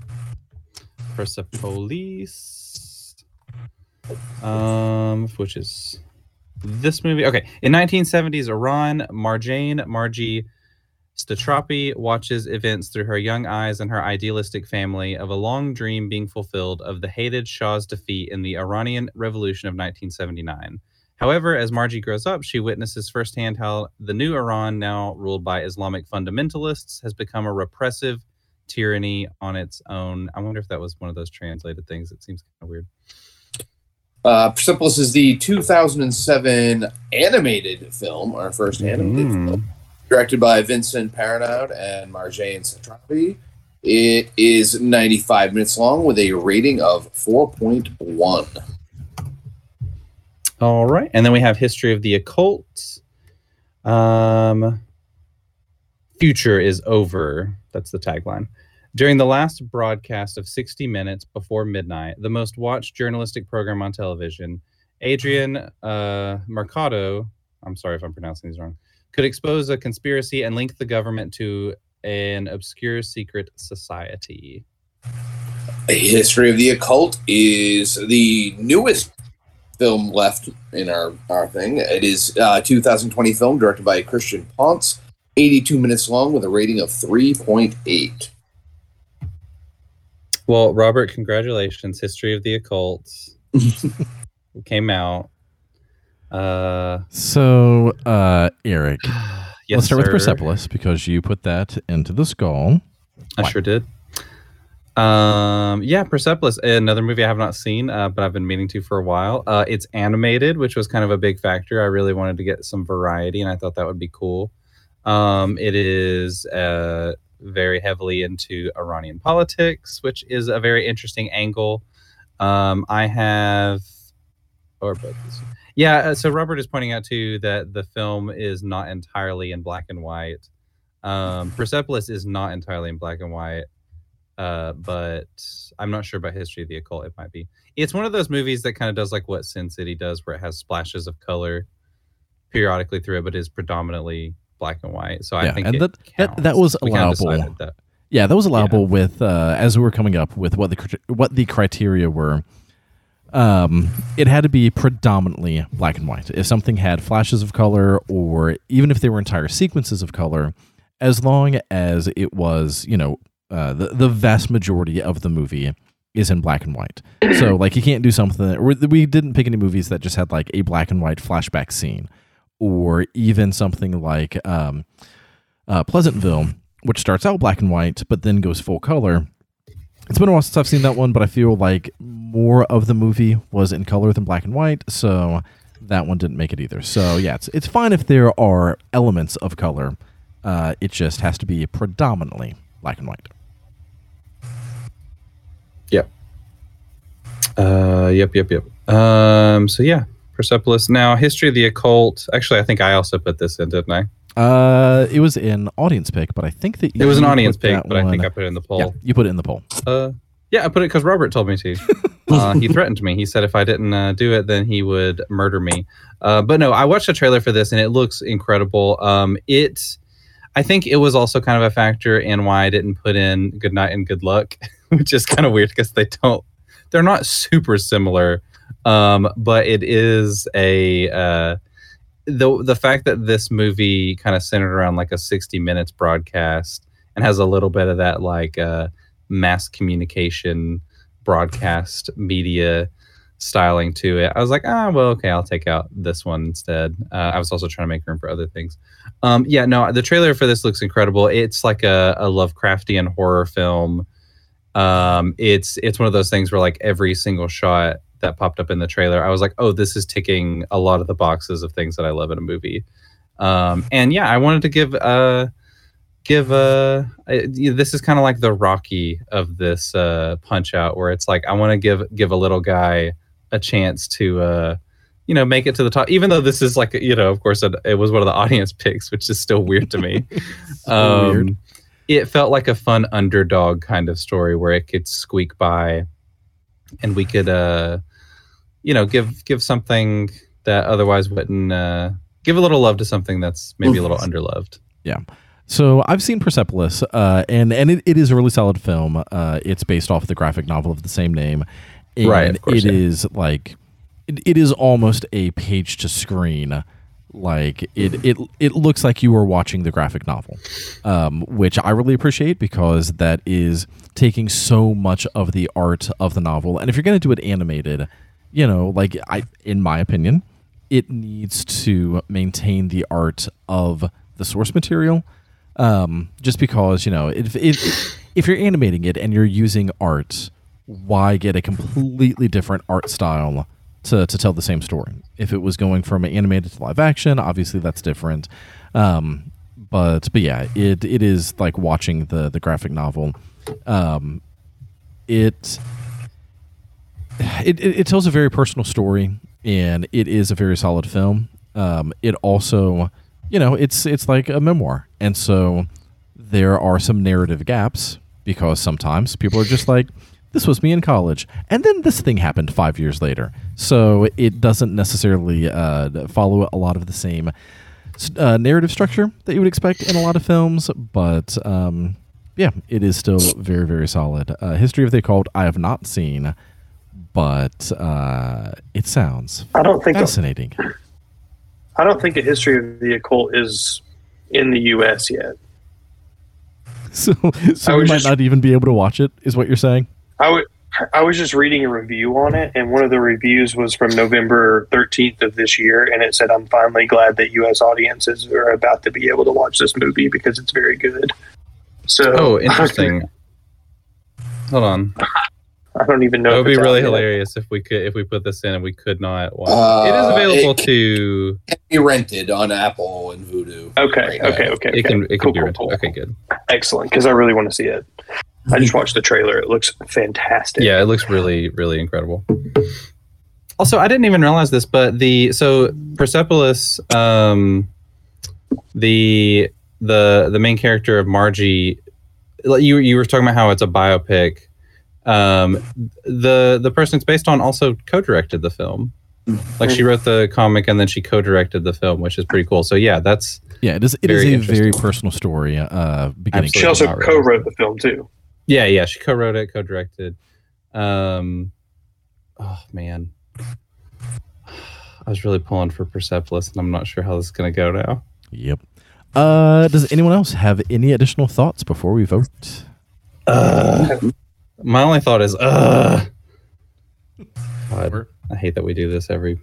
Persepolis. Um, which is this movie. Okay, in 1970s, Iran, Marjane Marji Satrapi watches events through her young eyes and her idealistic family of a long dream being fulfilled of the hated Shah's defeat in the Iranian Revolution of 1979. However, as Marji grows up, she witnesses firsthand how the new Iran, now ruled by Islamic fundamentalists, has become a repressive tyranny on its own. I wonder if that was one of those translated things. It seems kind of weird. Uh, Persepolis is the 2007 animated film, our first animated Mm. film. Directed by Vincent Paronnaud and Marjane Satrapi. It is 95 minutes long with a rating of 4.1. All right. And then we have History of the Occult. Um, Future is over. That's the tagline. During the last broadcast of 60 Minutes before midnight, the most watched journalistic program on television, Adrian uh, Mercado, I'm sorry if I'm pronouncing these wrong, could expose a conspiracy and link the government to an obscure secret society. A History of the Occult is the newest film left in our, our thing. It is uh, a 2020 film directed by Cristian Ponce, 82 minutes long with a rating of 3.8. Well, Robert, congratulations. History of the Occult came out. Uh, So, uh, Eric, yes, let's start with. Persepolis because you put that into the skull. I sure did. Um, yeah, Persepolis, another movie I have not seen, uh, but I've been meaning to for a while. Uh, it's animated, which was kind of a big factor. I really wanted to get some variety, and I thought that would be cool. Um, it is uh, very heavily into Iranian politics, which is a very interesting angle. Um, I have, or both. Yeah, uh, so Robert is pointing out too that the film is not entirely in black and white. Um, Persepolis is not entirely in black and white, uh, but I'm not sure about History of the Occult. It might be. It's one of those movies that kind of does like what Sin City does, where it has splashes of color periodically through it, but is predominantly black and white. So I Yeah, think and that- that- that was allowable. decided that. Yeah, that was allowable with uh, as we were coming up with what the crit- what the criteria were. Um, it had to be predominantly black and white. If something had flashes of color, or even if they were entire sequences of color, as long as it was, you know, uh, the the vast majority of the movie is in black and white. So, like, you can't do something. Or we didn't pick any movies that just had like a black and white flashback scene, or even something like um, uh, Pleasantville, which starts out black and white but then goes full color. It's been a while since I've seen that one, but I feel like more of the movie was in color than black and white, so that one didn't make it either. So yeah, it's it's fine if there are elements of color. Uh, it just has to be predominantly black and white. Yep. Uh, yep, yep, yep. Um, so yeah, Persepolis. Now, history of the occult. Actually, I think I also put this in, didn't I? Uh, it was an audience pick, but I think that It was an audience pick, but I think I put it in the yeah, poll. you put it in the poll. Uh, yeah, I put it because Robert told me to. Uh, he threatened me. He said if I didn't uh, do it, then he would murder me. Uh, but no, I watched the trailer for this and it looks incredible. Um, it, I think it was also kind of a factor in why I didn't put in Good Night and Good Luck, which is kind of weird because they don't, they're not super similar. Um, but it is a, uh, the the fact that this movie kind of centered around like a 60 minutes broadcast and has a little bit of that like uh, mass communication broadcast media styling to it. I was like, ah, well, okay, I'll take out this one instead. Uh, I was also trying to make room for other things. Um, yeah, no, the trailer for this looks incredible. It's like a, a Lovecraftian horror film. Um, it's it's one of those things where like every single shot that popped up in the trailer, I was like, oh, this is ticking a lot of the boxes of things that I love in a movie. Um, and yeah, I wanted to give uh give uh I- this is kind of like the Rocky of this uh punch out where it's like I want to give give a little guy a chance to uh you know make it to the top even though this is like you know of course it, it was one of the audience picks which is still weird to me um weird. it felt like a fun underdog kind of story where it could squeak by and we could uh you know give give something that otherwise wouldn't uh give a little love to something that's maybe a little underloved Yeah. So I've seen Persepolis, uh, and and it, it is a really solid film. Uh, it's based off the graphic novel of the same name, and Right, of course, it yeah. is like it, it is almost a page to screen. Like it, it, it looks like you were watching the graphic novel, um, which I really appreciate because that is taking so much of the art of the novel. And if you're going to do it animated, you know, like I, in my opinion, it needs to maintain the art of the source material um, just because you know if, if if you're animating it and you're using art, why get a completely different art style to to tell the same story? If it was going from animated to live action, obviously that's different. Um, but but yeah, it it is like watching the the graphic novel. Um, it it, it, it tells a very personal story and it is a very solid film. Um, it also, you know, it's it's like a memoir, and so there are some narrative gaps because sometimes people are just like, "This was me in college," and then this thing happened five years later. So it doesn't necessarily uh, follow a lot of the same uh, narrative structure that you would expect in a lot of films, but um, yeah, it is still very very solid. Uh, History of the Occult I have not seen but uh, it sounds I don't think fascinating. I don't think a history of the occult is in the U.S. yet. So, so I we might just- not even be able to watch it. Is what you're saying? I would. I was just reading a review on it, and one of the reviews was from November 13th of this year, and it said, "I'm finally glad that U.S. audiences are about to be able to watch this movie because it's very good." So, Oh, interesting. Hold on. I don't even know. It would be really hilarious if we could if we put this in and we could not watch. Uh, it is available it- to. Be rented on Apple and Vudu. Okay, right now. okay, okay. It can okay. it can be cool, rented. cool. Okay, good. Excellent, because I really want to see it. I just watched the trailer. It looks fantastic. Yeah, it looks really really incredible. Also, I didn't even realize this, but the so Persepolis, um, the the the main character of Marji, you you were talking about how it's a biopic. Um, the the person it's based on also co-directed the film. Like she wrote the comic and then she co-directed the film, which is pretty cool. So yeah, that's Yeah, it is. It Very is a very personal story. Uh, beginning. She also co-wrote the film too. Yeah, yeah, she co-wrote it, co-directed. Um, oh man, I was really pulling for Persepolis, and I'm not sure how this is gonna go now. Yep. Uh, does anyone else have any additional thoughts before we vote? My only thought is, uh, God, I hate that we do this every.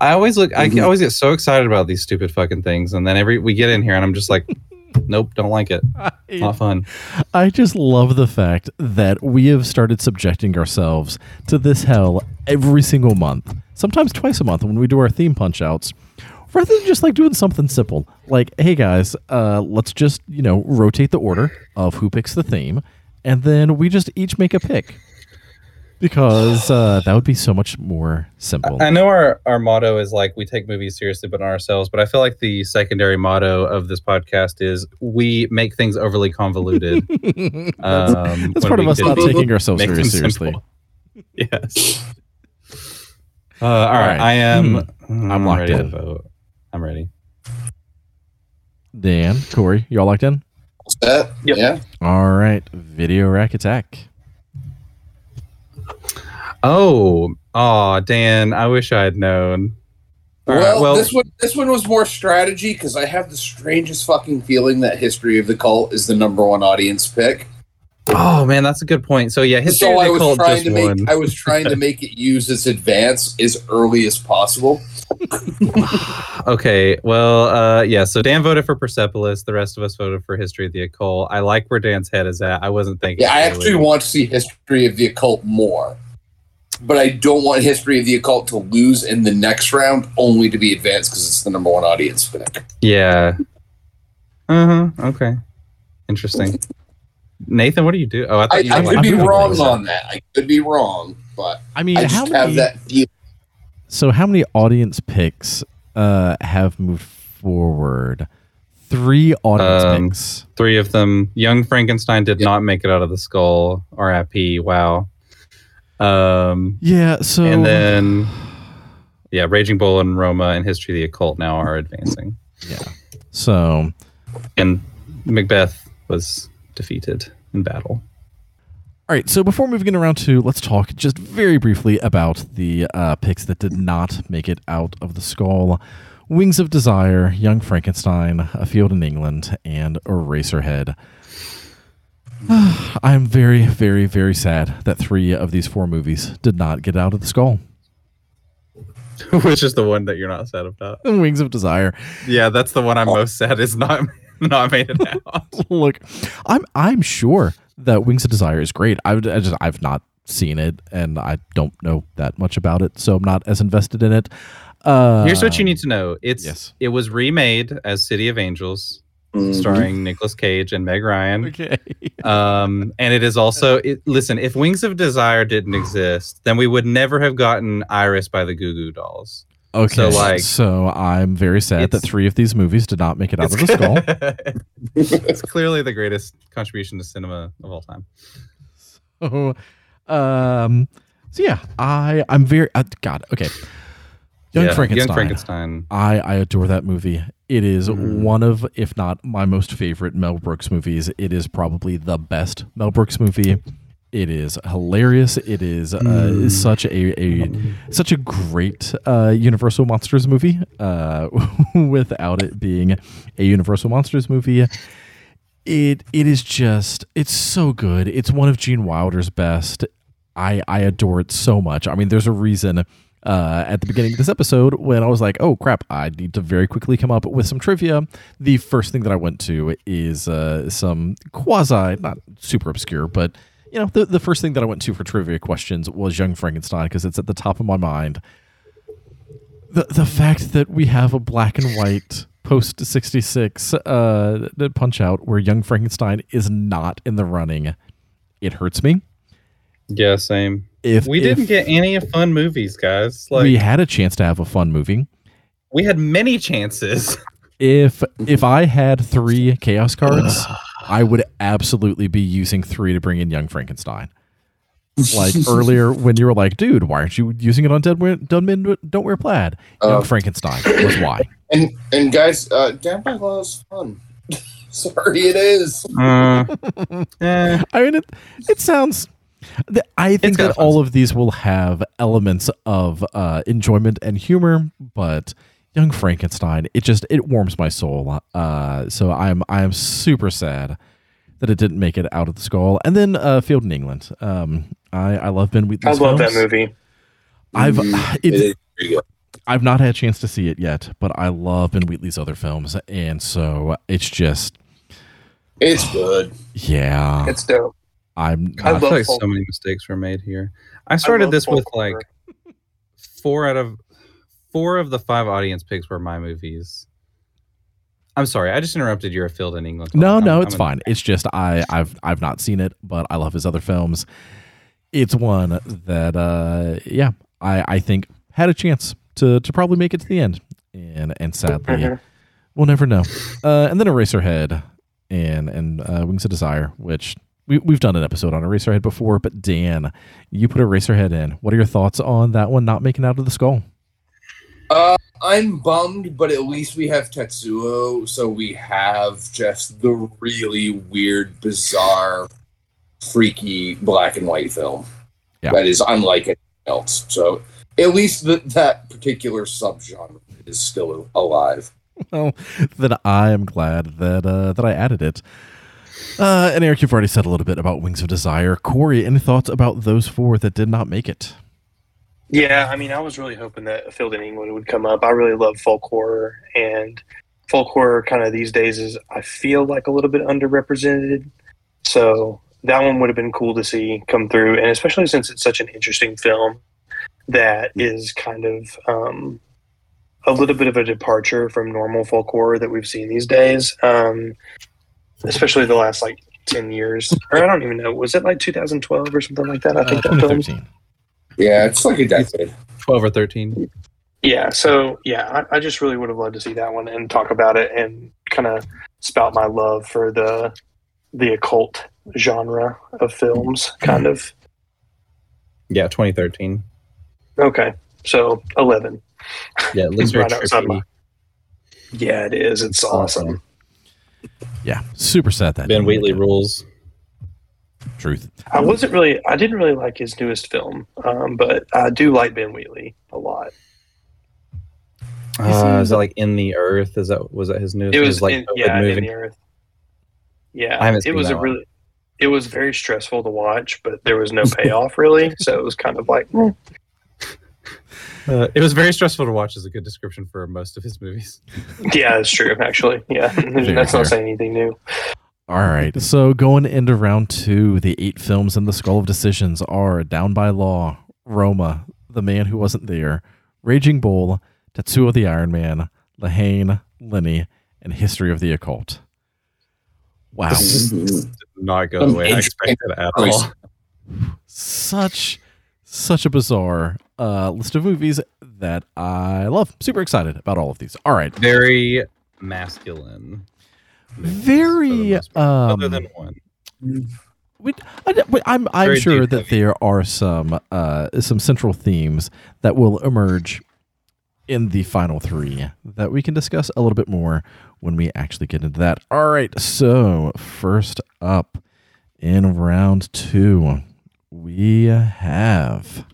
I always look. I Mhm. always get so excited about these stupid fucking things, and then every we get in here, and I'm just like, nope, don't like it. Not fun. I just love the fact that we have started subjecting ourselves to this hell every single month, sometimes twice a month when we do our theme punch outs, rather than just like doing something simple. Like, hey guys, uh, let's just, you know, rotate the order of who picks the theme, and then we just each make a pick. Because uh, that would be so much more simple. I know our, our motto is like we take movies seriously, but not ourselves. But I feel like the secondary motto of this podcast is we make things overly convoluted. that's Um, that's part of us not taking ourselves very seriously. Yes. Uh, all right. right. I am. I'm locked ready in. to vote. I'm ready. Dan, Corey, you all locked in? That, Yep. Yeah. All right, Video Rack Attack. Oh, oh, Dan. I wish I had known. All right, well, well- this one this one was more strategy because I have the strangest fucking feeling that History of the Cult is the number one audience pick. Oh man, that's a good point. So yeah, history so of I the was cult trying just to make won. I was trying to make it use its advance as early as possible. Okay, well, uh, yeah. So Dan voted for Persepolis. The rest of us voted for History of the Occult. I like where Dan's head is at. I wasn't thinking. Yeah, I clearly. actually want to see History of the Occult more. But I don't want History of the Occult to lose in the next round only to be advanced because it's the number one audience pick. Yeah. Uh huh. Okay. Interesting. Nathan, what do you do? Oh, I thought I, you I were could like- be I'm wrong on that. I could be wrong, but I mean, I how just have many? that feeling. So, how many audience picks uh, have moved forward? Three audience Um, picks. Three of them. Young Frankenstein did Yep. not make it out of the skull. RIP. Wow. Um, Yeah. So, and then, yeah, Raging Bull and Roma and History of the Occult now are advancing. yeah. So, And Macbeth was defeated in battle. All right. So, before moving in around to, let's talk just very briefly about the uh, picks that did not make it out of the skull. Wings of Desire, Young Frankenstein, A Field in England, and Eraserhead. I'm very, very, very sad that three of these four movies did not get out of the skull. Which is the one that you're not sad about? Wings of Desire. Yeah, that's the one I'm most sad is not not made it out. Look, I'm I'm sure that Wings of Desire is great. I, would, I just I've not seen it and I don't know that much about it, so I'm not as invested in it. Uh, Here's what you need to know. It's yes. it was remade as City of Angels Mhm. starring Nicolas Cage and Meg Ryan. Okay. Um, and it is also it, listen. If Wings of Desire didn't exist, then we would never have gotten Iris by the Goo Goo Dolls. Okay. So, like- so I'm very sad that three of these movies did not make it out of the skull. it's clearly the greatest contribution to cinema of all time. So, um, so yeah, I I'm very uh, God. Okay, Young Yeah, Frankenstein. Young Frankenstein. I I adore that movie. It is Mhm. one of, if not my most favorite Mel Brooks movies. It is probably the best Mel Brooks movie. It is hilarious. It is uh, Mm. such a, a such a great uh, Universal Monsters movie. Uh, without it being a Universal Monsters movie, it it is just it's so good. It's one of Gene Wilder's best. I I adore it so much. I mean, there's a reason. Uh, at the beginning of this episode, when I was like, "Oh crap, I need to very quickly come up with some trivia," the first thing that I went to is uh, some quasi, not super obscure, but you know, the, the first thing that I went to for trivia questions was Young Frankenstein because it's at the top of my mind. The the fact that we have a black and white post sixty six uh punch out where Young Frankenstein is not in the running, it hurts me. Yeah, same. If We if didn't get any fun movies, guys. Like we we, had a chance to have a fun movie. We had many chances. If if I had three chaos cards, I would absolutely be using three to bring in Young Frankenstein. Like earlier when you were like, dude, why aren't you using it on Dead, Wear- Dead Men Don't Wear Plaid? Young Uh, Frankenstein was why. And and guys, uh, Down by Law is fun. Sorry, it is. Uh, eh, I mean, it, it sounds. I think that fun all of these will have elements of uh, enjoyment and humor, but Young Frankenstein, it just it warms my soul. Uh, so I'm I am super sad that it didn't make it out of the skull. And then uh, Field in England. Um, I I love Ben I Wheatley's love that movie. I've Mhm. it, It is pretty good. I've not had a chance to see it yet, but I love Ben Wheatley's other films, and so it's just It's good. yeah. It's dope. I'm I I feel love like so many mistakes were made here. I started love this with folk like four out of four of the five audience picks were my movies. I'm sorry, I just interrupted your field in England. No, talk. no, I'm- it's I'm fine. It's just I, I've I've not seen it, but I love his other films. It's one that, uh, yeah, I I think had a chance to to probably make it to the end, and and sadly, Mhm. we'll never know. Uh, and then Eraserhead and and uh, Wings of Desire, which we we've done an episode on Eraserhead before, but Dan, you put Eraserhead in. What are your thoughts on that one not making out of the skull? Uh, I'm bummed, but at least we have Tetsuo, so we have just the really weird, bizarre, freaky black and white film Yeah. that is unlike anything else. So at least th- that particular subgenre is still alive. well, then I am glad that uh, that I added it. Uh, and Eric, you've already said a little bit about Wings of Desire. Corey, any thoughts about those four that did not make it? Yeah, I mean, I was really hoping that a Field in England would come up. I really love folk horror, and folk horror kind of these days is, I feel like a little bit underrepresented. So that one would have been cool to see come through, and especially since it's such an interesting film that is kind of um, a little bit of a departure from normal folk horror that we've seen these days, um, especially the last like 10 years. Or I don't even know, was it like 2012 or something like that? I Uh, think that film 2013. Yeah, it's like a decade. twelve or thirteen. Yeah, so yeah, I, I just really would have loved to see that one and talk about it and kind of spout my love for the the occult genre of films, mm-hmm. kind of. Yeah, 2013. Okay, so eleven. Yeah, it looks It's right outside my- Yeah, it is. It's awesome. Yeah, super sad that Ben didn't Wheatley make it. rules. Truth. I wasn't really, I didn't really like his newest film, um, but I do like Ben Wheatley a lot. Uh, is that like in the earth? Is that was that his newest? It His, was, like in, COVID yeah, in movie. the earth. Yeah, I it was a one. really, it was very stressful to watch, but there was no payoff really, so it was kind of like, hmm. Uh, it was very stressful to watch. Is a good description for most of his movies. Yeah, that's true. Actually, yeah, that's fair. not saying anything new. All right. So going into round two, the eight films in the Skull of Decisions are Down by Law, Roma, The Man Who Wasn't There, Raging Bull, Tetsuo the Iron Man, La Haine, Lenny, and History of the Occult. Wow. Mhm. Did not go the way I expected at all. such such a bizarre uh, list of movies that I love. Super excited about all of these. All right, Very masculine. Very. For the most part, Um, other than one. we, I, am I'm sure that heavy. there are some uh, some central themes that will emerge in the final three that we can discuss a little bit more when we actually get into that. All right, so first up in round two, we have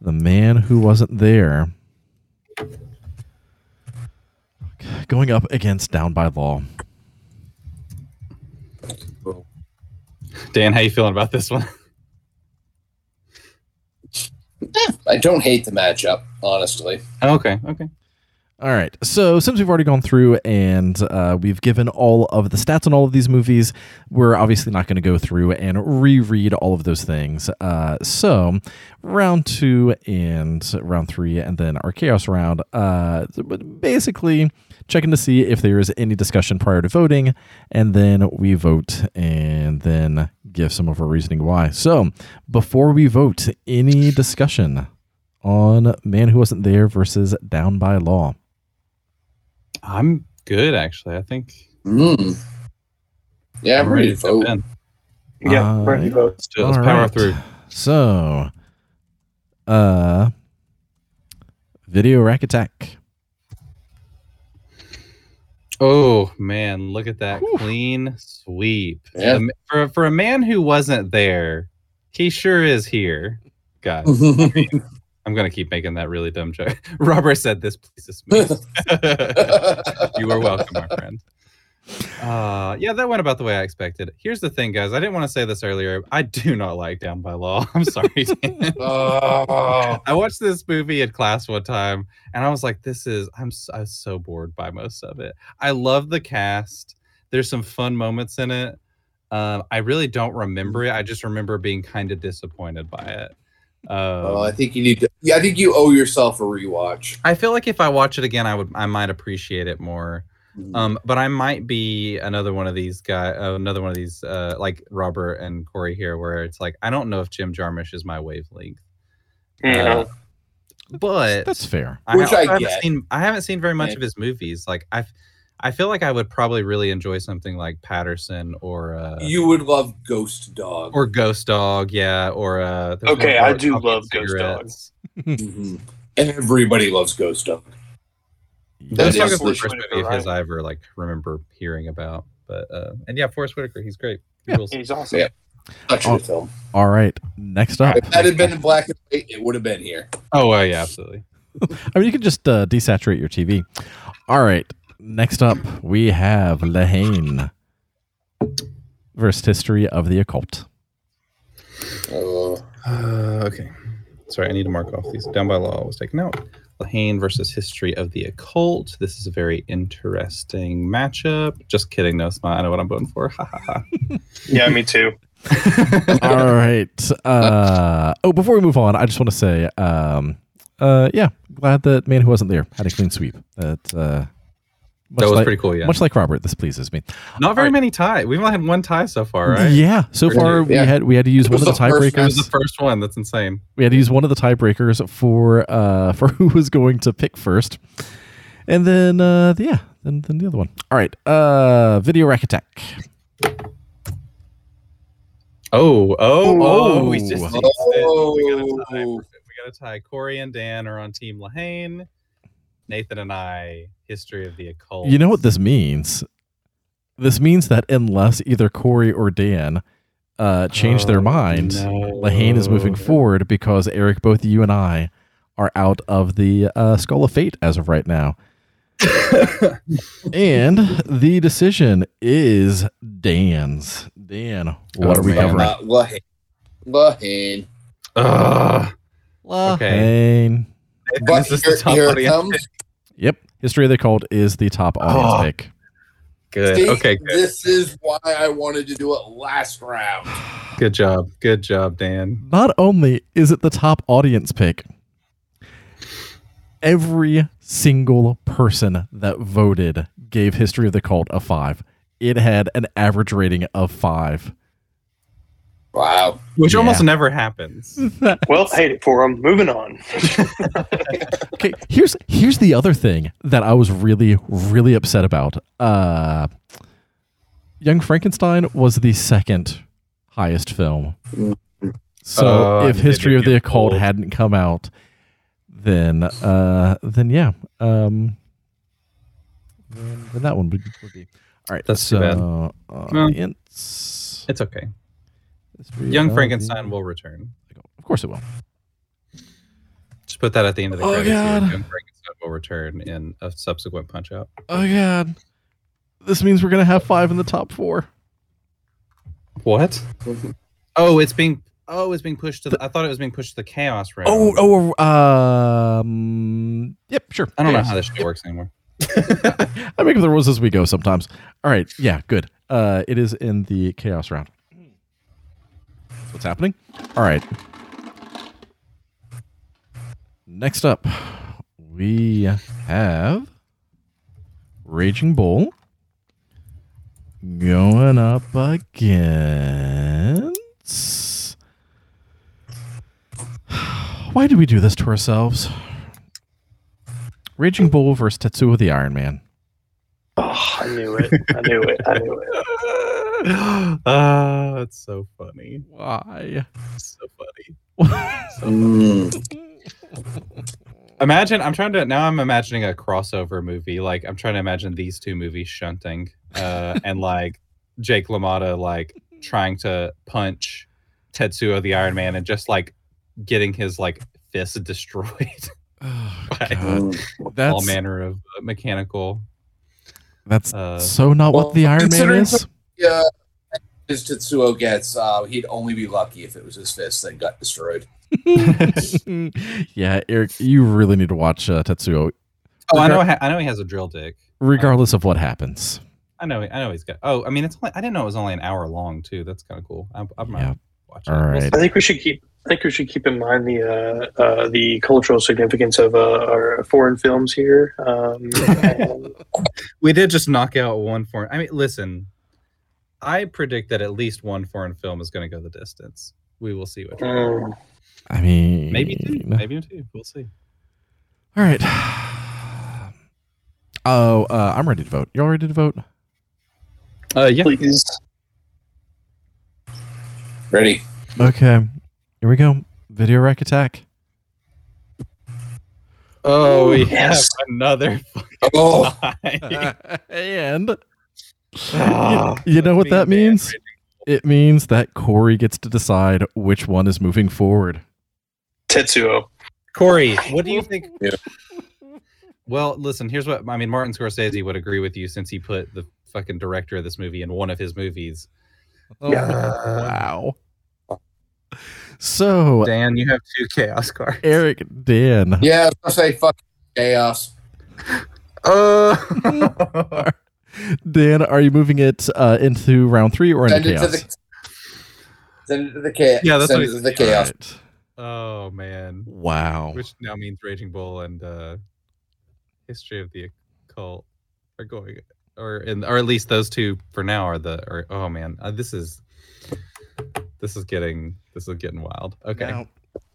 the man who wasn't there going up against Down by Law. Dan, how you feeling about this one? I don't hate the matchup, honestly. okay, okay. All right. So since we've already gone through and uh, we've given all of the stats on all of these movies, we're obviously not going to go through and reread all of those things. Uh, so round two and round three, and then our chaos round. Uh, basically checking to see if there is any discussion prior to voting, and then we vote and then give some of our reasoning why. So before we vote, any discussion on Man Who Wasn't There versus Down by Law? I'm good actually. I think Mm. Yeah, I'm ready to vote. in. Yeah, Uh, ready to vote. Let's do it. Let's power right. through. So, uh, video rack attack. Oh man, look at that Whew. clean sweep. Yeah. The- for for a man who wasn't there, he sure is here, guys. I'm gonna keep making that really dumb joke. Robert said this pleases me. you are welcome, my friend. Uh, yeah, that went about the way I expected. Here's the thing, guys. I didn't want to say this earlier. I do not like Down by Law. I'm sorry. Dan. oh, I watched this movie in class one time, and I was like, "This is I'm s- I was so bored by most of it." I love the cast. There's some fun moments in it. Um, I really don't remember it. I just remember being kind of disappointed by it. Um, well, I think you need to. Yeah, I think you owe yourself a rewatch. I feel like if I watch it again, I would I might appreciate it more. Mm. Um, but I might be another one of these guy, uh, another one of these uh, like Robert and Corey here, where it's like I don't know if Jim Jarmusch is my wavelength. Yeah. Uh, but That's fair. I, Which also I haven't seen. I haven't seen very much Yeah. of his movies. Like I, I feel like I would probably really enjoy something like Paterson or uh, you would love Ghost Dog. or Ghost Dog, yeah, or uh. Okay, I do coffee and love Ghost Dog. cigarettes. Mhm. Everybody loves Ghost Dog. That Ghost Dog is is the the- first movie of his I ever like remember hearing about. But uh, and yeah, Forest Whitaker, he's great. He Yeah. He's awesome. Yeah. Such Oh. good film. All right. Next up. If that had been in black and white, it would have been here. Oh well, yeah, absolutely. I mean, you can just uh, desaturate your TV. All right. Next up, we have La Haine versus History of the Occult. Oh, Uh, okay. Sorry, I need to mark off these. Down by Law was taken out. La Haine versus History of the Occult. This is a very interesting matchup. Just kidding, no smile. I know what I'm voting for. Ha ha ha. Yeah, me too. All right. Uh, oh, before we move on, I just want to say, um, uh, yeah, glad that man who wasn't there had a clean sweep. That uh, much That was like, pretty cool, yeah. Much like Robert, this pleases me. Not very Alright. many ties. We've only had one tie so far, right? Yeah. So far, we had we had to use It one of the the first- It was tiebreakers. the first one. That's insane. we had to use one of the tiebreakers for uh for who was going to pick first, and then uh yeah, then then the other one. All right. Uh, video rack attack. Oh, oh, oh. Oh. We just we got a tie. Oh. We got a tie. Corey and Dan are on Team La Haine. Nathan and I, History of the Occult. You know what this means? This means that unless either Corey or Dan uh, change their Oh, mind, no. La Haine is moving forward because Eric, both you and I are out of the uh, Skull of Fate as of right now. and the decision is Dan's. Dan, what Oh, are we man. covering? Uh, La Haine. Lahane. Ugh. La Haine. But This is the here, top here it comes. Yep. History of the Cult is the top oh, audience Oh. pick. Good. See, okay, good. This is why I wanted to do it last round. Good job. Good job, Dan. Not only is it the top audience pick, every single person that voted gave History of the Cult a five. it had an average rating of five. Wow. Which Yeah. almost never happens. Well, hate it for them. Moving on. Okay, here's here's the other thing that I was really really upset about. Uh, Young Frankenstein was the second highest film. So Oh, if History of the Occult pulled. hadn't come out, then uh, then yeah, um, then, then that one would, would be all right. That's so, too bad. Uh, Well, it's, It's okay. Young Frankenstein will return. Of course it will. Just put that at the end of the Oh, credits. God. Young Frankenstein will return in a subsequent punch out. Oh god, this means we're gonna have five in the top four. What? Oh, it's being oh, it's being pushed to. The, I thought it was being pushed to the chaos round. Oh, oh, um, yep, sure. I don't know how this shit works anymore. I make up the rules as we go sometimes. All right, yeah, good. Uh, it is in the chaos round. What's happening. All right. Next up, we have Raging Bull going up against. Why do we do this to ourselves? Raging Bull versus Tetsuo the Iron Man. Oh, I knew it. I knew it. I knew it. Ah, it's so funny. Why? It's so funny. Mm. Imagine I'm trying to now I'm imagining a crossover movie. Like I'm trying to imagine these two movies shunting uh and like Jake LaMotta like trying to punch Tetsuo the Iron Man and just like getting his like fist destroyed. Oh, Right. God. Mm. all That's manner of uh, mechanical that's uh so not well, what the Iron Man considering is. Yeah. As Tetsuo gets, uh, he'd only be lucky if it was his fist that got destroyed. yeah, Eric, you really need to watch uh, Tetsuo, Oh, I know I know he has a drill dick. regardless of what happens. I know I know he's got Oh, I mean it's only, I didn't know it was only an hour long too. That's kind of cool. I, I might Yeah. watch it. All We'll right. see. I think we should keep. I think we should keep in mind the uh, uh, the cultural significance of uh, our foreign films here. Um, We did just knock out one foreign. I mean, listen, I predict that at least one foreign film is going to go the distance. We will see which one. um, I mean, Maybe two. Maybe two. We'll see. All right. Oh, uh, I'm ready to vote. You all ready to vote? Uh, yeah. please. Ready? Okay. Here we go. Video rack attack. Oh, we Yes. have another Oh, and Ah, you know what that means? It means that Corey gets to decide which one is moving forward. Tetsuo. Corey, what do you think? Yeah. Well, listen. Here's what I mean. Martin Scorsese would agree with you since he put the fucking director of this movie in one of his movies. Oh, Yeah. wow. So, Dan, you have two chaos cards. Eric, Dan, yeah, I was gonna say fuck chaos. Uh, Dan, are you moving it uh, into round three or into Send it to chaos? the send it to the chaos. Yeah, that's send what it to the chaos. Alright. oh man. Wow. which now means Raging Bull and uh, History of the Occult are going, or in, or at least those two for now are the. Or oh man, uh, this is this is getting this is getting wild. Okay, Now,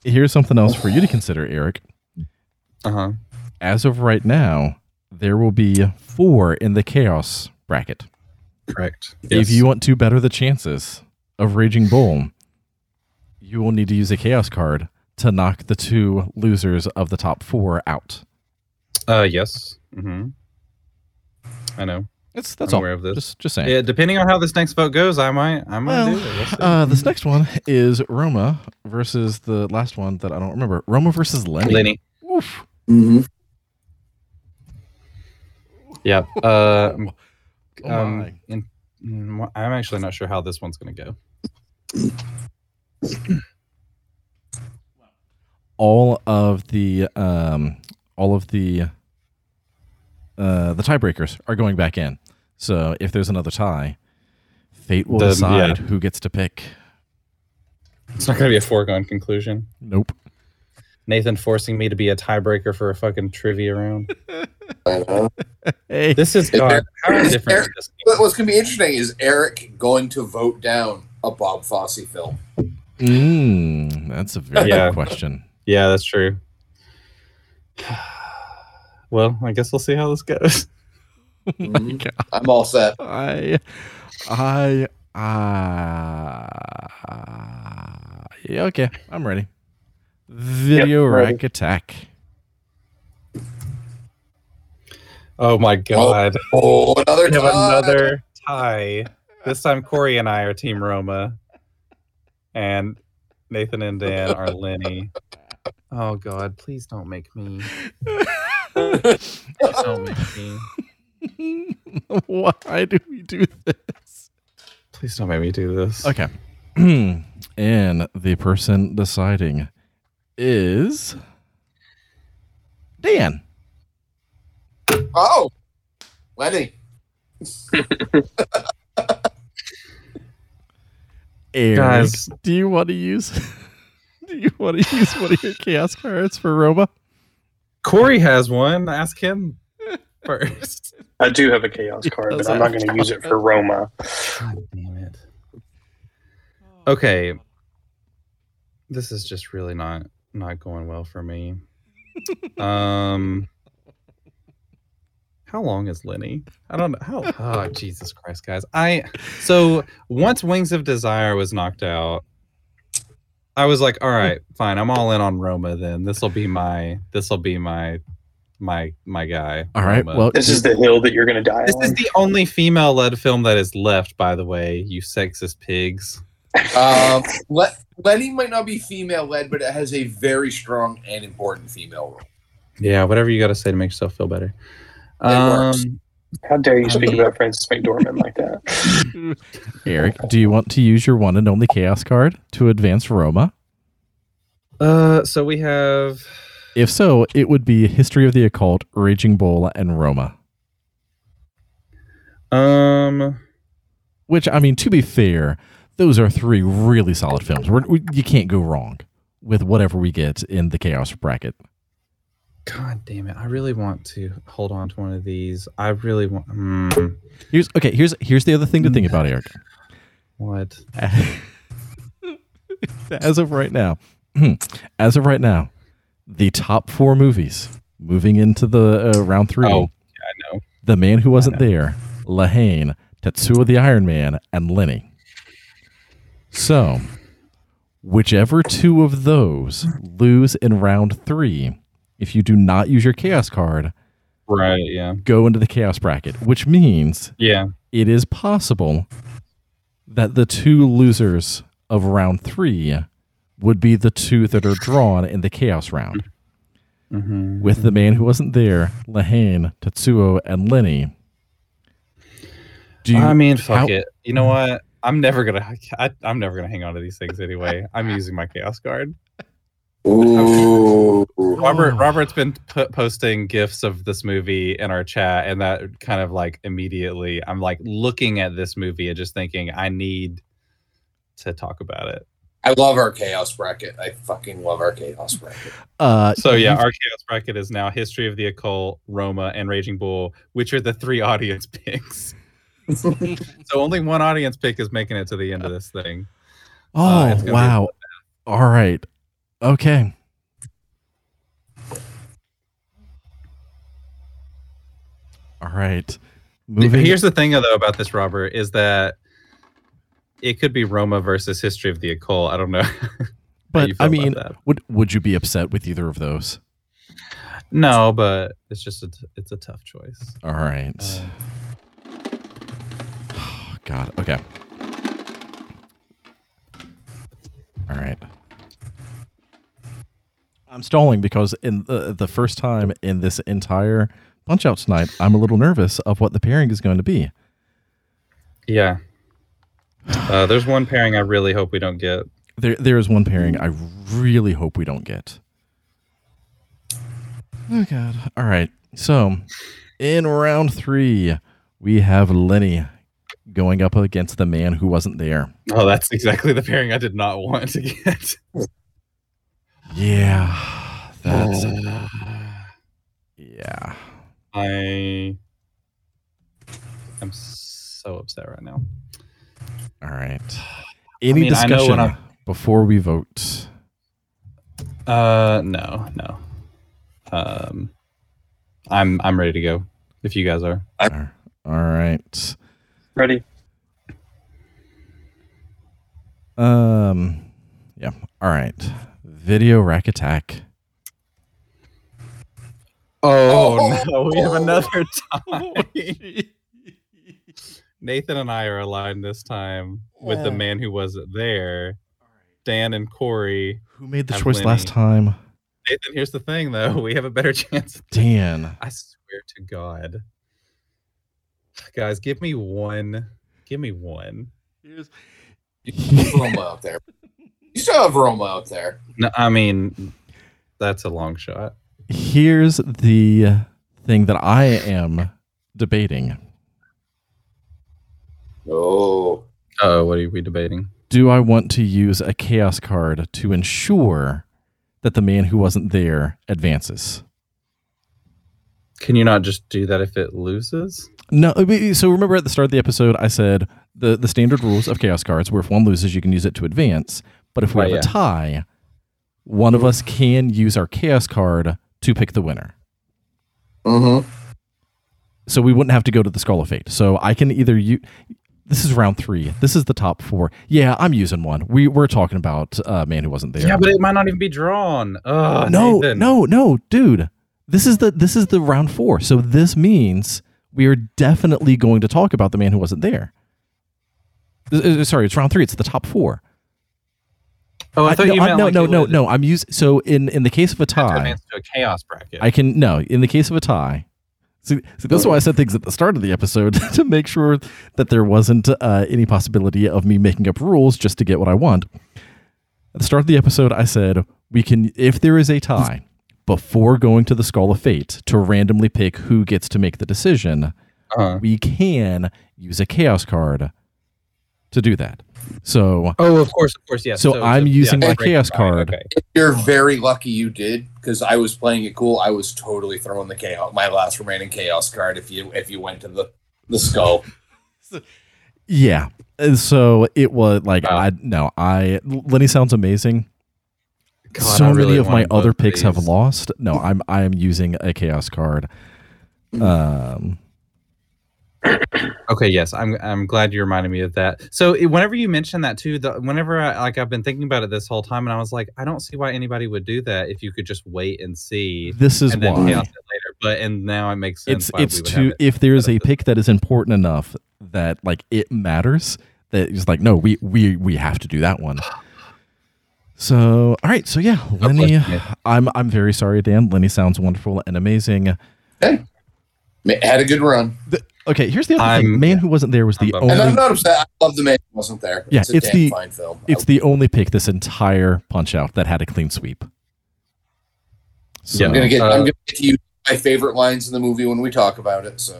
here's something else for you to consider, Eric. uh huh. As of right now, there will be four in the chaos bracket. Correct. If you want to better the chances of Raging Bull, you will need to use a chaos card to knock the two losers of the top four out. uh, yes, mm-hmm. I know. That's that's I'm all. aware of this. Just just saying. Yeah, depending on how this next vote goes, I might I might Well, do it. We'll uh, this next one is Roma versus the last one that I don't remember. Roma versus Lenny. Lenny. Oof. Mm-hmm. Yeah. Uh, Oh um, my. in, mm, I'm actually not sure how this one's going to go. all of the um all of the uh the tiebreakers are going back in. So if there's another tie, fate will The- decide yeah. who gets to pick. It's not going to be a foregone conclusion. Nope. Nathan forcing me to be a tiebreaker for a fucking trivia round. Hey, This is Is God. there- How is different there- is this? What's going to be interesting is Eric going to vote down a Bob Fosse film. mm, that's a very Yeah. good question. Yeah, that's true. Well, I guess we'll see how this goes. Mhm. I'm all set. I, I, uh, yeah, okay, I'm ready. Video Yep, ready. rack attack. Oh my oh, oh, god. Oh, another We have tie. another tie. This time Corey and I are Team Roma. And Nathan and Dan are Lenny. Oh god, please don't make me. Please don't make me. Why do we do this? Please don't make me do this. Okay. and the person deciding is Dan. Oh, Lenny. Eric, Guys. do you want to use? Do you want to use one of your chaos cards for Roma? Corey has one. Ask him first. I do have a chaos card, but I'm not going to use it for Roma. God damn it. Okay. This is just really not not going well for me. Um How long is Lenny? I don't know. How oh Jesus Christ, guys. I so once Wings of Desire was knocked out, I was like, all right, fine, I'm all in on Roma then. This'll be my this'll be my my my guy. All right. Roma. Well, This is the hill that you're going to die This on. is the only female led film that is left, by the way, you sexist pigs. Um, Le- Lenny might not be female led, but it has a very strong and important female role. Yeah, whatever you got to say to make yourself feel better. Um, How dare you speak about Frances McDormand like that? Eric, do you want to use your one and only chaos card to advance Roma? uh, so we have. If so, it would be History of the Occult, Raging Bull, and Roma. Um, Which, I mean, to be fair, those are three really solid films. We're, we, you can't go wrong with whatever we get in the chaos bracket. God damn it! I really want to hold on to one of these. I really want. Mm, Here's okay. Here's here's the other thing to think about, Eric. what? as of right now, as of right now, the top four movies moving into the uh, round three: Oh, I know. The Man Who Wasn't There, La Haine, Tetsuo the Iron Man, and Lenny. So, whichever two of those lose in round three, if you do not use your chaos card, Right? Yeah. go into the chaos bracket, which means Yeah. it is possible that the two losers of round three would be the two that are drawn in the chaos round. Mm-hmm. With the man who wasn't there, Lahane, Tetsuo, and Lenny. Do you, I mean, fuck how- it. You know what? I'm never gonna. I, I'm never gonna hang on to these things anyway. I'm using my chaos card. Ooh. Robert. Robert's been p- posting gifs of this movie in our chat, and that kind of like immediately, I'm like looking at this movie and just thinking, I need to talk about it. I love our chaos bracket. I fucking love our chaos bracket. uh, So yeah, our chaos bracket is now History of the Occult, Roma, and Raging Bull, which are the three audience picks. so only one audience pick is making it to the end of this thing. oh, gonna be a wow. All right. Okay. All right. Moving. Here's the thing though about this, Robert, is that it could be Roma versus History of the Occult. I don't know. but I mean, would would you be upset with either of those? no, but it's just a it's a tough choice. All right. Uh, Oh, God. Okay. All right. I'm stalling because in the, the first time in this entire punch out tonight, I'm a little nervous of what the pairing is going to be. yeah. Uh, there's one pairing I really hope we don't get. There, there is one pairing I really hope we don't get. Oh God! All right. So, in round three, we have Lenny going up against the man who wasn't there. Oh, that's exactly the pairing I did not want to get. Yeah. That's Uh, yeah. I I'm so upset right now. All right. Any I know discussion before we vote? Uh, no, no. Um, I'm I'm ready to go. If you guys are, All right. Ready? Um. Yeah. All right. Video rack attack. Oh, no, we have another tie. Nathan and I are aligned this time with the Oh. man who wasn't there. Dan and Corey. Who made the I'm choice last time? Nathan, here's the thing though. We have a better chance. Dan. I swear to God. Guys, give me one. Give me one. You still have Roma out there. You still have Roma out there. No, I mean, that's a long shot. Here's the thing that I am debating. Oh. Oh, what are we debating? Do I want to use a chaos card to ensure that the man who wasn't there advances? Can you not just do that if it loses? No, so remember at the start of the episode, I said the, the standard rules of chaos cards, where if one loses, you can use it to advance. But if we Right, have yeah. a tie, one of us can use our chaos card to pick the winner. Mm-hmm. So we wouldn't have to go to the Skull of Fate. So I can either use. This is round three. This is the top four. Yeah, I'm using one. We we're talking about uh, man who wasn't there. Yeah, but it might not even be drawn. Oh, no, Nathan. no, no, dude. This is the this is the round four. So this means we are definitely going to talk about the man who wasn't there. Uh, uh, Sorry, it's round three. It's the top four. Oh, I I- thought no, you I- meant no, like no, you no, would no. I'm using so in in the case of a tie, to a chaos bracket. I can no. In the case of a tie, see, see this is why I said things at the start of the episode to make sure that there wasn't uh, any possibility of me making up rules just to get what I want. At the start of the episode, I said we can, if there is a tie, before going to the Skull of Fate to randomly pick who gets to make the decision, uh-huh. we can use a chaos card to do that. So Oh, of course, of course, yes. So I'm using my chaos it. card. Okay. You're very lucky you did because I was playing it cool. I was totally throwing the chaos, my last remaining chaos card. If you if you went to the the skull, Yeah. And so it was like Wow. I no, I Lenny sounds amazing. God, so I many of my other of picks have lost. No, I'm I am using a chaos card. Um Okay, yes, I'm. I'm glad you reminded me of that. So it- whenever you mentioned that too, the, whenever I, like I've been thinking about it this whole time, and I was like, I don't see why anybody would do that if you could just wait and see, this is and then why. chaos it later. But and now it makes sense. It's why it's we would to it. if there's a pick that is important enough that like it matters that it's like no, we we we have to do that one. So all right, so yeah, bless Lenny, you, Nathan. I'm I'm very sorry, Dan. Lenny sounds wonderful and amazing. hey, had a good run. The- okay, here's the other I'm- thing. Man who wasn't there was the I'm bummed. And I'm only not upset. I love the man who wasn't there. Yeah, it's a it's damn the- fine film. it's the only pick this entire punch out that had a clean sweep. So, I'm gonna get. Uh, I'm gonna get to you my favorite lines in the movie when we talk about it. So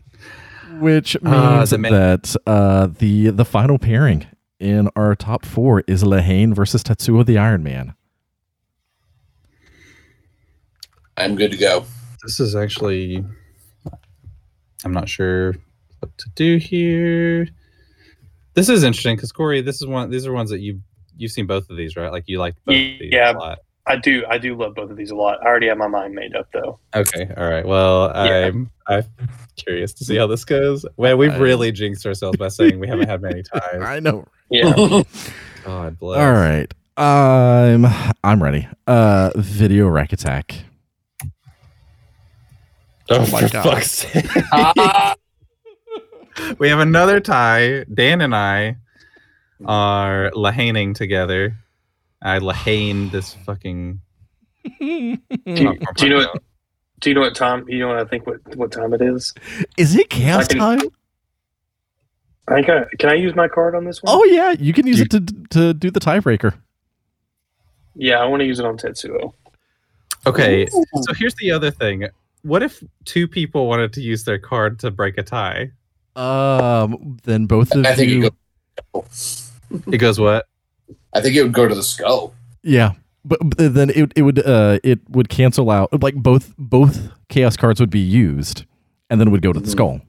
which Uh, means the ma- that uh, the the final pairing in our top four is La Haine versus Tetsuo the Iron Man. I'm good to go. this is actually, I'm not sure what to do here. This is interesting because Corey, this is one. These are ones that you you've seen both of these, right? Like you like both of these Yeah. a lot. I do. I do love both of these a lot. I already have my mind made up though. Okay, all right. Well, Yeah. I'm I'm curious to see how this goes. Well, we've really jinxed ourselves by saying we haven't had many ties. I know. Yeah. God bless. All right. I'm I'm ready. Uh video rack attack. Oh, my for God. fuck's sake. We have another tie. Dan and I are lahaning together. I lahane this fucking. do, you, do you know what? Do you know what time? You know what I think? What what time it is? Is it chaos can- time? I think I, can I use my card on this one? Oh yeah, you can use You- it to to do the tiebreaker. yeah, I want to use it on Tetsuo. Okay, so here's the other thing. What if two people wanted to use their card to break a tie? Um then both of I think you it goes. It goes what? I think it would go to the skull. Yeah. but, but then it it would uh it would cancel out like both both chaos cards would be used, and then it would go to the Mhm. skull.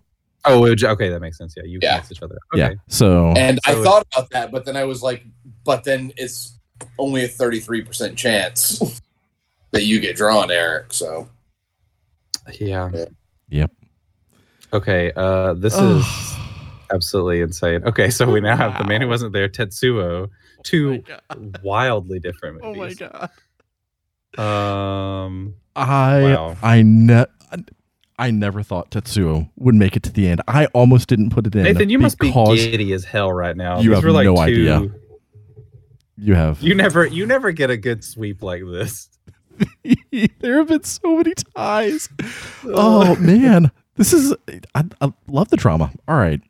Oh, would ju- okay, that makes sense. Yeah, you Yeah. cancel each other. Okay. Yeah. So And I So- thought about that, but then I was like, but then it's only a 33% chance that you get drawn, Eric. So Yeah. Yep. Okay. Uh, this is absolutely insane. Okay, so we now have the man who wasn't there, Tetsuo, two wildly different movies. Oh my god. Um, I Wow. I ne- I never thought Tetsuo would make it to the end. I almost didn't put it in. Nathan, you must be giddy as hell right now. You These have were like no two- idea. You have. You never, you never get a good sweep like this. there have been so many ties. Oh man, this is. I, I love the drama. All right.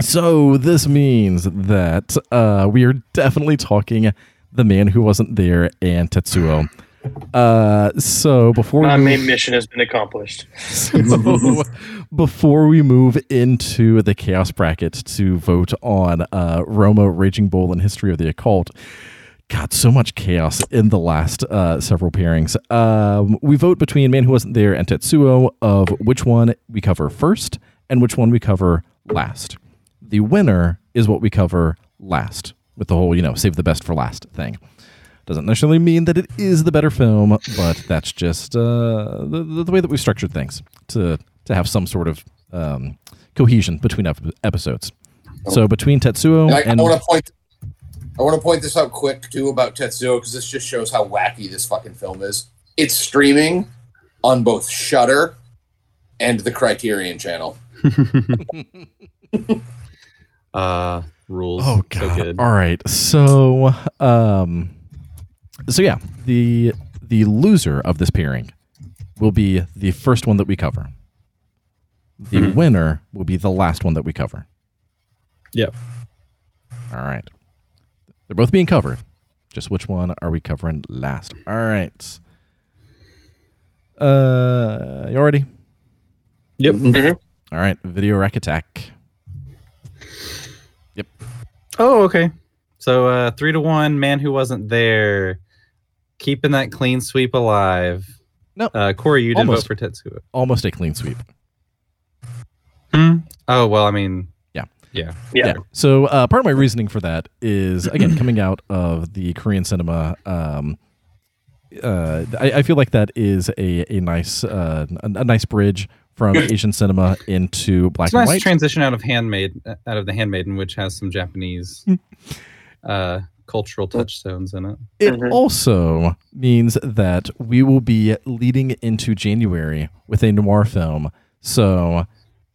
So this means that uh, we are definitely talking the man who wasn't there and Tetsuo. Uh, so before My we main mission has been accomplished. so before we move into the chaos bracket to vote on uh, Roma, Raging Bull, and History of the Occult, God, so much chaos in the last uh, several pairings. Um, we vote between Man Who Wasn't There and Tetsuo of which one we cover first and which one we cover last. The winner is what we cover last, with the whole, you know, save the best for last thing. Doesn't necessarily mean that it is the better film, but that's just uh, the, the way that we've structured things to to have some sort of um, cohesion between ep- episodes. So between Tetsuo And I, and I want to point. I want to point this out quick too about Tetsuo because this just shows how wacky this fucking film is. It's streaming on both Shudder and the Criterion Channel. Uh, rules. Oh So god. good. All right. So um so yeah, the the loser of this pairing will be the first one that we cover. The Mhm. winner will be the last one that we cover. Yep. All right. They're both being covered. Just which one are we covering last? All right. Uh you already? Yep. Mhm. All right, video rack attack. Yep. Oh, okay. So uh three to one, man who wasn't there, keeping that clean sweep alive. No. Uh Corey, you did Almost. vote for Tetsuo. Almost a clean sweep. Hmm? Oh well, I mean Yeah. Yeah. Yeah. So uh, part of my reasoning for that is again coming out of the Korean cinema. Um, uh, I, I feel like that is a a nice uh, a, a nice bridge from Asian cinema into black It's a and nice white. transition out of handmade out of the handmaiden, which has some Japanese uh cultural touchstones in it. it Mhm. also means that we will be leading into January with a noir film. So,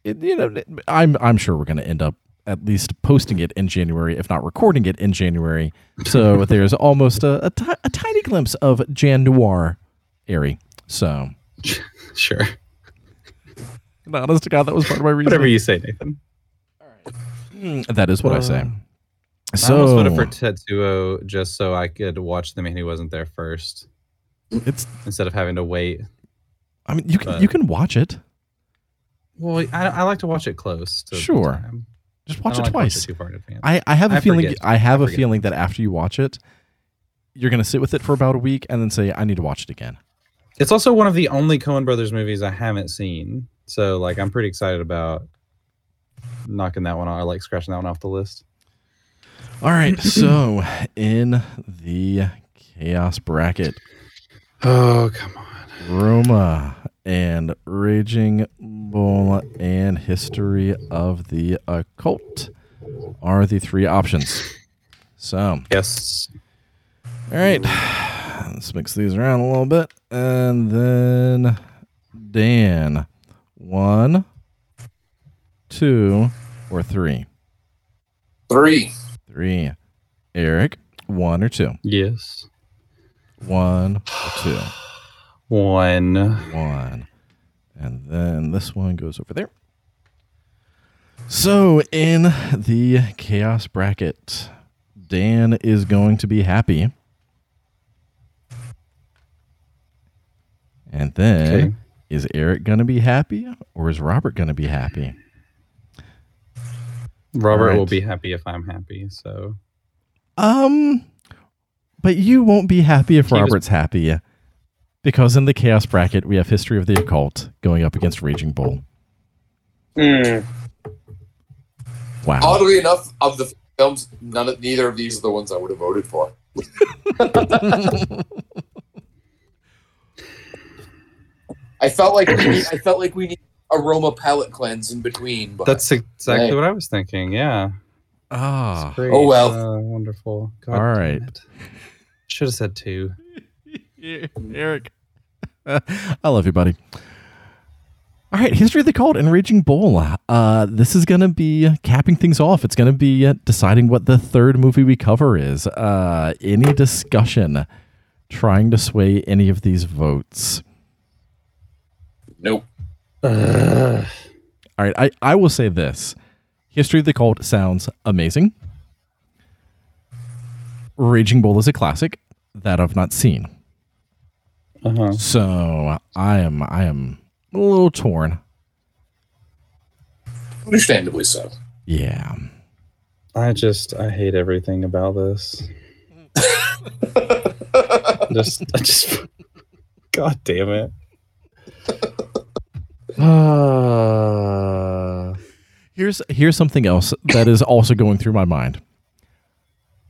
it, you know, I'm I'm sure we're going to end up at least posting it in January, if not recording it in January. So there's almost a, a, tiny glimpse of Jan Noir airy. So, Sure. honest to God, that was part of my reason. Whatever you say, Nathan. That is what I say. Uh, I So almost voted for Tetsuo just so I could watch the man who wasn't there first it's. instead of having to wait. I mean, you can But- you can watch it. Well, I, I like to watch it close. To Sure. Just I watch it like watch twice. too far in advance. I, I have a I feeling forget. I have I a feeling that after you watch it, you're gonna sit with it for about a week and then say, I need to watch it again. It's also one of the only Coen Brothers movies I haven't seen. So like I'm pretty excited about knocking that one off, or like scratching that one off the list. All right, so in the chaos bracket, Oh come on. Roma and Raging Bull and History of the Occult are the three options. So Yes. All right. Let's mix these around a little bit. And then Dan. One, two, or three? Three. Three. Eric. One or two? Yes. One or two? One. One. And then this one goes over there. So in the chaos bracket, Dan is going to be happy. And then Okay. is Eric going to be happy or is Robert going to be happy? Robert Alright. will be happy if I'm happy. So Um But you won't be happy if He was- Robert's happy. Because in the chaos bracket, we have History of the Occult going up against Raging Bull. Mm, Wow. Oddly enough, of the films, none of neither of these are the ones I would have voted for. I felt like we need, I felt like we need a Roma palette cleanse in between. But That's exactly Right. what I was thinking. Yeah. Ah. Great. Oh, well. Uh, wonderful. God All damn right. it. Should have said two. Eric. I love you, buddy. All right, History of the Cult and Raging Bull. Uh, this is going to be capping things off. It's going to be uh, deciding what the third movie we cover is. Uh, any discussion trying to sway any of these votes? nope. All right, I, I will say this History of the Cult sounds amazing. Raging Bull is a classic that I've not seen. Uh-huh. So I am I am a little torn. Understandably so. Yeah. I just I hate everything about this. just I just God damn it. Uh, Here's here's something else that is also going through my mind.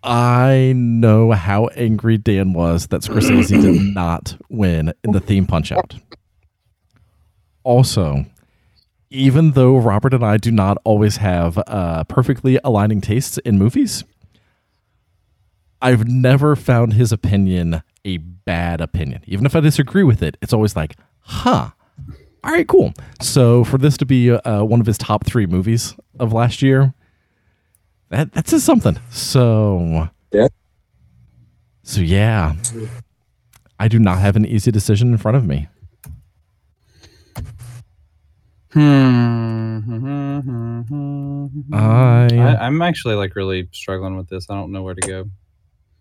I know how angry Dan was that Scorsese did not win in the theme punch out. Also, even though Robert and I do not always have uh, perfectly aligning tastes in movies, I've never found his opinion a bad opinion. Even if I disagree with it, it's always like, huh, all right, cool. So for this to be uh, one of his top three movies of last year, that that says something. So Yeah. So yeah, I do not have an easy decision in front of me. Hmm. I, I, I'm actually like really struggling with this. I don't know where to go.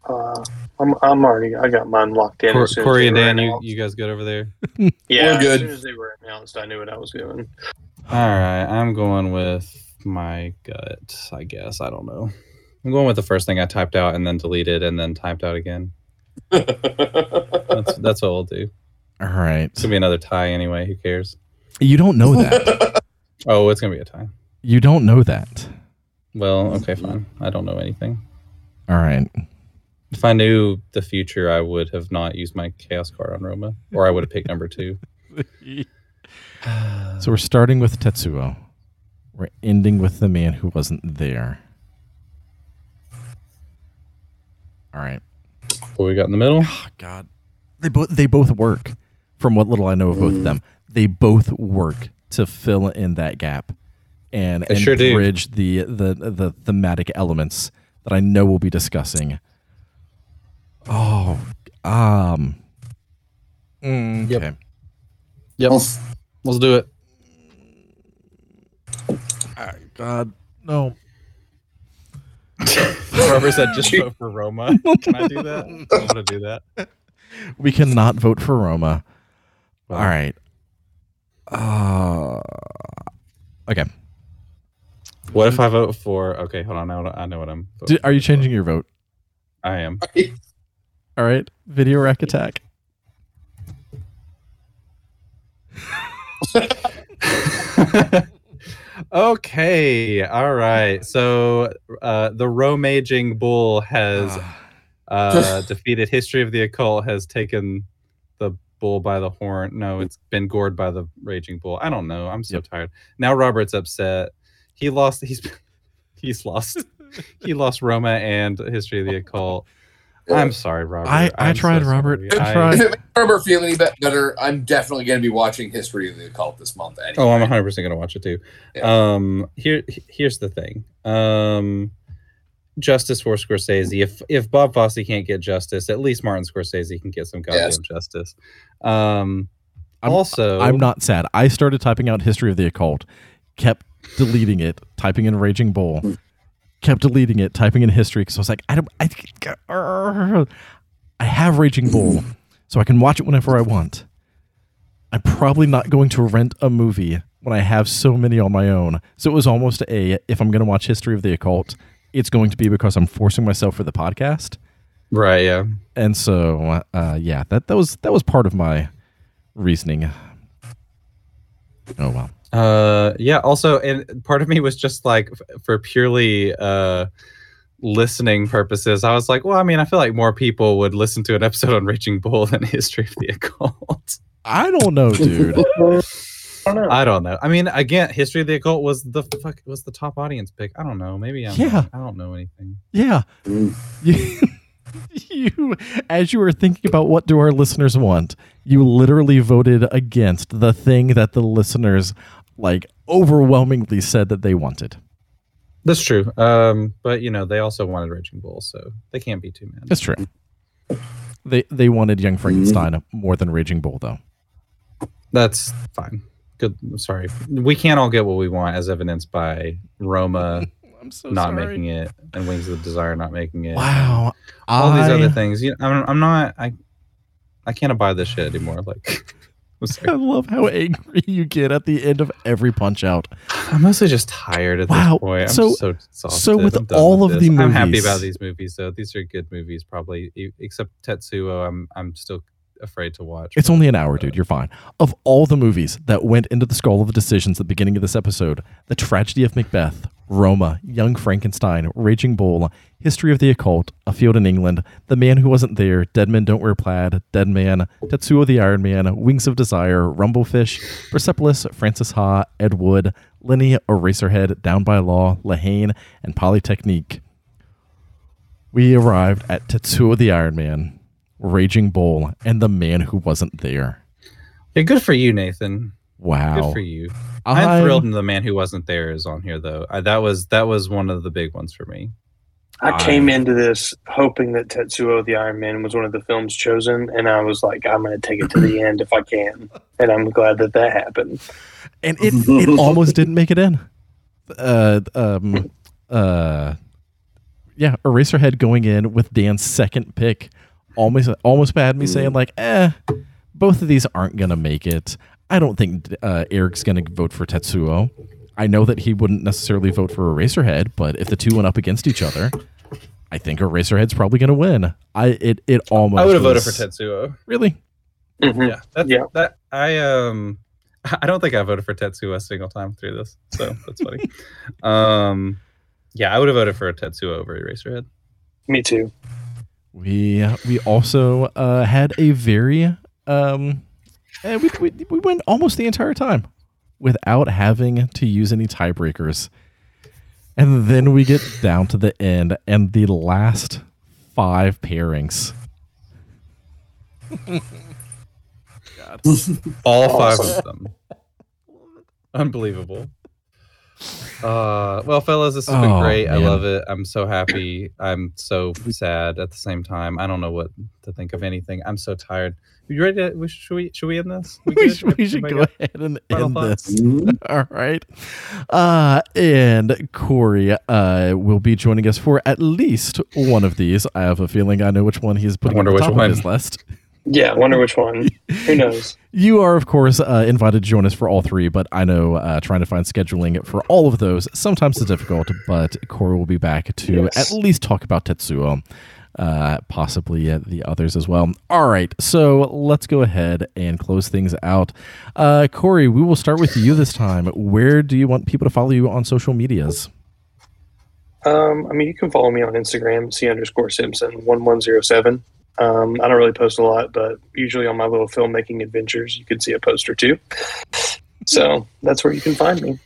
Uh, I'm, I'm already. I got mine locked in. Cor- as soon Corey they and Dan, you, you guys good over there? yeah, We're good. As soon as they were announced, I knew what I was doing. All right, I'm going with my gut. I guess I don't know. I'm going with the first thing I typed out and then deleted and then typed out again. That's that's what we'll do. all right. It's gonna be another tie anyway. Who cares? You don't know that. Oh, it's gonna be a tie. you don't know that. Well, okay, fine. I don't know anything. All right. If I knew the future, I would have not used my chaos card on Roma, or I would have picked number two. So we're starting with Tetsuo. We're ending with the man who wasn't there. All right. What we got in the middle? Oh, God, they both they both work. From what little I know of both of them, they both work to fill in that gap and, They and sure do. bridge the, the the thematic elements that I know we'll be discussing. Oh, um, mm, Yep. okay. Yep. Let's do it. God, no. Robert said just vote for Roma. Can I do that? I want to do that. We cannot vote for Roma. All right. Uh, okay. What if I vote for? Okay, hold on. I know, I know what I'm. Do, are you changing your vote? I am. All right. Video rack attack. okay. All right. So uh, the Romaging Bull has Ah. uh, defeated History of the Occult. Has taken the bull by the horn. No, it's been gored by the Raging Bull. I don't know. I'm so Yep. tired. Now Robert's upset. He lost. He's he's lost. he lost Roma and History of the Occult. I'm sorry, Robert. I- I I'm tried, Robert. I I- tried. If it makes Robert feel any bit better, I'm definitely going to be watching History of the Occult this month. Anyway. Oh, I'm 100 percent gonna watch it too. Yeah. Um, here, here's the thing. Um, justice for Scorsese. If if Bob Fosse can't get justice, at least Martin Scorsese can get some goddamn Yes. justice. Um, I'm- also, I'm not sad. I started typing out history of the occult, kept deleting it, typing in Raging Bull, kept deleting it, typing in history because I was like, I don't, I, I have Raging Bull, so I can watch it whenever I want. I'm probably not going to rent a movie when I have so many on my own. So it was almost a if I'm going to watch history of the occult, it's going to be because I'm forcing myself for the podcast. Right. Yeah. and so uh, yeah, that that was that was part of my reasoning. Oh wow. Uh, yeah. Also, and part of me was just like, f- for purely uh, listening purposes, I was like, well, I mean, I feel like more people would listen to an episode on Raging Bull than History of the Occult. I don't know, dude. I don't know. I don't know. I mean, again, History of the Occult was the fuck was the top audience pick. I don't know. Maybe I'm Yeah. I don't know anything. yeah. Mm. You, you, as you were thinking about what do our listeners want, you literally voted against the thing that the listeners like overwhelmingly said that they wanted. That's true. Um, but you know, they also wanted Raging Bull, so they can't be too mad. That's true. They they wanted Young Frankenstein more than Raging Bull, though. That's fine. Good. I'm sorry. We can't all get what we want, as evidenced by Roma I'm so not making it and Wings of Desire not making it. Wow, All these other things. You know, I'm, I'm not. I I can't abide this shit anymore. Like, I love how angry you get at the end of every punch out. I'm mostly just tired at Wow. this point. I'm So- so exhausted. so with all with of this. the movies, I'm happy about these movies, though. These are good movies, probably. Except Tetsuo, I'm I'm still afraid to watch. It's only an hour, dude. Uh, You're fine. Of all the movies that went into the skull of the decisions at the beginning of this episode, The Tragedy of Macbeth, Roma, Young Frankenstein, Raging Bull, History of the Occult, A Field in England, The Man Who Wasn't There, Dead Men Don't Wear Plaid, Dead Man, Tetsuo the Iron Man, Wings of Desire, Rumblefish, Persepolis, Frances Ha, Ed Wood, Lenny, Eraserhead, Down by Law, La Haine, and Polytechnique. We arrived at Tetsuo the Iron Man, Raging Bull, and The Man Who Wasn't There. yeah, good for you, Nathan. Wow. Good for you. I'm I- thrilled the man who wasn't there is on here though. I, that was that was one of the big ones for me. I came into this hoping that Tetsuo the Iron Man was one of the films chosen, and I was like, I'm going to take it to the end if I can. And I'm glad that that happened. and it, it almost didn't make it in. Uh, um, uh, yeah, Eraserhead going in with Dan's second pick almost almost had me saying like, eh, both of these aren't gonna make it. I don't think uh, Eric's gonna vote for Tetsuo. I know that he wouldn't necessarily vote for Eraserhead, but if the two went up against each other, I think Eraserhead's probably gonna win. I it it almost I would have voted for Tetsuo. Really? Mhm. Yeah, that's, Yeah. That I um, I don't think I voted for Tetsuo a single time through this, so that's funny. um, yeah, I would have voted for a Tetsuo over Eraserhead. Me too. We we also uh, had a very um, eh, we, we we went almost the entire time without having to use any tiebreakers, and then we get down to the end and the last five pairings. All five of them. Unbelievable. Uh, well, fellas, this has been Oh, great. I love it. I'm so happy. I'm so sad at the same time. I don't know what to think of anything. I'm so tired. Are You ready? To, should we? Should we end this? We good? should, we should go got ahead and end thoughts? this. All right. Uh, and Corey uh, will be joining us for at least one of these. I have a feeling I know which one he's putting on the top of his list. Yeah, wonder which one. Who knows? You are, of course, uh, invited to join us for all three, but I know uh, trying to find scheduling for all of those sometimes is difficult. But Corey will be back to Yes. at least talk about Tetsuo, uh, possibly uh, the others as well. All right, so let's go ahead and close things out. Uh, Corey, we will start with you this time. Where do you want people to follow you on social medias? Um, I mean, you can follow me on Instagram, c underscore Simpson one one zero seven. Um, I don't really post a lot, but usually on my little filmmaking adventures, you can see a post or two. So that's where you can find me.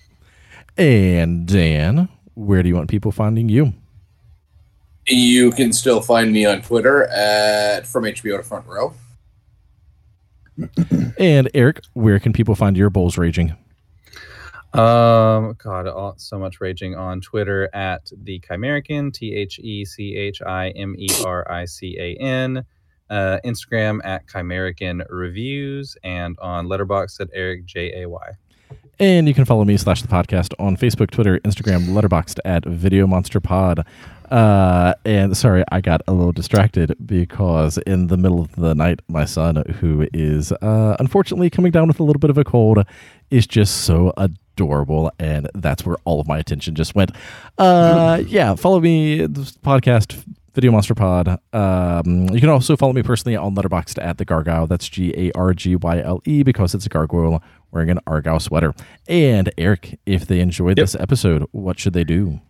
And Dan, where do you want people finding you? You can still find me on Twitter at from HBO to Front Row. And Eric, where can people find your bowls raging? Um, God, all, so much raging on Twitter at the Chimerican, T H E C H I M E R I C A N. Uh, Instagram at Chimerican Reviews and on Letterboxd at Eric J A Y. And you can follow me slash the podcast on Facebook, Twitter, Instagram, Letterboxd at Video Monster Pod. Uh, and sorry, I got a little distracted because in the middle of the night, my son, who is uh, unfortunately coming down with a little bit of a cold, is just so adorable, and that's where all of my attention just went. Uh, yeah, follow me, this podcast, Video Monster Pod. Um, you can also follow me personally on Letterboxd at the Gargoyle. That's G A R G Y L E because it's a gargoyle wearing an Argyle sweater. And Eric, if they enjoyed Yep. this episode, what should they do?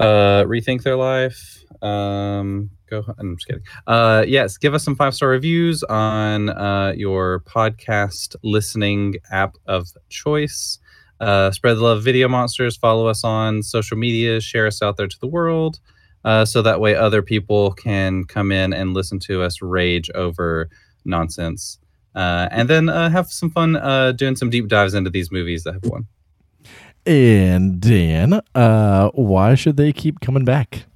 uh, rethink their life. Um, go. I'm just kidding. Uh, yes, give us some five star reviews on uh, your podcast listening app of choice. Uh, spread the love of video monsters. Follow us on social media. Share us out there to the world, uh, so that way other people can come in and listen to us rage over nonsense. Uh, and then uh, have some fun uh, doing some deep dives into these movies that have won. And Dan, uh, why should they keep coming back?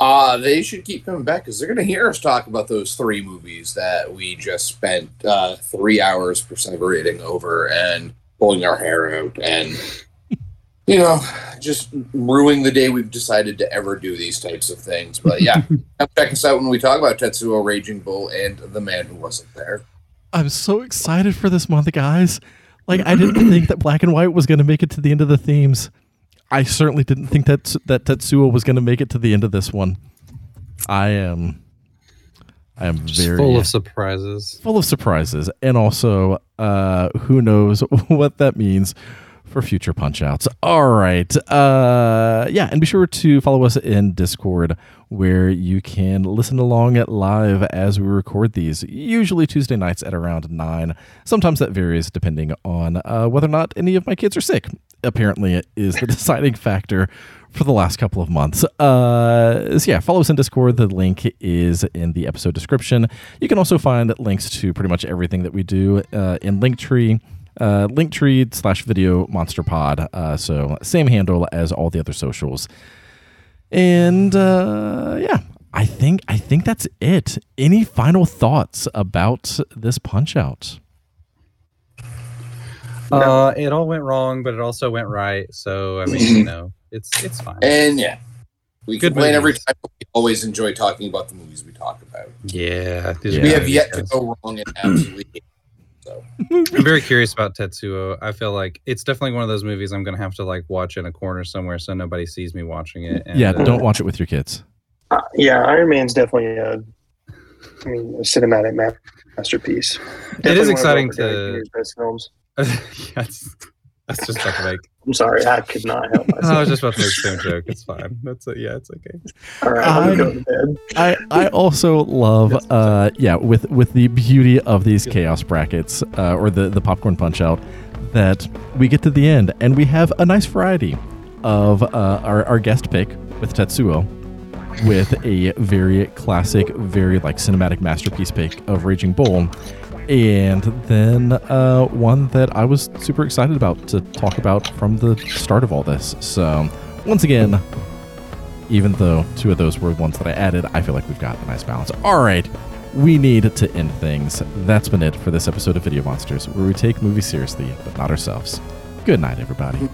Uh, they should keep coming back because they're going to hear us talk about those three movies that we just spent uh, three hours perseverating over and pulling our hair out and, you know, just ruining the day we've decided to ever do these types of things. But yeah, come check us out when we talk about Tetsuo Raging Bull and The Man Who Wasn't There. I'm so excited for this month, guys. Like I didn't think that Black and White was going to make it to the end of the themes. I certainly didn't think that that Tetsuo was going to make it to the end of this one. I am, I am Just very full of surprises. full of surprises, and also, uh, who knows what that means for future punch outs. All right. Uh, yeah, and be sure to follow us in Discord where you can listen along at live as we record these, usually Tuesday nights at around 9. Sometimes that varies depending on uh, whether or not any of my kids are sick. Apparently, it is the deciding factor for the last couple of months. Uh, so yeah, follow us in Discord. The link is in the episode description. You can also find links to pretty much everything that we do uh, in Linktree. Uh, Linktree slash Video Monster Pod. Uh, so same handle as all the other socials. And uh, yeah, I think I think that's it. Any final thoughts about this Punch Out? Uh, it all went wrong, but it also went right. So I mean, you know, it's it's fine. And yeah, we Good complain every time. but We always enjoy talking about the movies we talk about. Yeah, Yeah. we have yet to go wrong and absolutely. So I'm very curious about Tetsuo. I feel like it's definitely one of those movies I'm gonna have to like watch in a corner somewhere so nobody sees me watching it. And, yeah, uh, don't watch it with your kids. Uh, yeah, Iron Man's definitely a, I mean, a cinematic masterpiece. Definitely one of exciting to- best films. that's that's just about to make. I'm sorry, I could not help myself. I was just about to make the same joke. It's fine. That's a, yeah, it's okay. All right, I'm- go to bed. I, I also love uh yeah with with the beauty of these chaos brackets uh, or the the popcorn punch out that we get to the end and we have a nice variety of uh, our, our guest pick with Tetsuo with a very classic very like cinematic masterpiece pick of Raging Bull and then uh, one that I was super excited about to talk about from the start of all this so once again even though two of those were ones that I added, I feel like we've got a nice balance. All right, we need to end things. That's been it for this episode of Video Monsters, where we take movies seriously, but not ourselves. Good night, everybody.